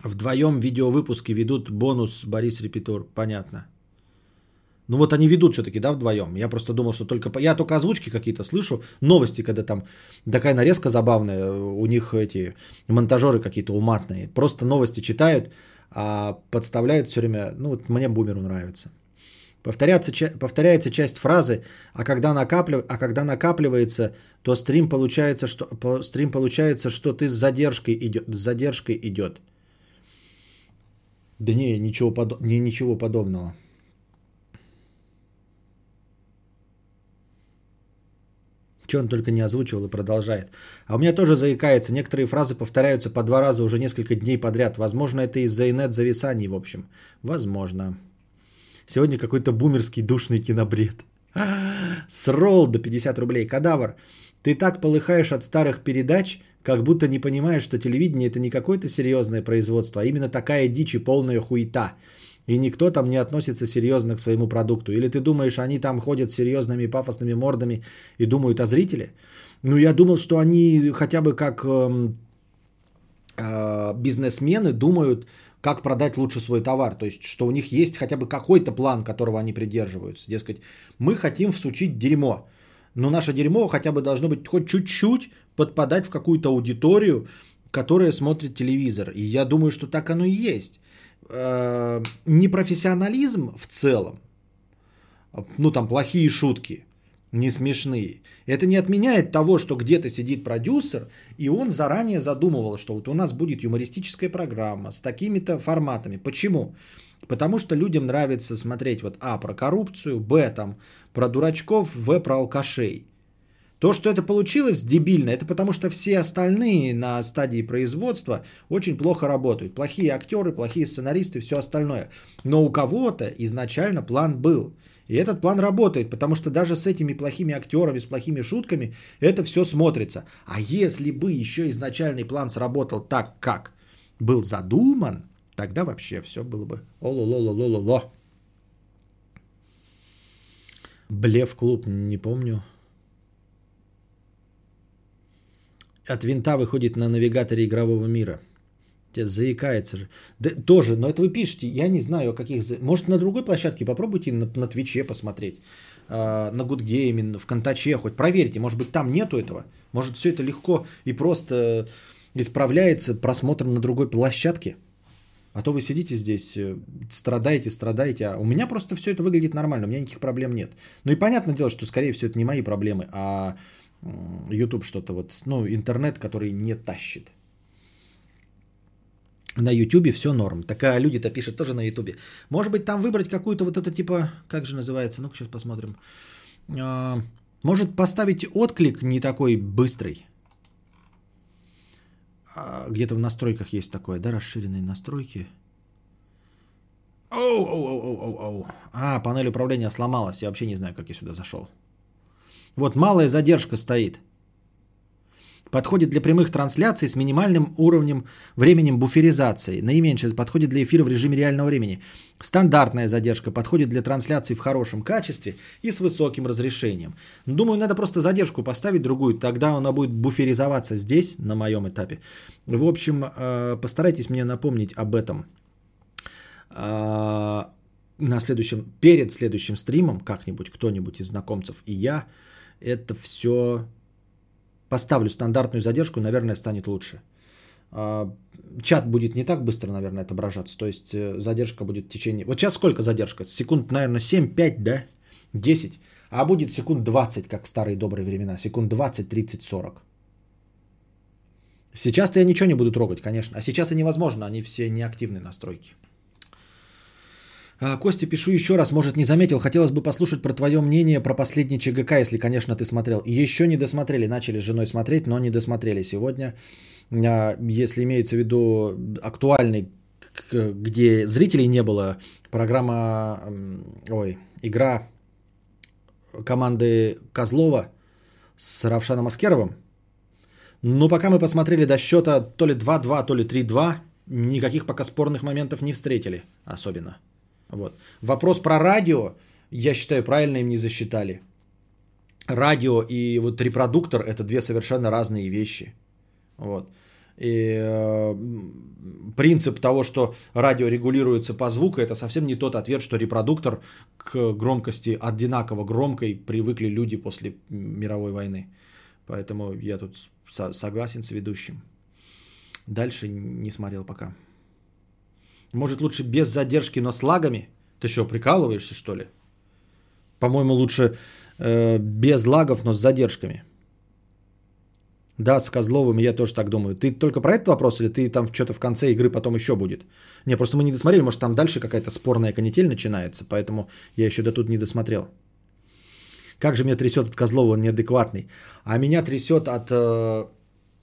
Вдвоем видеовыпуски ведут бонус Борис Репетор. Понятно. Ну вот они ведут все-таки, да, вдвоем. Я просто думал, что только... Я только озвучки какие-то слышу, новости, когда там такая нарезка забавная, у них эти монтажеры какие-то уматные. Просто новости читают, а подставляют все время... Ну вот мне бумеру нравится. Повторяется, повторяется часть фразы, а когда, накаплив, а когда накапливается, то стрим получается, что, по, стрим получается, что ты с задержкой идет. С задержкой идет. Да не, ничего, подо... не, ничего подобного. Что он только не озвучивал и продолжает. А у меня тоже заикается. Некоторые фразы повторяются по два раза уже несколько дней подряд. Возможно, это из-за инет-зависаний, в общем. Возможно. Сегодня какой-то бумерский душный кинобред. Срол до 50 рублей. Кадавр, ты так полыхаешь от старых передач, как будто не понимаешь, что телевидение это не какое-то серьезное производство, а именно такая дичь и полная хуета. И никто там не относится серьезно к своему продукту. Или ты думаешь, они там ходят серьезными пафосными мордами и думают о зрителе? Ну, я думал, что они хотя бы как э, э, бизнесмены думают, как продать лучше свой товар. То есть, что у них есть хотя бы какой-то план, которого они придерживаются. Дескать, мы хотим всучить дерьмо. Но наше дерьмо хотя бы должно быть хоть чуть-чуть подпадать в какую-то аудиторию, которая смотрит телевизор. И я думаю, что так оно и есть. Э, непрофессионализм в целом, ну там плохие шутки, не смешные. Это не отменяет того, что где-то сидит продюсер, и он заранее задумывал, что вот у нас будет юмористическая программа с такими-то форматами. Почему? Потому что людям нравится смотреть вот А про коррупцию, Б там про дурачков, В про алкашей. То, что это получилось дебильно, это потому что все остальные на стадии производства очень плохо работают. Плохие актеры, плохие сценаристы, все остальное. Но у кого-то изначально план был. И этот план работает, потому что даже с этими плохими актерами, с плохими шутками, это все смотрится. А если бы еще изначальный план сработал так, как был задуман, тогда вообще все было бы о-ло-ло-ло-ло-ло. Блев клуб, не помню. От винта выходит на навигаторе игрового мира – Заикается же. Да, тоже, но это вы пишете, я не знаю, о каких... Может, на другой площадке попробуйте на, на Твиче посмотреть, э, на Гудгейме, в Контаче хоть проверьте, может быть, там нету этого. Может, все это легко и просто исправляется просмотром на другой площадке. А то вы сидите здесь, э, страдаете, страдаете, а у меня просто все это выглядит нормально, у меня никаких проблем нет. Ну и понятное дело, что, скорее всего, это не мои проблемы, а YouTube что-то вот, ну, интернет, который не тащит на Ютубе все норм. Такая люди-то пишут тоже на Ютубе. Может быть, там выбрать какую-то вот это типа, как же называется, ну-ка сейчас посмотрим. А, может поставить отклик не такой быстрый. А, где-то в настройках есть такое, да, расширенные настройки. Оу, оу, оу, оу, оу. А, панель управления сломалась. Я вообще не знаю, как я сюда зашел. Вот малая задержка стоит. Подходит для прямых трансляций с минимальным уровнем временем буферизации. Наименьшее подходит для эфира в режиме реального времени. Стандартная задержка подходит для трансляции в хорошем качестве и с высоким разрешением. Думаю, надо просто задержку поставить другую, тогда она будет буферизоваться здесь, на моем этапе. В общем, э, постарайтесь мне напомнить об этом э, на следующем, перед следующим стримом, как-нибудь кто-нибудь из знакомцев и я, это все поставлю стандартную задержку, наверное, станет лучше. А, чат будет не так быстро, наверное, отображаться. То есть э, задержка будет в течение... Вот сейчас сколько задержка? Секунд, наверное, 7, 5, да? 10. А будет секунд 20, как в старые добрые времена. Секунд 20, 30, 40. Сейчас-то я ничего не буду трогать, конечно. А сейчас и невозможно, они все неактивные настройки. А, Костя, пишу еще раз, может не заметил, хотелось бы послушать про твое мнение про последний ЧГК, если, конечно, ты смотрел. Еще не досмотрели, начали с женой смотреть, но не досмотрели сегодня. А, если имеется в виду актуальный, где зрителей не было, программа, ой, игра команды Козлова с Равшаном Аскеровым. Но пока мы посмотрели до счета то ли 2-2, то ли 3-2, никаких пока спорных моментов не встретили особенно. Вот. Вопрос про радио, я считаю, правильно им не засчитали. Радио и вот репродуктор это две совершенно разные вещи. Вот. И э, принцип того, что радио регулируется по звуку, это совсем не тот ответ, что репродуктор к громкости одинаково громкой привыкли люди после мировой войны. Поэтому я тут со- согласен с ведущим. Дальше не смотрел пока. Может лучше без задержки, но с лагами? Ты что, прикалываешься что ли? По-моему, лучше э, без лагов, но с задержками. Да, с Козловым я тоже так думаю. Ты только про этот вопрос или ты там что-то в конце игры потом еще будет? Не, просто мы не досмотрели, может там дальше какая-то спорная канитель начинается, поэтому я еще до тут не досмотрел. Как же меня трясет от Козлова, он неадекватный. А меня трясет от, э,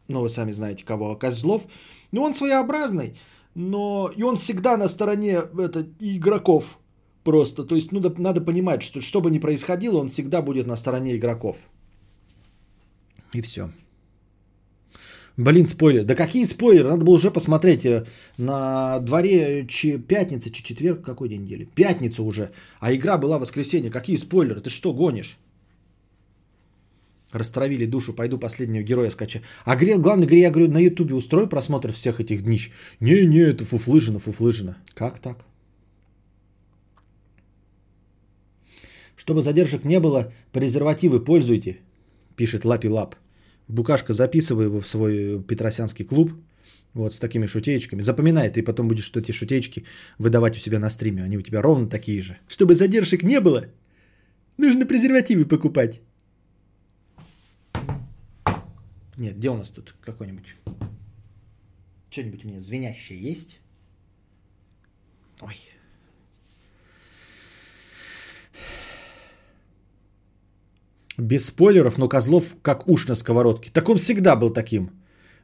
ну вы сами знаете кого, Козлов. Ну он своеобразный но и он всегда на стороне это, игроков просто. То есть ну, да, надо понимать, что что бы ни происходило, он всегда будет на стороне игроков. И все. Блин, спойлер. Да какие спойлеры? Надо было уже посмотреть. Э, на дворе ч... пятница, ч... четверг, какой день недели? Пятница уже. А игра была воскресенье. Какие спойлеры? Ты что гонишь? Растравили душу, пойду последнего героя скачать. А главное, гре, я говорю, на ютубе устрой просмотр всех этих днищ. Не-не, это фуфлыжина, фуфлыжина. Как так? Чтобы задержек не было, презервативы пользуйте, пишет Лапи Лап. Букашка, записывай его в свой петросянский клуб. Вот с такими шутеечками. Запоминай, ты потом будешь эти шутеечки выдавать у себя на стриме. Они у тебя ровно такие же. Чтобы задержек не было, нужно презервативы покупать. Нет, где у нас тут какой-нибудь... Что-нибудь у меня звенящее есть? Ой. Без спойлеров, но Козлов как уж на сковородке. Так он всегда был таким.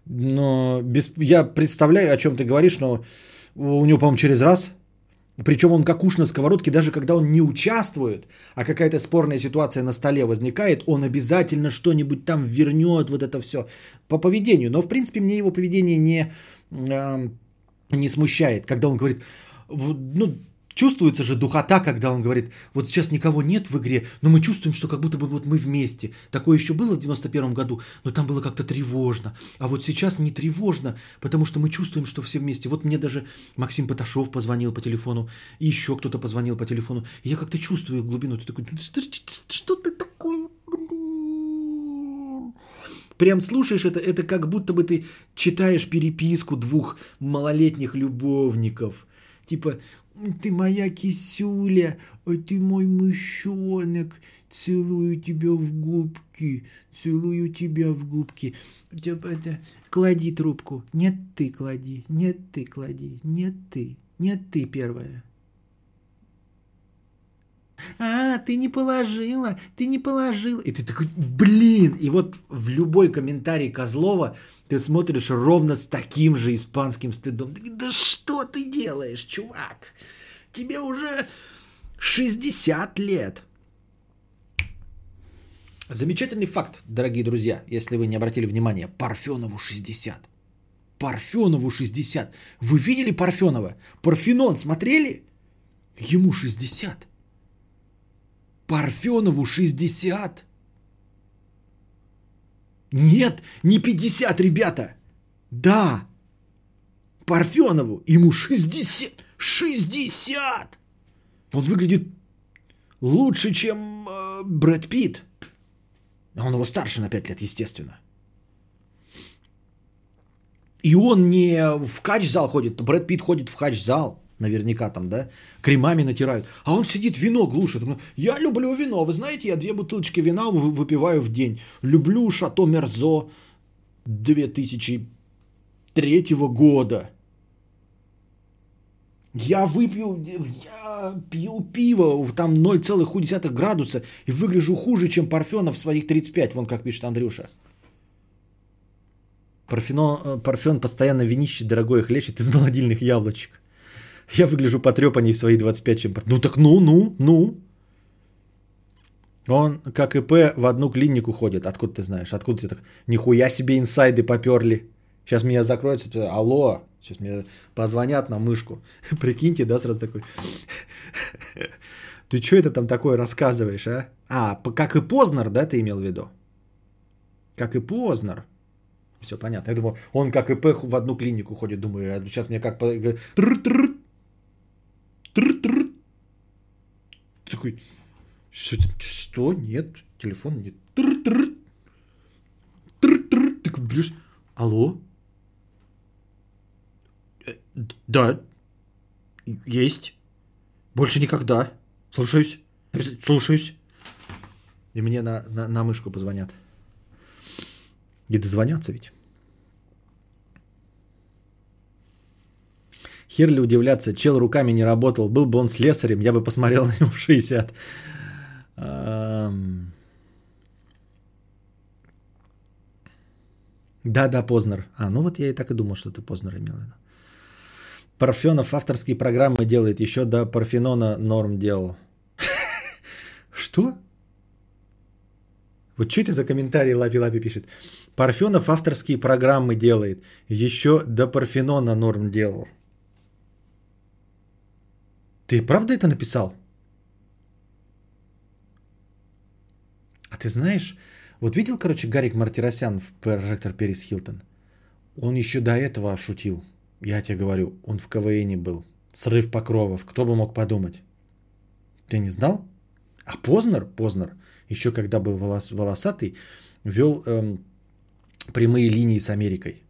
Но без... я представляю, о чем ты говоришь, но у него, по-моему, через раз причем он как уж на сковородке, даже когда он не участвует, а какая-то спорная ситуация на столе возникает, он обязательно что-нибудь там вернет, вот это все по поведению. Но, в принципе, мне его поведение не, э, не смущает, когда он говорит, ну, Чувствуется же духота, когда он говорит, вот сейчас никого нет в игре, но мы чувствуем, что как будто бы вот мы вместе. Такое еще было в 91 году, но там было как-то тревожно. А вот сейчас не тревожно, потому что мы чувствуем, что все вместе. Вот мне даже Максим Поташов позвонил по телефону, и еще кто-то позвонил по телефону. И я как-то чувствую глубину. Ты такой, что, ты такое, блин? Прям слушаешь это, это как будто бы ты читаешь переписку двух малолетних любовников. Типа, ты моя кисюля, а ты мой мышонок. Целую тебя в губки, целую тебя в губки. Клади трубку. Нет, ты клади. Нет, ты клади. Нет, ты. Нет, ты первая. А, ты не положила, ты не положила. И ты такой, блин. И вот в любой комментарий Козлова ты смотришь ровно с таким же испанским стыдом. Ты, да что ты делаешь, чувак? Тебе уже 60 лет. Замечательный факт, дорогие друзья, если вы не обратили внимания. Парфенову 60. Парфенову 60. Вы видели Парфенова? Парфенон смотрели? Ему 60. Парфенову 60. Нет, не 50, ребята. Да. Парфенову ему 60. 60. Он выглядит лучше, чем э, Брэд Питт. А он его старше на 5 лет, естественно. И он не в кач-зал ходит, Брэд Питт ходит в кач-зал, наверняка там, да, кремами натирают. А он сидит, вино глушит. Я люблю вино, вы знаете, я две бутылочки вина выпиваю в день. Люблю Шато Мерзо 2003 года. Я выпью, я пью пиво, там 0,1 градуса и выгляжу хуже, чем Парфенов в своих 35, вон как пишет Андрюша. Парфено, э, парфен постоянно винище дорогое их лечит из молодильных яблочек. Я выгляжу потрепанней в свои 25, чем... Ну так ну, ну, ну. Он, как ИП, в одну клинику ходит. Откуда ты знаешь? Откуда ты так? Нихуя себе инсайды поперли. Сейчас меня закроют. Алло, Сейчас мне позвонят на мышку. Прикиньте, да, сразу такой. Ты что это там такое рассказываешь, а? А, как и Познер, да, ты имел в виду? Как и Познер. Все понятно. Я думаю, он как ИП в одну клинику ходит. Думаю, сейчас мне как... Такой, что, что? Нет, телефон нет. Такой, блюш, алло? Да. Есть. Больше никогда. Слушаюсь. Слушаюсь. И мне на, на, на мышку позвонят. И дозвонятся ведь. Хер ли удивляться, чел руками не работал. Был бы он слесарем, я бы посмотрел на него в 60. Да, да, Познер. А, ну вот я и так и думал, что ты Познер имел. Парфенов авторские программы делает. Еще до Парфенона норм делал. Что? Вот что это за комментарий Лапи-Лапи пишет? Парфенов авторские программы делает. Еще до Парфенона норм делал. Ты правда это написал? А ты знаешь, вот видел, короче, Гарик Мартиросян в прожектор Перес Хилтон? Он еще до этого шутил. Я тебе говорю, он в КВН был. Срыв покровов. Кто бы мог подумать? Ты не знал? А Познер, Познер, еще когда был волос, волосатый, вел эм, прямые линии с Америкой.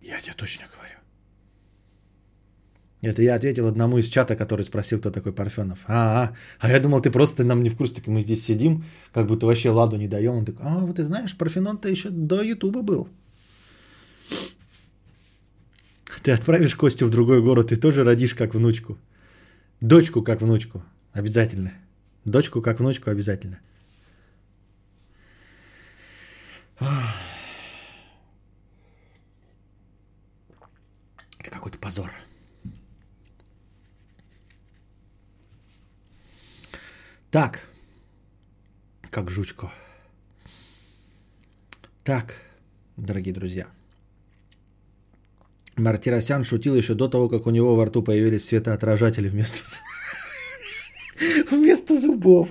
Я тебе точно говорю. Это я ответил одному из чата, который спросил, кто такой Парфенов. А, а, а я думал, ты просто нам не в курсе, так мы здесь сидим, как будто вообще ладу не даем. Он такой, а, вот ты знаешь, Парфенон-то еще до Ютуба был. Ты отправишь Костю в другой город и тоже родишь как внучку. Дочку как внучку. Обязательно. Дочку как внучку обязательно. Это какой-то позор. Так. Как жучко. Так, дорогие друзья. Мартиросян шутил еще до того, как у него во рту появились светоотражатели вместо, вместо зубов.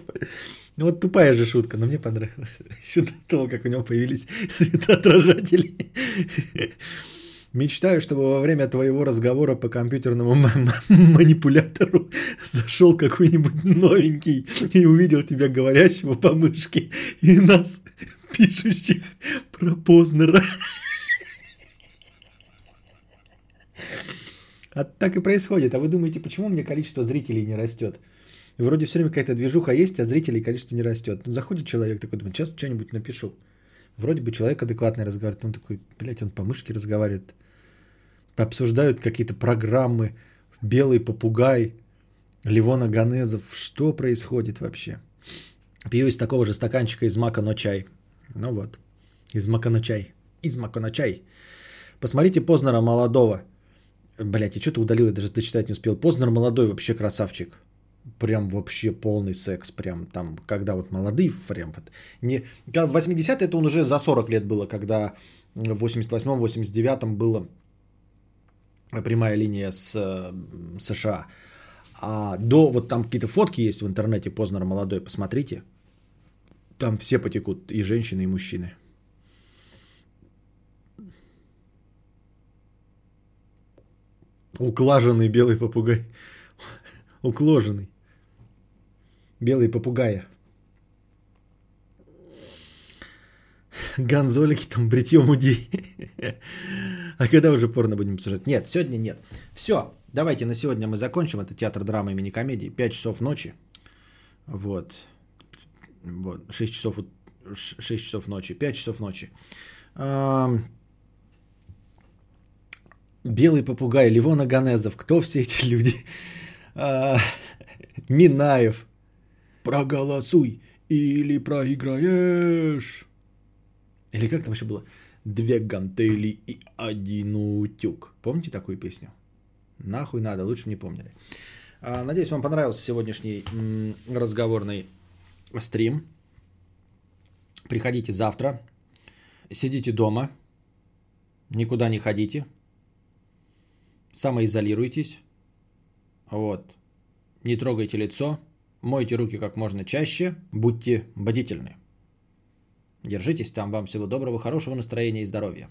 Ну вот тупая же шутка, но мне понравилось. Еще до того, как у него появились светоотражатели. Мечтаю, чтобы во время твоего разговора по компьютерному манипулятору зашел какой-нибудь новенький и увидел тебя говорящего по мышке и нас, пишущих про Познера. А так и происходит. А вы думаете, почему у меня количество зрителей не растет? Вроде все время какая-то движуха есть, а зрителей количество не растет. Ну, заходит человек такой, думает, сейчас что-нибудь напишу. Вроде бы человек адекватный разговаривает. Он такой, блядь, он по мышке разговаривает. Обсуждают какие-то программы. Белый попугай. Ливона Ганезов. Что происходит вообще? Пью из такого же стаканчика из мака, но чай. Ну вот. Из мака на чай. Из мака на чай. Посмотрите Познера молодого. Блять, я что-то удалил, я даже дочитать не успел. Познер молодой вообще красавчик. Прям вообще полный секс. Прям там, когда вот молодые, прям вот. Не, в 80-е это он уже за 40 лет было, когда в 88-м, 89-м было прямая линия с США. А до, вот там какие-то фотки есть в интернете, Познер молодой, посмотрите. Там все потекут, и женщины, и мужчины. Уклаженный белый попугай. Укложенный. Белый попугая. Гонзолики там бритье мудей. А когда уже порно будем обсуждать? Нет, сегодня нет. Все, давайте на сегодня мы закончим. Это театр драмы имени комедии. 5 часов ночи. Вот. Вот. 6 часов, 6 часов ночи. 5 часов ночи. Белый попугай, Ливон Аганезов. Кто все эти люди? А, Минаев. Проголосуй или проиграешь. Или как там вообще было? Две гантели и один утюг. Помните такую песню? Нахуй надо, лучше не помнили. А, надеюсь, вам понравился сегодняшний разговорный стрим. Приходите завтра. Сидите дома. Никуда не ходите. Самоизолируйтесь. Вот. Не трогайте лицо. Мойте руки как можно чаще. Будьте бдительны. Держитесь там. Вам всего доброго, хорошего настроения и здоровья.